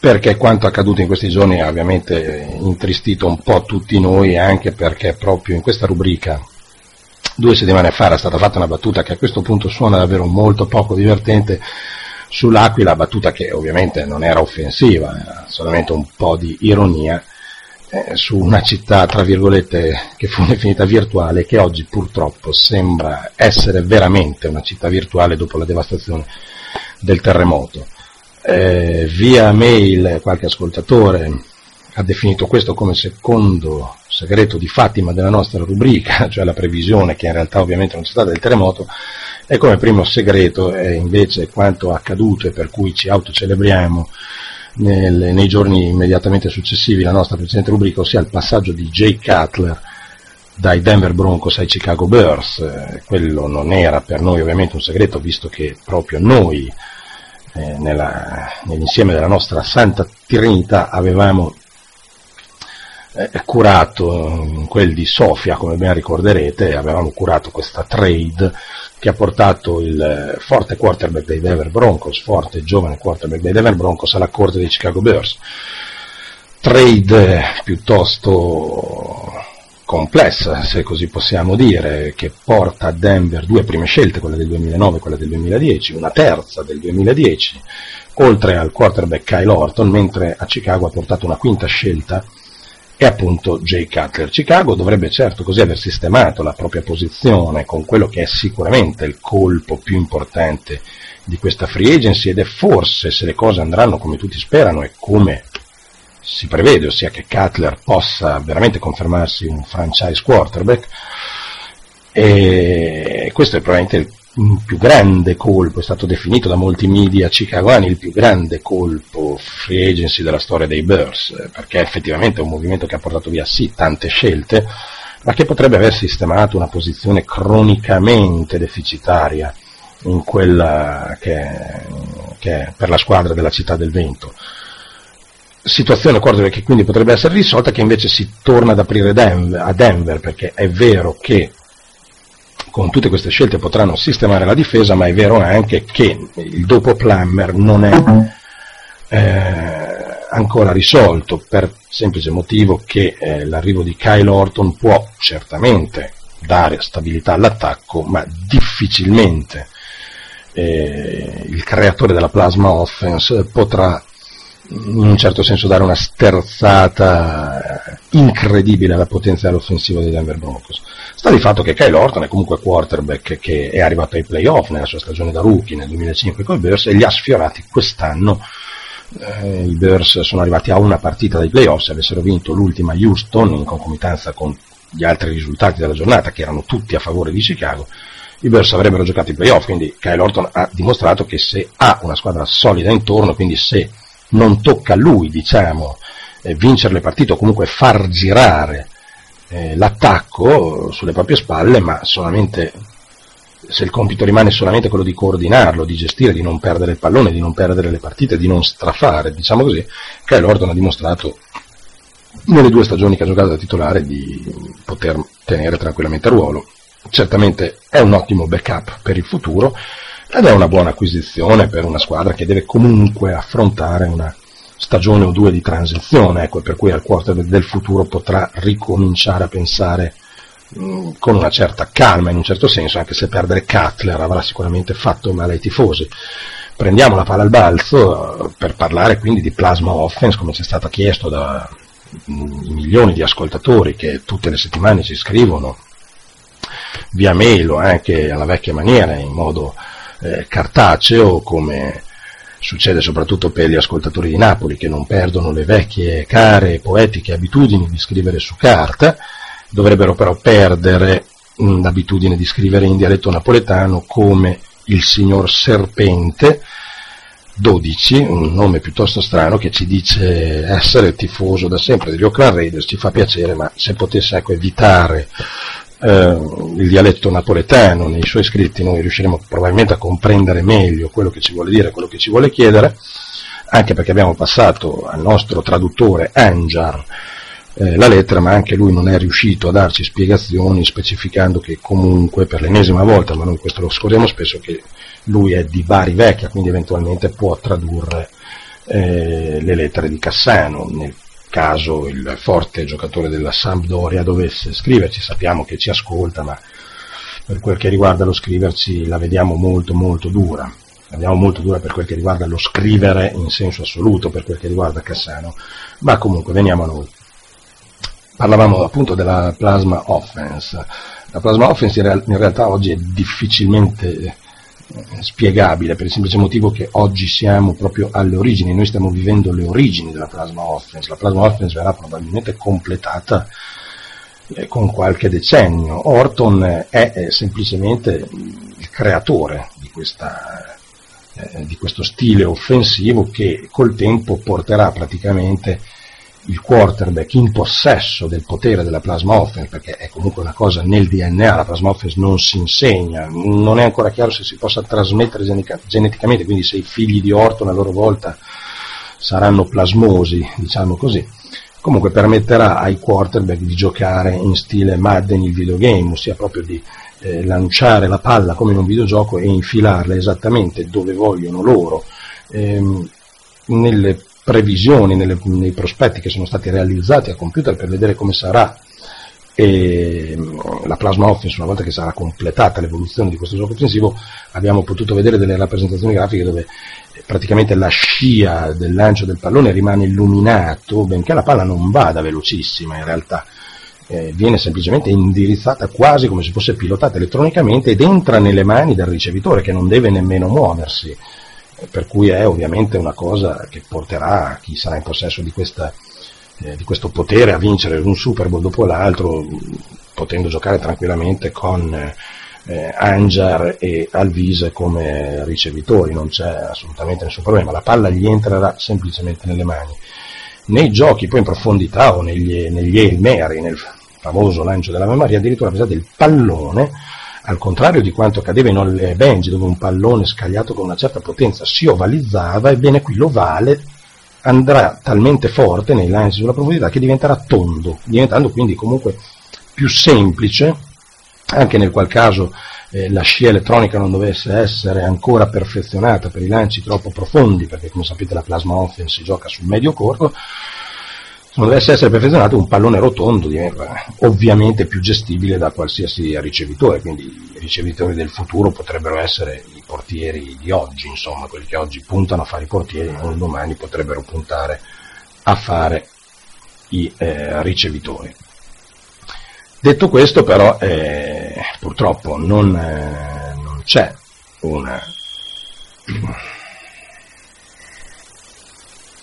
perché quanto accaduto in questi giorni ha ovviamente intristito un po' tutti noi, anche perché proprio in questa rubrica due settimane fa era stata fatta una battuta che a questo punto suona davvero molto poco divertente sull'Aquila, battuta che ovviamente non era offensiva, era solamente un po' di ironia eh, su una città, tra virgolette, che fu *laughs* definita virtuale che oggi purtroppo sembra essere veramente una città virtuale dopo la devastazione del terremoto. Eh, via mail qualche ascoltatore ha definito questo come secondo segreto di Fatima della nostra rubrica, *laughs* cioè la previsione che in realtà ovviamente non c'è stata del terremoto, e come primo segreto è invece quanto accaduto e per cui ci autocelebriamo nel, nei giorni immediatamente successivi la nostra precedente rubrica, ossia il passaggio di Jay Cutler dai Denver Broncos ai Chicago Bears. Eh, quello non era per noi ovviamente un segreto, visto che proprio noi, eh, nella, nell'insieme della nostra Santa Trinità, avevamo eh, curato quel di Sofia, come ben ricorderete, avevamo curato questa trade che ha portato il forte quarterback dei Denver Broncos, forte giovane quarterback dei Denver Broncos alla corte dei Chicago Bears. Trade piuttosto complessa, se così possiamo dire, che porta a Denver due prime scelte, quella del 2009 e quella del 2010, una terza del 2010, oltre al quarterback Kyle Orton, mentre a Chicago ha portato una quinta scelta e appunto Jay Cutler. Chicago dovrebbe certo così aver sistemato la propria posizione con quello che è sicuramente il colpo più importante di questa free agency ed è forse se le cose andranno come tutti sperano e come si prevede, ossia che Cutler possa veramente confermarsi un franchise quarterback, e questo è probabilmente il più grande colpo, è stato definito da molti media chicagoani il più grande colpo free agency della storia dei Bears, perché effettivamente è un movimento che ha portato via sì tante scelte, ma che potrebbe aver sistemato una posizione cronicamente deficitaria in quella che, che è per la squadra della città del vento. Situazione che quindi potrebbe essere risolta, che invece si torna ad aprire Denver, a Denver, perché è vero che con tutte queste scelte potranno sistemare la difesa, ma è vero anche che il dopo Plummer non è eh, ancora risolto per semplice motivo che eh, l'arrivo di Kyle Orton può certamente dare stabilità all'attacco, ma difficilmente eh, il creatore della plasma offense potrà in un certo senso dare una sterzata incredibile alla potenziale offensiva dei Denver Broncos. Sta di fatto che Kyle Orton è comunque quarterback che è arrivato ai playoff nella sua stagione da rookie nel 2005 con i Bears e li ha sfiorati quest'anno. Eh, I Bears sono arrivati a una partita dai playoff, se avessero vinto l'ultima Houston in concomitanza con gli altri risultati della giornata che erano tutti a favore di Chicago, i Bears avrebbero giocato i playoff, quindi Kyle Orton ha dimostrato che se ha una squadra solida intorno, quindi se non tocca a lui, diciamo, eh, vincere le partite o comunque far girare eh, l'attacco sulle proprie spalle, ma solamente se il compito rimane solamente quello di coordinarlo, di gestire, di non perdere il pallone, di non perdere le partite, di non strafare, diciamo così, Kyle Orton ha dimostrato nelle due stagioni che ha giocato da titolare di poter tenere tranquillamente il ruolo. Certamente è un ottimo backup per il futuro ed è una buona acquisizione per una squadra che deve comunque affrontare una stagione o due di transizione, ecco, per cui al quarterback del futuro potrà ricominciare a pensare mh, mm, con una certa calma in un certo senso, anche se perdere Cutler avrà sicuramente fatto male ai tifosi. Prendiamo la palla al balzo eh, per parlare quindi di plasma offense, come ci è stato chiesto da mm, milioni di ascoltatori che tutte le settimane ci scrivono via mail o anche alla vecchia maniera in modo eh, cartaceo come succede soprattutto per gli ascoltatori di Napoli che non perdono le vecchie care poetiche abitudini di scrivere su carta, dovrebbero però perdere mh, l'abitudine di scrivere in dialetto napoletano come il signor Serpente 12, un nome piuttosto strano che ci dice essere tifoso da sempre degli Oakland Raiders, ci fa piacere, ma se potesse ecco, evitare eh, il dialetto napoletano nei suoi scritti, noi riusciremo probabilmente a comprendere meglio quello che ci vuole dire, quello che ci vuole chiedere, anche perché abbiamo passato al nostro traduttore Anjar eh, la lettera, ma anche lui non è riuscito a darci spiegazioni specificando che comunque per l'ennesima volta, ma noi questo lo scordiamo spesso, che lui è di Bari Vecchia, quindi eventualmente può tradurre eh, le lettere di Cassano, nel caso il forte giocatore della Sampdoria dovesse scriverci, sappiamo che ci ascolta, ma per quel che riguarda lo scriverci la vediamo molto molto dura, la vediamo molto dura per quel che riguarda lo scrivere in senso assoluto, per quel che riguarda Cassano, ma comunque veniamo a noi. Parlavamo appunto della plasma offense. La plasma offense in, real- in realtà oggi è difficilmente spiegabile per il semplice motivo che oggi siamo proprio alle origini, noi stiamo vivendo le origini della plasma offense, la plasma offense verrà probabilmente completata eh, con qualche decennio, Orton è, semplicemente il creatore di, questa, eh, di questo stile offensivo che col tempo porterà praticamente il quarterback in possesso del potere della plasma offense, perché è comunque una cosa nel DNA, la plasma offense non si insegna, non è ancora chiaro se si possa trasmettere geneticamente, quindi se i figli di Orton a loro volta saranno plasmosi, diciamo così. Comunque permetterà ai quarterback di giocare in stile Madden il videogame, ossia proprio di eh, lanciare la palla come in un videogioco e infilarla esattamente dove vogliono loro. Ehm, nelle previsioni, nelle, nei prospetti che sono stati realizzati a computer per vedere come sarà e la Plasma Office, una volta che sarà completata l'evoluzione di questo gioco offensivo, abbiamo potuto vedere delle rappresentazioni grafiche dove praticamente la scia del lancio del pallone rimane illuminato, benché la palla non vada velocissima in realtà. Eh, viene semplicemente indirizzata quasi come se fosse pilotata elettronicamente ed entra nelle mani del ricevitore che non deve nemmeno muoversi per cui è ovviamente una cosa che porterà chi sarà in possesso di, questa, eh, di questo potere a vincere un Super Bowl dopo l'altro, potendo giocare tranquillamente con eh, Anjar e Alvise come ricevitori, non c'è assolutamente nessun problema, la palla gli entrerà semplicemente nelle mani. Nei giochi poi in profondità o negli, negli Hail Mary, nel famoso lancio della memoria, addirittura pensate il pallone al contrario di quanto accadeva in All Benji, dove un pallone scagliato con una certa potenza si ovalizzava, ebbene qui l'ovale andrà talmente forte nei lanci sulla profondità che diventerà tondo, diventando quindi comunque più semplice, anche nel qual caso eh, la scia elettronica non dovesse essere ancora perfezionata per i lanci troppo profondi, perché come sapete la plasma offense si gioca sul medio corto, non dovesse essere perfezionato un pallone rotondo diventa ovviamente più gestibile da qualsiasi ricevitore, quindi i ricevitori del futuro potrebbero essere i portieri di oggi, insomma, quelli che oggi puntano a fare i portieri, un domani potrebbero puntare a fare i eh, ricevitori. Detto questo però eh, purtroppo non, eh, non c'è una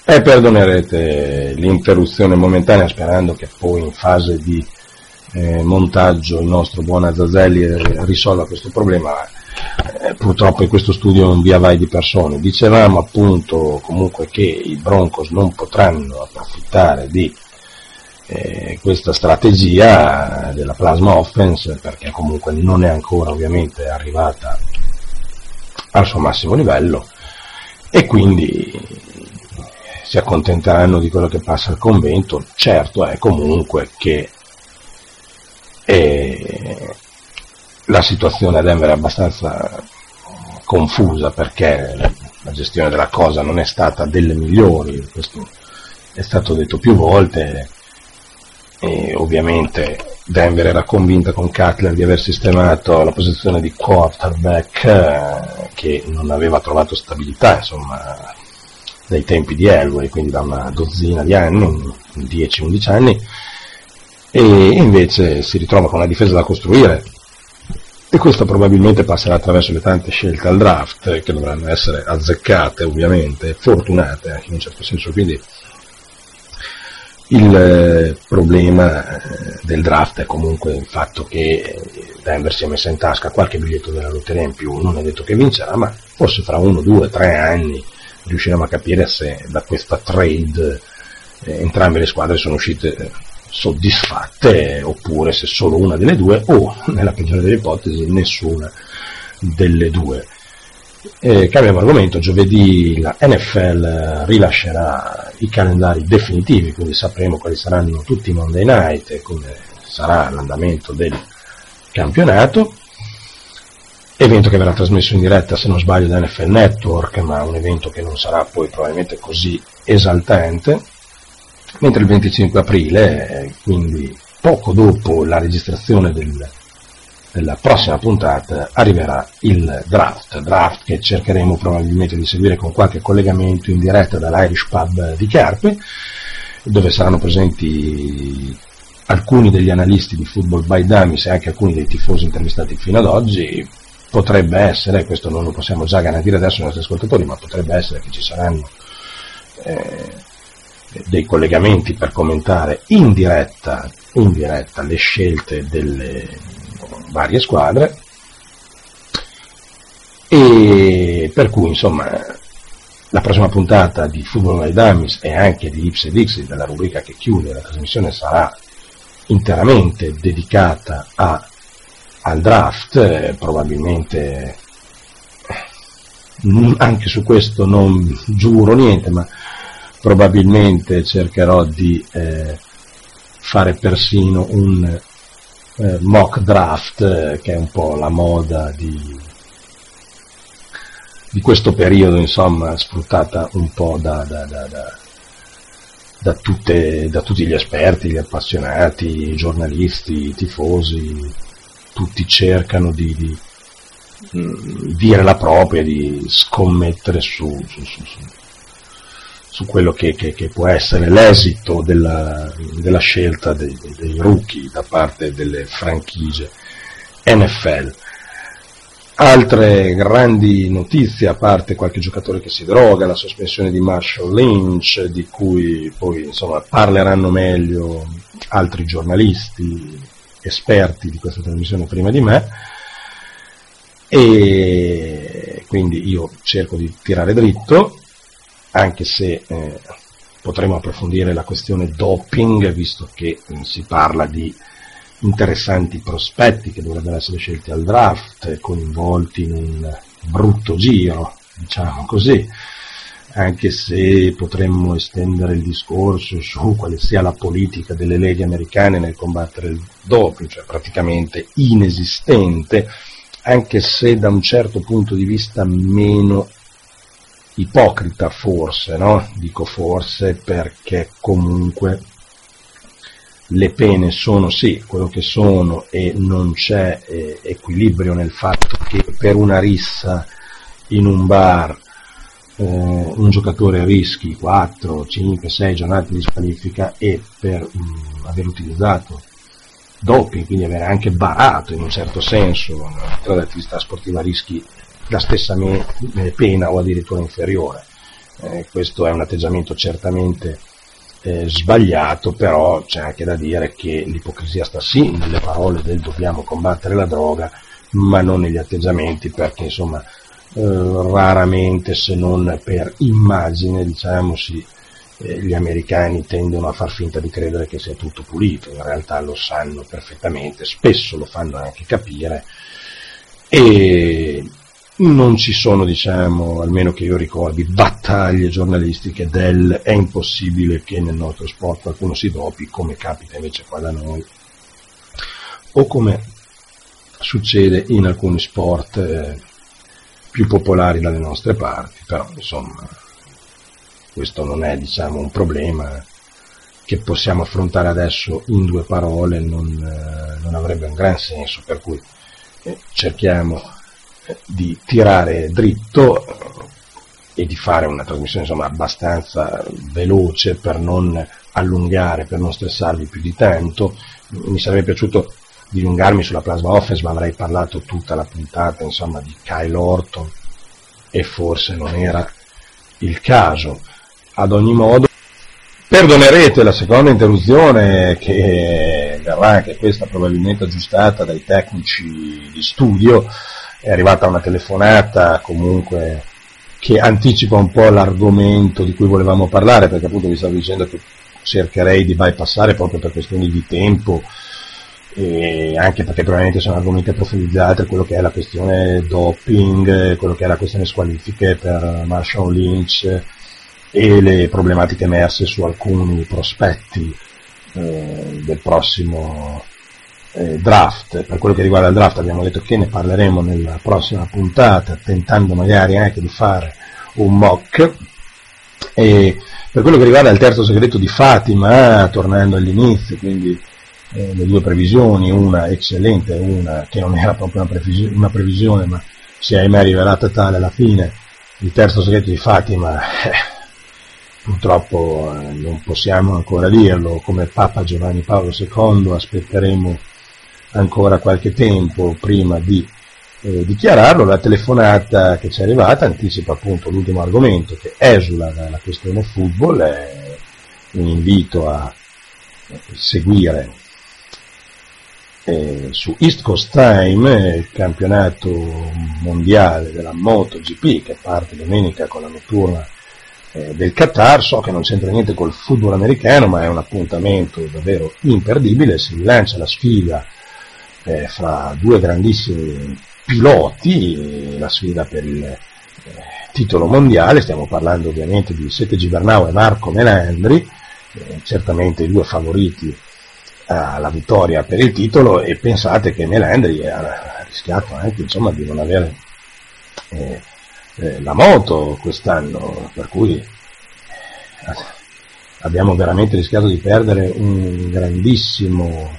e perdonerete l'interruzione momentanea sperando che poi in fase di eh, montaggio il nostro buon Azzazelli risolva questo problema. Eh, purtroppo in questo studio non via vai di persone. Dicevamo appunto comunque che i Broncos non potranno approfittare di eh, questa strategia della plasma offense perché comunque non è ancora ovviamente arrivata al suo massimo livello e quindi si accontenteranno di quello che passa al convento, certo è comunque che eh, la situazione a Denver è abbastanza confusa perché la gestione della cosa non è stata delle migliori, questo è stato detto più volte. E ovviamente Denver era convinta con Cutler di aver sistemato la posizione di quarterback eh, che non aveva trovato stabilità, insomma dai tempi di Elway, quindi da una dozzina di anni, 10-11 anni, e invece si ritrova con una difesa da costruire. E questo probabilmente passerà attraverso le tante scelte al draft, che dovranno essere azzeccate ovviamente, fortunate anche in un certo senso, quindi il eh, problema eh, del draft è comunque il fatto che Denver si è messa in tasca qualche biglietto della lotteria in più, non è detto che vincerà, ma forse fra uno, due, tre anni riusciremo a capire se da questa trade eh, entrambe le squadre sono uscite soddisfatte oppure se solo una delle due o *laughs* nella peggiore delle ipotesi nessuna delle due. Eh, cambiamo argomento, giovedì la NFL rilascerà i calendari definitivi, quindi sapremo quali saranno tutti i Monday Night e come sarà l'andamento del campionato. Evento che verrà trasmesso in diretta, se non sbaglio, da NFL Network, ma un evento che non sarà poi probabilmente così esaltante. Mentre il 25 aprile, eh, quindi poco dopo la registrazione del, della prossima puntata, arriverà il draft, draft che cercheremo probabilmente di seguire con qualche collegamento in diretta dall'Irish Pub di Carpe, dove saranno presenti alcuni degli analisti di football by dummies e anche alcuni dei tifosi intervistati fino ad oggi, potrebbe essere, questo non lo possiamo già garantire adesso ai nostri ascoltatori, ma potrebbe essere che ci saranno eh, dei collegamenti per commentare in diretta, in diretta le scelte delle varie squadre. E per cui insomma la prossima puntata di Football by Dummies e anche di Ips e Dixie della rubrica che chiude la trasmissione sarà interamente dedicata a al draft, eh, probabilmente eh, anche su questo non giuro niente, ma probabilmente cercherò di eh, fare persino un eh, mock draft, eh, che è un po' la moda di, di questo periodo, insomma, sfruttata un po' da, da, da, da, tutte, da tutti gli esperti, gli appassionati, i giornalisti, i tifosi, tutti cercano di, di mm, dire la propria, di scommettere su, su, su, su quello che, che, che, può essere l'esito della, della scelta dei, dei, rookie da parte delle franchigie NFL. Altre grandi notizie, a parte qualche giocatore che si droga, la sospensione di Marshall Lynch, di cui poi insomma, parleranno meglio altri giornalisti, esperti di questa trasmissione prima di me. E quindi io cerco di tirare dritto anche se eh, potremo approfondire la questione doping visto che eh, si parla di interessanti prospetti che dovrebbero essere scelti al draft coinvolti in un brutto giro diciamo così anche se potremmo estendere il discorso su quale sia la politica delle leggi americane nel combattere il doping, cioè praticamente inesistente, anche se da un certo punto di vista meno ipocrita forse, no? Dico forse perché comunque le pene sono sì quello che sono e non c'è eh, equilibrio nel fatto che per una rissa in un bar eh, un giocatore rischi 4, 5, 6 giornate di squalifica e per mh, mm, aver utilizzato doping, quindi aver anche barato in un certo senso tra l'attività sportiva rischi la stessa me- pena o addirittura inferiore. Eh, questo è un atteggiamento certamente eh, sbagliato, però c'è anche da dire che l'ipocrisia sta sì nelle parole del dobbiamo combattere la droga, ma non negli atteggiamenti, perché insomma eh, raramente se non per immagine, diciamo, si, eh, gli americani tendono a far finta di credere che sia tutto pulito, in realtà lo sanno perfettamente, spesso lo fanno anche capire e non ci sono, diciamo, almeno che io ricordi, battaglie giornalistiche del è impossibile che nel nostro sport qualcuno si dopi, come capita invece qua da noi, o come succede in alcuni sport eh, più popolari dalle nostre parti, però insomma questo non è diciamo, un problema che possiamo affrontare adesso in due parole, non, eh, non avrebbe un gran senso, per cui eh, cerchiamo eh, di tirare dritto e di fare una trasmissione insomma, abbastanza veloce per non allungare, per non stressarvi più di tanto. Mi sarebbe piaciuto dilungarmi sulla plasma offense, ma avrei parlato tutta la puntata insomma, di Kyle Orton e forse non era il caso. Ad ogni modo, perdonerete la seconda interruzione che verrà anche questa probabilmente aggiustata dai tecnici di studio. È arrivata una telefonata comunque che anticipa un po' l'argomento di cui volevamo parlare, perché appunto vi stavo dicendo che cercherei di bypassare proprio per questioni di tempo e anche perché probabilmente sono argomenti approfondizzati quello che è la questione doping, quello che è la questione squalifiche per Marshall Lynch e le problematiche emerse su alcuni prospetti eh, del prossimo eh, draft. Per quello che riguarda il draft abbiamo detto che ne parleremo nella prossima puntata, tentando magari anche di fare un mock. E per quello che riguarda il terzo segreto di Fatima, tornando all'inizio, quindi eh, le due previsioni, una eccellente una che non era proprio una, previsione, una previsione ma si è ahimè rivelata tale alla fine, il terzo segreto di Fatima, eh, purtroppo eh, non possiamo ancora dirlo, come Papa Giovanni Paolo II aspetteremo ancora qualche tempo prima di eh, dichiararlo, la telefonata che ci è arrivata anticipa appunto l'ultimo argomento che esula dalla questione football, è un invito a seguire eh, su East Coast Time il campionato mondiale della MotoGP che parte domenica con la notturna eh, del Qatar, so che non c'entra niente col football americano ma è un appuntamento davvero imperdibile, si rilancia la sfida eh, fra due grandissimi piloti, la sfida per il eh, titolo mondiale, stiamo parlando ovviamente di Sete Gibernau e Marco Melandri, eh, certamente i due favoriti alla vittoria per il titolo e pensate che Melandri ha rischiato anche insomma, di non avere eh, eh, la moto quest'anno, per cui eh, abbiamo veramente rischiato di perdere un grandissimo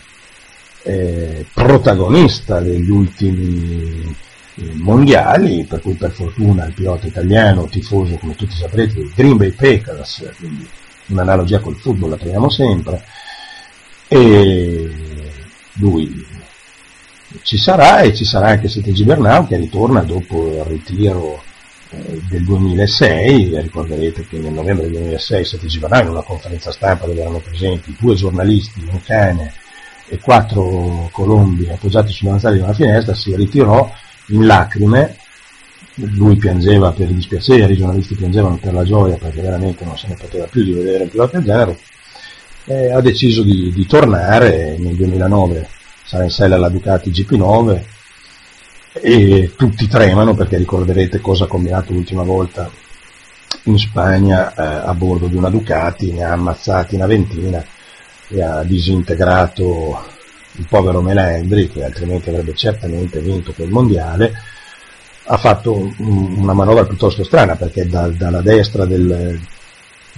eh, protagonista degli ultimi eh, mondiali, per cui per fortuna il pilota italiano, tifoso come tutti saprete, Green Bay Packers, quindi un'analogia col football la troviamo sempre, e lui ci sarà e ci sarà anche Sete Gibernau che ritorna dopo il ritiro eh, del 2006, ricorderete che nel novembre del 2006 Sete Gibernau in una conferenza stampa dove erano presenti due giornalisti, un cane e quattro colombi appoggiati sull'avanzale di una finestra, si ritirò in lacrime, lui piangeva per il dispiacere, i giornalisti piangevano per la gioia perché veramente non se ne poteva più di vedere pilota del genere, eh, ha deciso di, di, tornare nel 2009 sarà in sella alla Ducati GP9 e tutti tremano perché ricorderete cosa ha combinato l'ultima volta in Spagna eh, a bordo di una Ducati, ne ha ammazzati una ventina e ha disintegrato il povero Melandri che altrimenti avrebbe certamente vinto quel mondiale. Ha fatto un, una manovra piuttosto strana perché da, dalla destra del,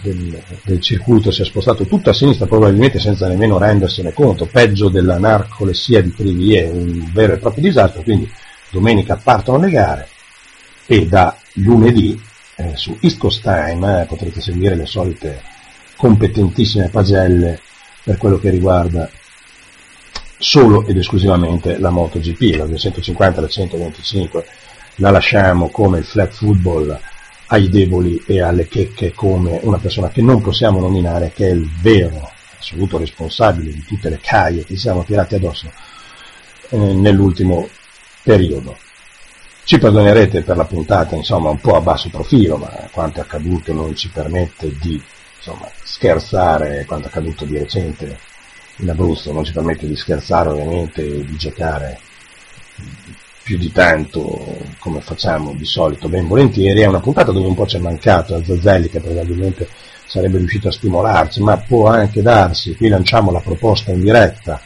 del, del, circuito si è spostato tutto a sinistra probabilmente senza nemmeno rendersene conto, peggio della narcolessia di Privie, un vero e proprio disastro, quindi domenica partono le gare e da lunedì eh, su East Coast Time eh, potrete seguire le solite competentissime pagelle per quello che riguarda solo ed esclusivamente la MotoGP, la 250 la 125 la lasciamo come il flag football ai deboli e alle checche come una persona che non possiamo nominare, che è il vero assoluto responsabile di tutte le caie che siamo tirati addosso eh, nell'ultimo periodo. Ci perdonerete per la puntata, insomma, un po' a basso profilo, ma quanto è accaduto non ci permette di insomma, scherzare, quanto è accaduto di recente in Abruzzo non ci permette di scherzare ovviamente e di giocare più di tanto come facciamo di solito ben volentieri, è una puntata dove un po' ci è mancato a Zazzelli che probabilmente sarebbe riuscito a stimolarci, ma può anche darsi, qui lanciamo la proposta in diretta,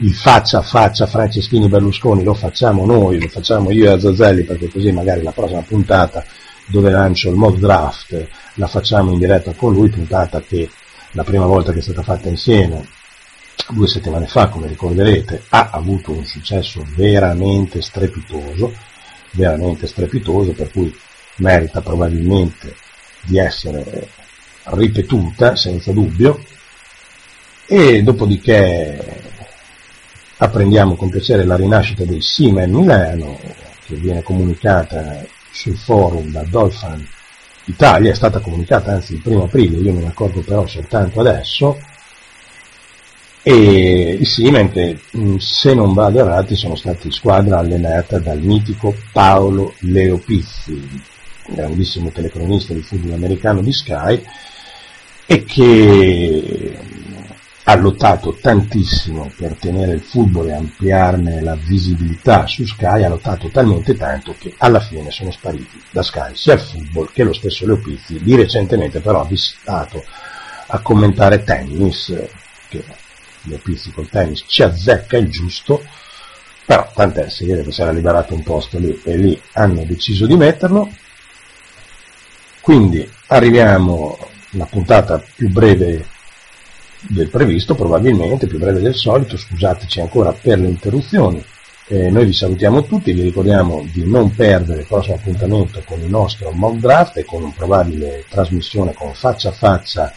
il faccia a faccia Franceschini Berlusconi lo facciamo noi, lo facciamo io e Zazzelli perché così magari la prossima puntata dove lancio il mock draft la facciamo in diretta con lui, puntata che la prima volta che è stata fatta insieme due settimane fa, come ricorderete, ha avuto un successo veramente strepitoso, veramente strepitoso, per cui merita probabilmente di essere ripetuta senza dubbio. E dopodiché apprendiamo con piacere la rinascita del Siemens Milano che viene comunicata sul forum da Dolphin Italia, è stata comunicata anzi il primo aprile, io me ne accorgo però soltanto adesso, e i Siemens che mm, se non vado errati sono stati squadra allenata dal mitico Paolo Leo Pizzi, grandissimo telecronista di football americano di Sky, e che ha lottato tantissimo per tenere il football e ampliarne la visibilità su Sky, ha lottato talmente tanto che alla fine sono spariti da Sky sia il football che lo stesso Leo Pizzi, di recentemente però stato a commentare tennis, che Leo Pizzi col tennis ci azzecca il giusto, però tant'è, si vede che si era liberato un posto lì e lì hanno deciso di metterlo, quindi arriviamo alla puntata più breve del previsto, probabilmente più breve del solito, scusateci ancora per le interruzioni. Eh, noi vi salutiamo tutti, vi ricordiamo di non perdere il prossimo appuntamento con il nostro mock draft e con una probabile trasmissione con faccia a faccia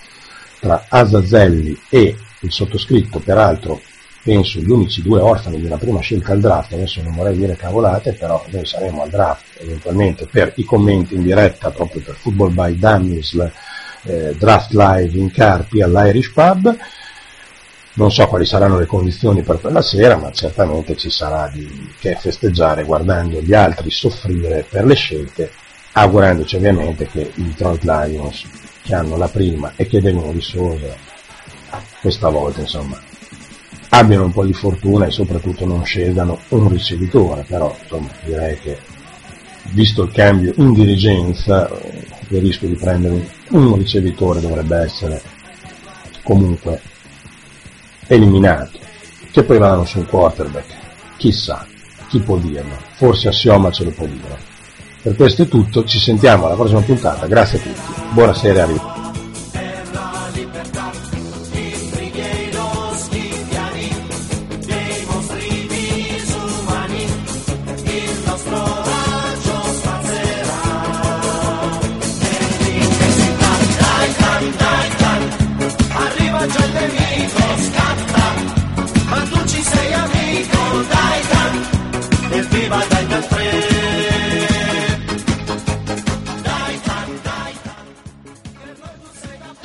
tra Azazelli e il sottoscritto, peraltro penso gli unici due orfani di una prima scelta al draft, adesso non vorrei dire cavolate, però noi saremo al draft eventualmente per i commenti in diretta proprio per Football by Dummies, eh, draft live in Carpi all'Irish Pub. Non so quali saranno le condizioni per quella sera, ma certamente ci sarà di che festeggiare guardando gli altri soffrire per le scelte, augurandoci ovviamente che i Detroit Lions, che hanno la prima e che vengono risolve questa volta, insomma, abbiano un po' di fortuna e soprattutto non scelgano un ricevitore, però insomma, direi che visto il cambio in dirigenza il rischio di prendere un ricevitore dovrebbe essere comunque eliminato. Che poi vanno su un quarterback, chissà, chi può dirlo, forse Assioma ce lo può dire. Per questo è tutto, ci sentiamo alla prossima puntata, grazie a tutti, buonasera a.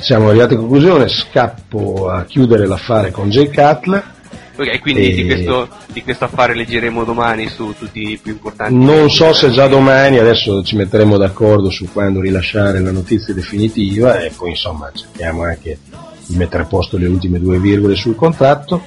Siamo arrivati a conclusione, scappo a chiudere l'affare con Jay Cutler. Ok, quindi E- di, questo, di questo affare leggeremo domani su tutti i più importanti. Non so se già domani, adesso ci metteremo d'accordo su quando rilasciare la notizia definitiva e poi insomma cerchiamo anche di mettere a posto le ultime due virgole sul contratto.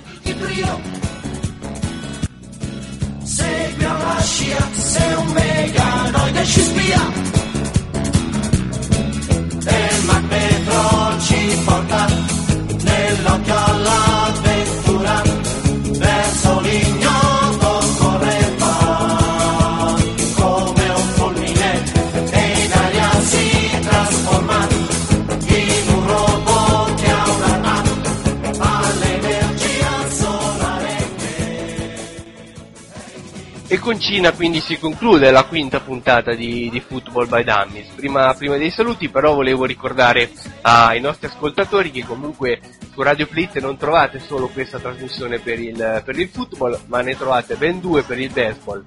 Con Cina quindi si conclude la quinta puntata di, di Football by Dummies. Prima, prima dei saluti però volevo ricordare ai nostri ascoltatori che comunque su Radio Fleet non trovate solo questa trasmissione per il, per il football, ma ne trovate ben due per il baseball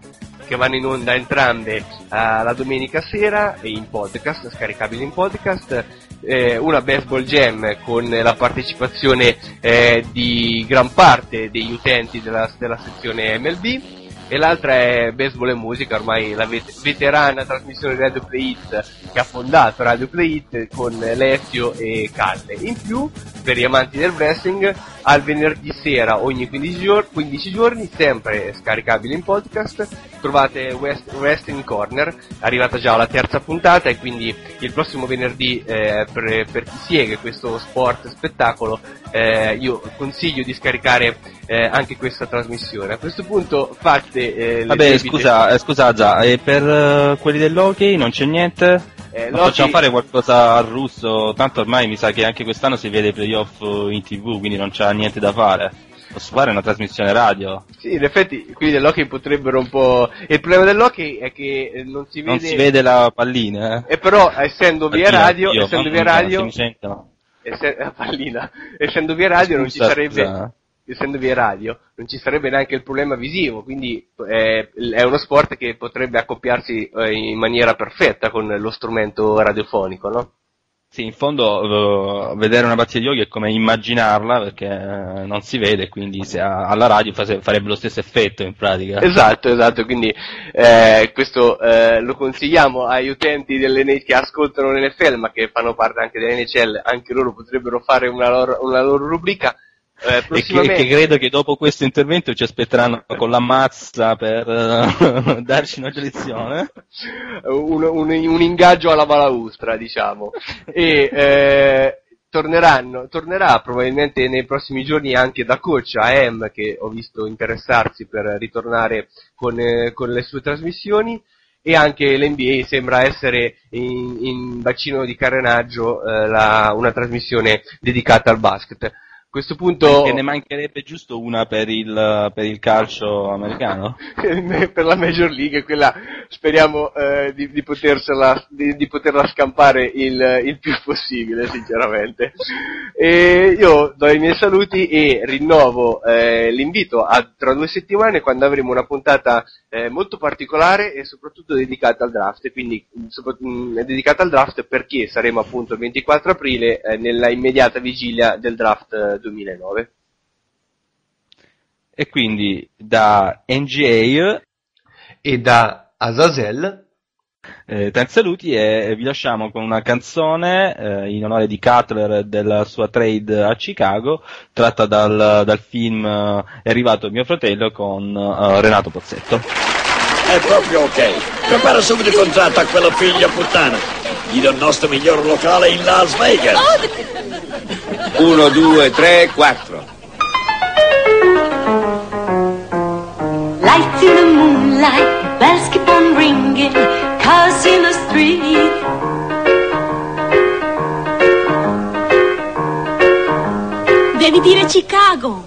che vanno in onda entrambe eh, la domenica sera e in podcast, scaricabili in podcast. Eh, una baseball jam con la partecipazione eh, di gran parte degli utenti della, della sezione MLB e l'altra è Baseball e Musica, ormai la vet- veterana trasmissione di Radio Play It che ha fondato Radio Play It con Alessio e Calle. In più, per gli amanti del wrestling, al venerdì sera ogni 15, gior- 15 giorni, sempre scaricabile in podcast, trovate West- Wrestling Corner, è arrivata già la terza puntata e quindi il prossimo venerdì eh, per, per chi segue questo sport spettacolo eh, io consiglio di scaricare eh, anche questa trasmissione. A questo punto fate eh, Vabbè, debite- scusa, eh, scusa Già, e per eh, quelli dell'hockey non c'è niente? Eh, l'hockey- facciamo fare qualcosa al russo, tanto ormai mi sa che anche quest'anno si vede i playoff eh, in tv, quindi non c'è niente da fare. Posso fare una trasmissione radio? Sì, in effetti quelli dell'hockey potrebbero un po'... Il problema dell'hockey è che eh, non si vede... Non si vede la pallina, eh? E però essendo via Pallina, radio, io, essendo via radio, Semicento, no. *laughs* la pallina, essendo via radio non ci Scusa, sarebbe, scusa. Essendo via radio, non ci sarebbe neanche il problema visivo, quindi eh, è uno sport che potrebbe accoppiarsi eh, in maniera perfetta con lo strumento radiofonico, no? Sì, in fondo eh, vedere una partita di yoga è come immaginarla perché non si vede, quindi se a- alla radio fa- farebbe lo stesso effetto in pratica. Esatto, esatto, quindi eh, questo eh, lo consigliamo agli utenti dell'NHL che ascoltano l'NFL ma che fanno parte anche dell'NHL, anche loro potrebbero fare una loro, una loro rubrica. Eh, E che, che credo che dopo questo intervento ci aspetteranno con la mazza per eh, *laughs* darci una lezione. un, un- un ingaggio alla balaustra, diciamo. E eh, torneranno, tornerà probabilmente nei prossimi giorni anche da coach AM, che ho visto interessarsi per ritornare con, eh, con le sue trasmissioni. E anche l'NBA sembra essere in, in bacino di carenaggio eh, la- una trasmissione dedicata al basket. A questo punto Che ne mancherebbe giusto una per il, per il calcio americano? *laughs* per la Major League, quella speriamo eh, di, di potersela, di, di poterla scampare il, il più possibile, sinceramente. E io do i miei saluti e rinnovo eh, l'invito a tra due settimane quando avremo una puntata eh, molto particolare e soprattutto dedicata al draft, quindi mh, sopra- mh, dedicata al draft perché saremo appunto il 24 aprile eh, nella immediata vigilia del draft eh, 2009. E quindi da NGA e da Azazel eh, tanti saluti e vi lasciamo con una canzone eh, in onore di Cutler e della sua trade a Chicago tratta dal, dal film eh, È arrivato mio fratello con eh, Renato Pozzetto. È proprio ok. Prepara subito il contratto a quello figlio puttana. Gli do il nostro miglior locale in Las Vegas. Uno, due, tre, quattro. Lights in the moonlight, bells keep on ringing, cars in the street. Devi dire Chicago.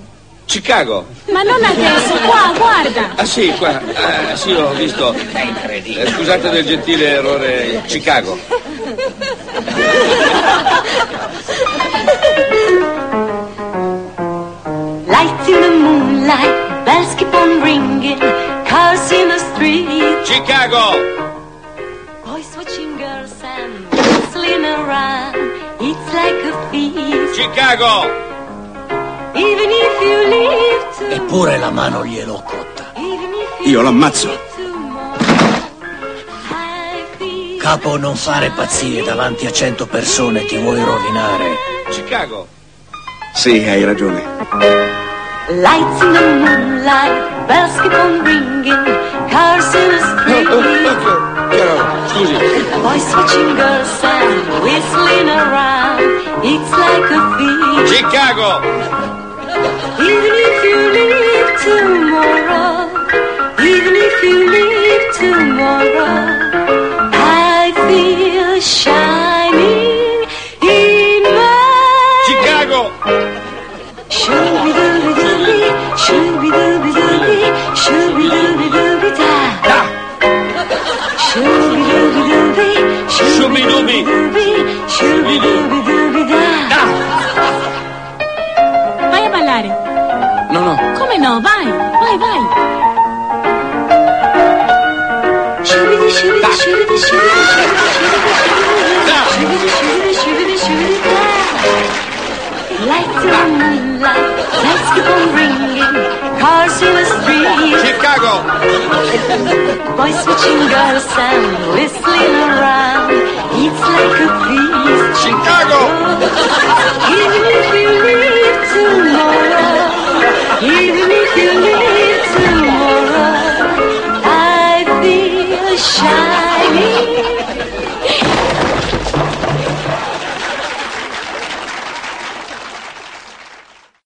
Chicago. Ma non adesso, qua, guarda. Ah sì, qua. Ah, sì, ho visto. Eh, scusate del gentile errore. Chicago. Lights in the moonlight, bells keep on ringing, cars in the street. Chicago. Around. It's like a feast. Chicago. Even if you live to Eppure la mano gliel'ho cotta. Io l'ammazzo. Capo, non fare pazzie davanti a cento persone, ti vuoi rovinare. Chicago. Sì, hai ragione. Lights in the moonlight, bells keep on ringing, cars in *laughs* Scusi. Boys watching girls and whistling around. It's like a feast. Chicago. Even if you leave tomorrow, even if you leave tomorrow, I feel shining shooby-dooby-dooby, shooby-dooby-dooby-da. Vai a ballare. No, no. Come no? Vai, vai, vai. Shooby-doo, shooby-doo, shooby-doo, shooby-doo, shooby-doo, shooby-doo, shooby-doo, shooby-doo-da. Lights in the moonlight, lights keep on ringing, cars in the street. Chicago. Boys switching girls and whistling around. It's like a feast. Chicago. Even if you leave tomorrow, even if you